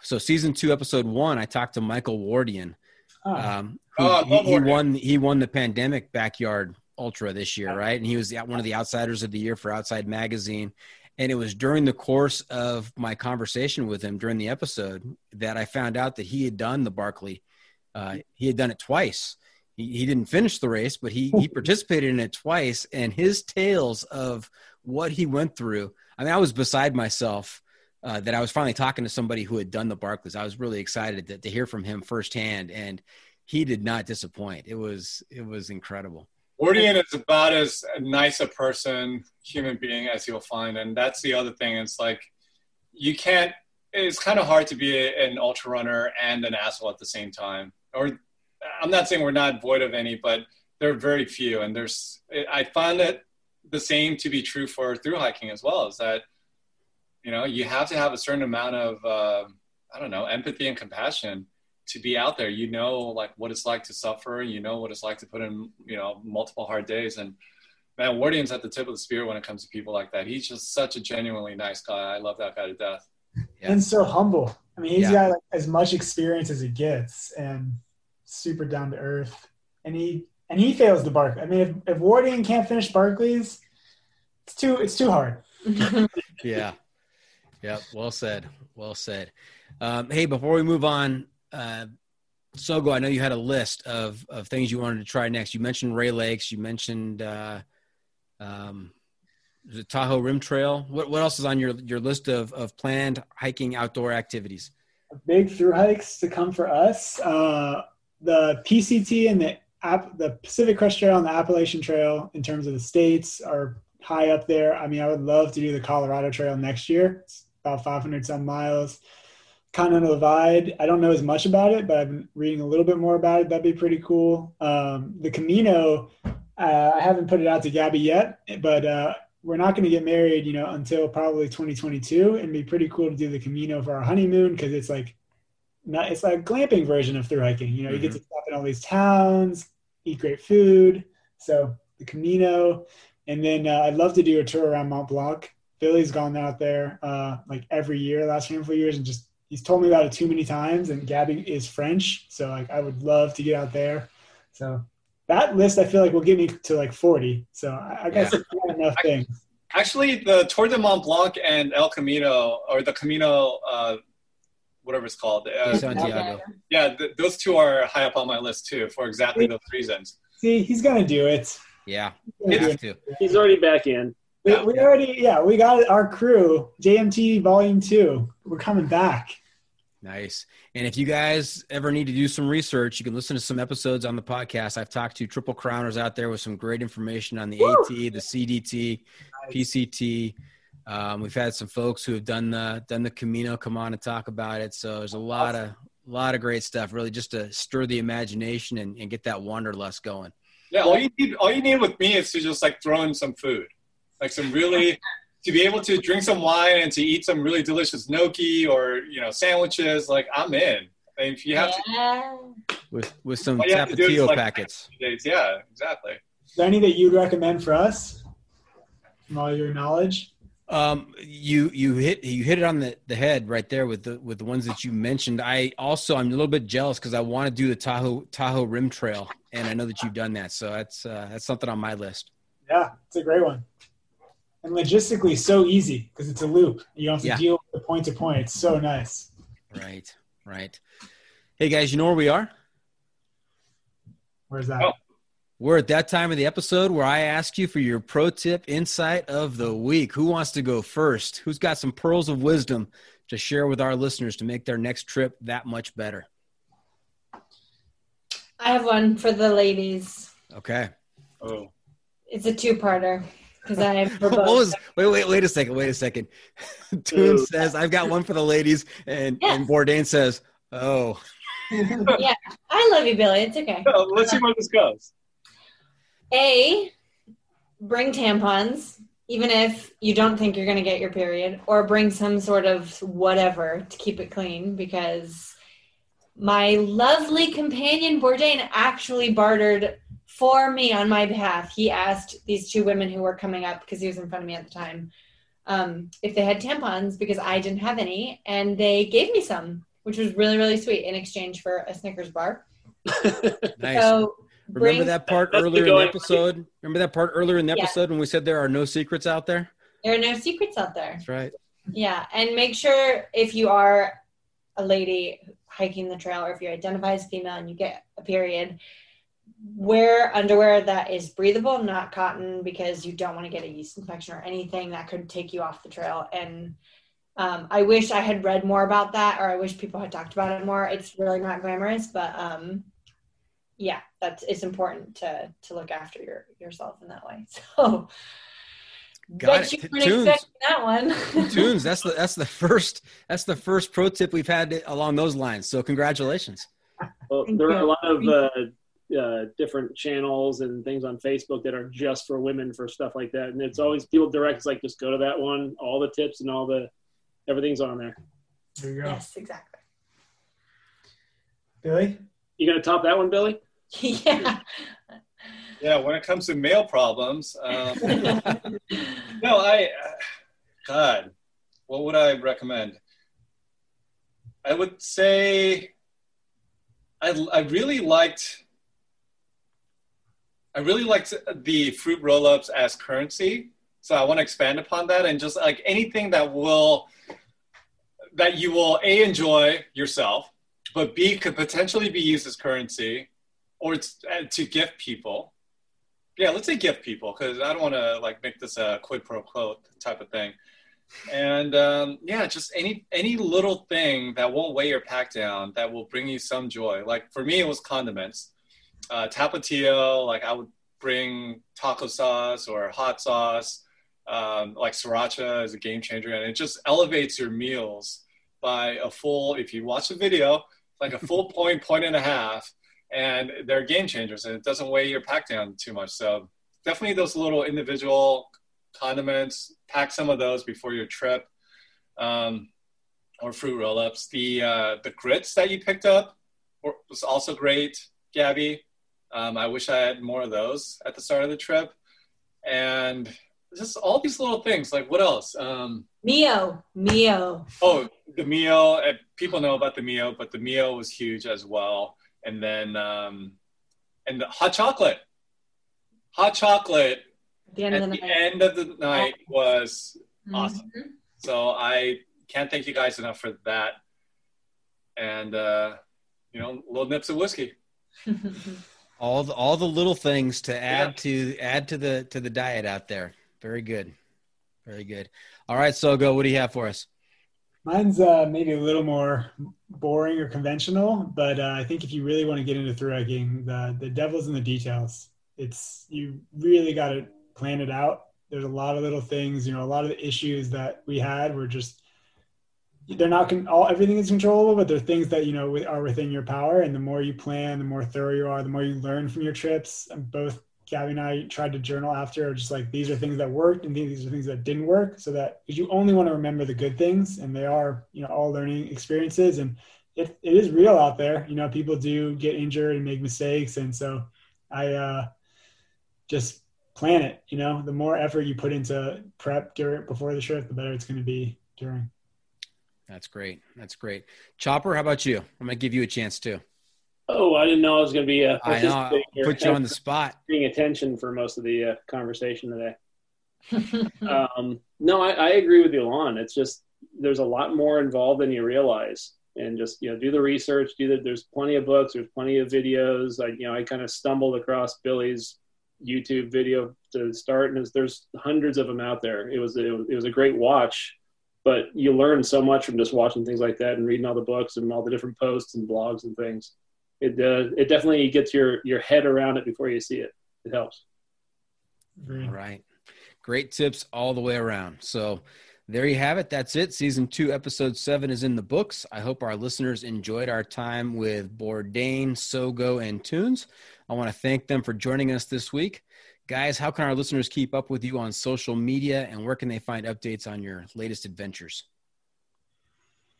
So season two episode one i talked to michael wardian Oh. Um, oh, he, he won. He won the pandemic backyard ultra this year, right? And he was one of the outsiders of the year for Outside Magazine. And it was during the course of my conversation with him during the episode that I found out that he had done the Barkley. Uh, he had done it twice. He, he didn't finish the race, but he, he participated in it twice. And his tales of what he went through, I mean, I was beside myself uh, that I was finally talking to somebody who had done the Barkleys. I was really excited to, to hear from him firsthand, and he did not disappoint. It was it was incredible.
Wardian is about as nice a person, human being as you'll find, and that's the other thing. It's like you can't. It's kind of hard to be an ultra runner and an asshole at the same time. Or I'm not saying we're not void of any, but there are very few. And there's I find it the same to be true for through hiking as well. Is that you know, you have to have a certain amount of, uh, I don't know, empathy and compassion to be out there. You know, like what it's like to suffer. You know what it's like to put in, you know, multiple hard days. And man, Wardian's at the tip of the spear when it comes to people like that. He's just such a genuinely nice guy. I love that guy to death.
Yeah. And so humble. I mean, he's yeah. got like, as much experience as he gets, and super down to earth. And he and he fails the Barkley. I mean, if, if Wardian can't finish Barkleys, it's too it's too hard.
yeah. Yep. Well said. Well said. Um, hey, before we move on, uh, Sogo, I know you had a list of, of things you wanted to try next. You mentioned Rae Lakes. You mentioned uh, um, the Tahoe Rim Trail. What, what else is on your, your list of, of planned hiking outdoor activities?
Big through hikes to come for us. Uh, the PCT and the App, the Pacific Crest Trail and the Appalachian Trail, in terms of the states, are high up there. I mean, I would love to do the Colorado Trail next year. It's about 500 some miles. Continental Divide, I don't know as much about it, but I've been reading a little bit more about it. That'd be pretty cool. Um, the Camino, uh, I haven't put it out to Gabby yet, but uh, we're not going to get married, you know, until probably 2022, and be pretty cool to do the Camino for our honeymoon because it's like, not it's like a glamping version of through hiking. You know, mm-hmm. you get to stop in all these towns, eat great food. So the Camino, and then uh, I'd love to do a tour around Mont Blanc. Billy's gone out there uh, like every year, last handful of years, and just he's told me about it too many times. And Gabby is French, so like I would love to get out there. So that list I feel like will get me to like 40. So I, I guess yeah. enough things.
Actually, the Tour de Mont Blanc and El Camino, or the Camino, uh, whatever it's called, uh, Santiago. Yeah, th- those two are high up on my list too, for exactly those reasons.
See, he's gonna do it.
Yeah,
he's, he's already back in.
We, we already, yeah, we got our crew, JMT Volume Two. We're coming back.
Nice. And if you guys ever need to do some research, you can listen to some episodes on the podcast. I've talked to triple crowners out there with some great information on the Woo! AT, the CDT, PCT. Um, we've had some folks who have done the done the Camino come on and talk about it. So there's a lot of a lot of great stuff, really, just to stir the imagination and, and get that wanderlust going.
Yeah, all you need all you need with me is to just like throw in some food, like some really to be able to drink some wine and to eat some really delicious gnocchi or you know sandwiches, like I'm in. if you have
yeah. to with with some tapatio like packets.
Days. Yeah, exactly.
Is there any that you'd recommend for us from all your knowledge?
Um, you you hit you hit it on the, the head right there with the with the ones that you mentioned. I also I'm a little bit jealous because I want to do the Tahoe Tahoe Rim Trail, and I know that you've done that, so that's uh, that's something on my list.
Yeah, it's a great one and logistically so easy because it's a loop. You don't have to yeah. deal with the point to point. It's so nice.
Right, right. Hey guys, you know where we are?
Where's that? Oh.
We're at that time of the episode where I ask you for your pro tip insight of the week. Who wants to go first? Who's got some pearls of wisdom to share with our listeners to make their next trip that much better?
I have one for the ladies.
Okay.
Oh.
It's a two-parter because I am
what was wait wait wait a second wait a second. Tunez says I've got one for the ladies, and yes. and Bourdain says oh.
yeah, I love you, Billy. It's okay.
No, let's see where this goes.
A, bring tampons, even if you don't think you're going to get your period, or bring some sort of whatever to keep it clean because my lovely companion Bourdain actually bartered for me on my behalf. He asked these two women who were coming up because he was in front of me at the time um, if they had tampons because I didn't have any, and they gave me some, which was really really sweet in exchange for a Snickers bar.
nice. So remember that part earlier in the episode? Remember that part earlier in the episode yeah. when we said there are no secrets out there?
There are no secrets out there.
That's right.
Yeah, and make sure if you are a lady hiking the trail or if you identify as female and you get a period wear underwear that is breathable, not cotton, because you don't want to get a yeast infection or anything that could take you off the trail. And um, I wish I had read more about that, or I wish people had talked about it more. It's really not glamorous, but um, yeah, that's it's important to to look after your yourself in that way. So.
Got Bet it. Tunez.
that one.
Tunez. That's the that's the first that's the first pro tip we've had along those lines. So congratulations.
Well, there are a lot of uh, uh, different channels and things on Facebook that are just for women for stuff like that. And it's always people direct. It's like just go to that one. All the tips and all the everything's on there.
There you go.
Yes, exactly.
Billy,
you gonna top that one, Billy?
yeah.
Yeah. When it comes to male problems, um, no, I. God, what would I recommend? I would say I, I really liked I really liked the fruit roll-ups as currency. So I want to expand upon that and just like anything that will that you will a enjoy yourself, but b could potentially be used as currency or uh, to gift people. Yeah, let's say gift people because I don't want to like make this a quid pro quo type of thing. And um, yeah, just any any little thing that won't weigh your pack down that will bring you some joy. Like for me, it was condiments uh, tapatio, like I would bring taco sauce or hot sauce, um, like sriracha is a game changer, and it just elevates your meals by a full. If you watch the video, like a full point, point and a half, and they're game changers, and it doesn't weigh your pack down too much. So definitely those little individual condiments. Pack some of those before your trip, um, or fruit roll-ups. The uh, the grits that you picked up was also great, Gabby. Um, I wish I had more of those at the start of the trip, and just all these little things. Like what else? Um,
Mio, Mio.
Oh, the Mio. People know about the Mio, but the Mio was huge as well. And then um, and the hot chocolate. Hot chocolate at the end, of the, the end of the night was mm-hmm. awesome. So I can't thank you guys enough for that. And uh, you know, little nips of whiskey.
all the all the little things to add yeah. to add to the to the diet out there. Very good. Very good. All right, so go. What do you have for us?
Mine's uh, maybe a little more boring or conventional, but uh, I think if you really want to get into through hiking, the the devil's in the details. It's you really got to plan it out. There's a lot of little things, you know, a lot of the issues that we had were just they're not con- all everything is controllable, but they're things that you know are within your power. And the more you plan, the more thorough you are, the more you learn from your trips. And both Gabby and I tried to journal after, just like these are things that worked and these are things that didn't work, so that because you only want to remember the good things, and they are you know all learning experiences, and it, it is real out there. You know, people do get injured and make mistakes, and so I uh, just plan it. You know, the more effort you put into prep during before the trip, the better it's going to be during.
That's great. That's great. Chopper, how about you? I'm going to give you a chance too.
Oh, I didn't know I was going to be a
I know. Put you on the spot.
Paying attention for most of the uh, conversation today. um, no, I, I, agree with Elon. It's just there's a lot more involved than you realize, and just you know do the research. Do that. There's plenty of books. There's plenty of videos. I you know I kind of stumbled across Billy's YouTube video to start, and there's hundreds of them out there. It was it was, it was a great watch but you learn so much from just watching things like that and reading all the books and all the different posts and blogs and things it uh, it definitely gets your your head around it before you see it. It helps.
All right, great tips all the way around. So there you have it. That's it. Season two, episode seven is in the books. I hope our listeners enjoyed our time with Bourdain, Sogo, and Tunez. I want to thank them for joining us this week. Guys, how can our listeners keep up with you on social media and where can they find updates on your latest adventures?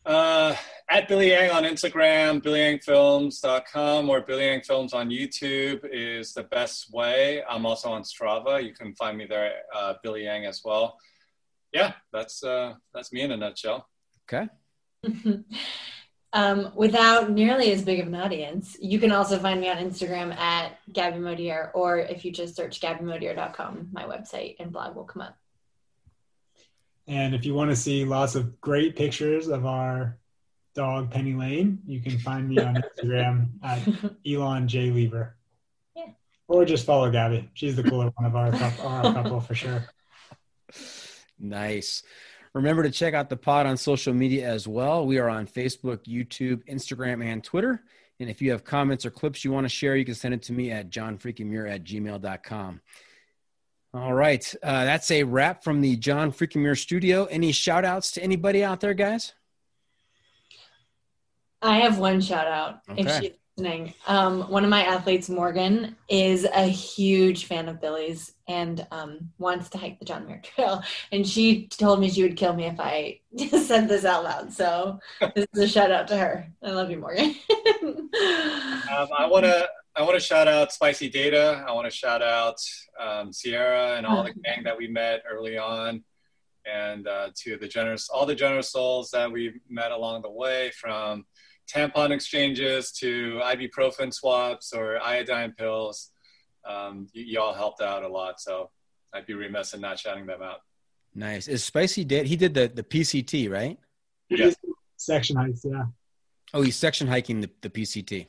Uh, at Billy Yang on Instagram, billyyangfilms.com, or Billy Yang Films on YouTube is the best way. I'm also on Strava. You can find me there, uh, Billy Yang as well. Yeah, that's uh, that's me in a nutshell.
Okay.
um, without nearly as big of an audience, you can also find me on Instagram at Gabby Modier, or if you just search gabbymodier.com, my website and blog will come up.
And if you want to see lots of great pictures of our dog Penny Lane, you can find me on Instagram at Elon J Lever. Yeah. Or just follow Gabby. She's the cooler one of our our couple for sure.
Nice. Remember to check out the pod on social media as well. We are on Facebook, YouTube, Instagram, and Twitter. And if you have comments or clips you want to share, you can send it to me at johnfreakinmuir at gmail.com. All right. Uh, that's a wrap from the John Freakin' studio. Any shout outs to anybody out there, guys?
I have one shout out okay. if she's listening. Um, one of my athletes, Morgan, is a huge fan of Billy's and um, wants to hike the John Muir Trail. And she told me she would kill me if I said this out loud. So this is a shout out to her. I love you, Morgan. um,
I want to I want to shout out Spicy Data. I want to shout out um, Sierra and all the gang that we met early on, and uh, to the generous, all the generous souls that we met along the way, from tampon exchanges to ibuprofen swaps or iodine pills. Um, you, all helped out a lot, so I'd be remiss in not shouting them out.
Nice. Is Spicy did he did the the PCT right?
Yeah. Section hikes, yeah.
Oh, he's section hiking the, the PCT.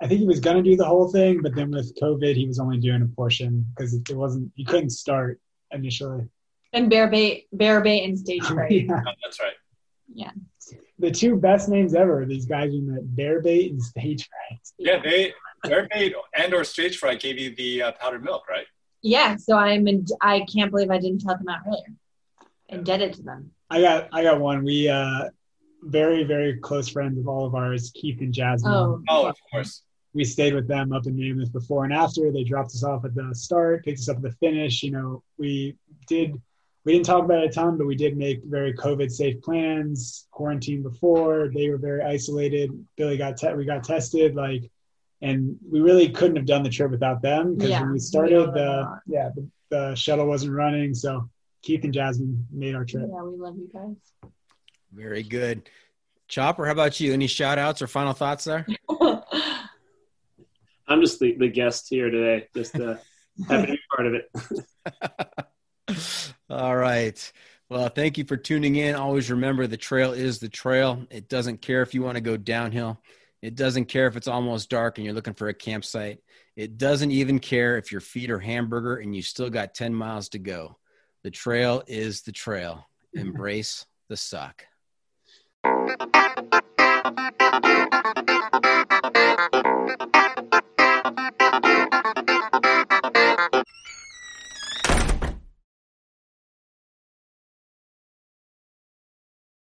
I think he was going to do the whole thing, but then with COVID, he was only doing a portion because it wasn't, he couldn't start initially.
And bear bait, bear bait and stage fright.
yeah. oh, that's right.
Yeah.
The two best names ever, these guys in the bear bait and stage fright.
Yeah, they, bear bait and or stage fright gave you the uh, powdered milk, right?
Yeah. So I'm, in, I can't believe I didn't tell them out earlier. Indebted to them.
I got, I got one. We, uh, very, very close friends of all of ours, Keith and Jasmine.
Oh,
oh of course.
We stayed with them up in Mammoth before and after. They dropped us off at the start, picked us up at the finish. You know, we did we didn't talk about it a ton, but we did make very COVID safe plans. Quarantine before they were very isolated. Billy got te- we got tested like, and we really couldn't have done the trip without them because
Yeah,
when we
we
started
owe them a
the yeah the, the shuttle wasn't running, so Keith and Jasmine made our trip.
Yeah, we love you guys.
Very good. Chopper, how about you? Any shout outs or final thoughts there?
I'm just the, the guest here today. Just uh, happy to be part of it.
All right. Well, thank you for tuning in. Always remember the trail is the trail. It doesn't care if you want to go downhill. It doesn't care if it's almost dark and you're looking for a campsite. It doesn't even care if your feet are hamburger and you still got 10 miles to go. The trail is the trail. Embrace the suck.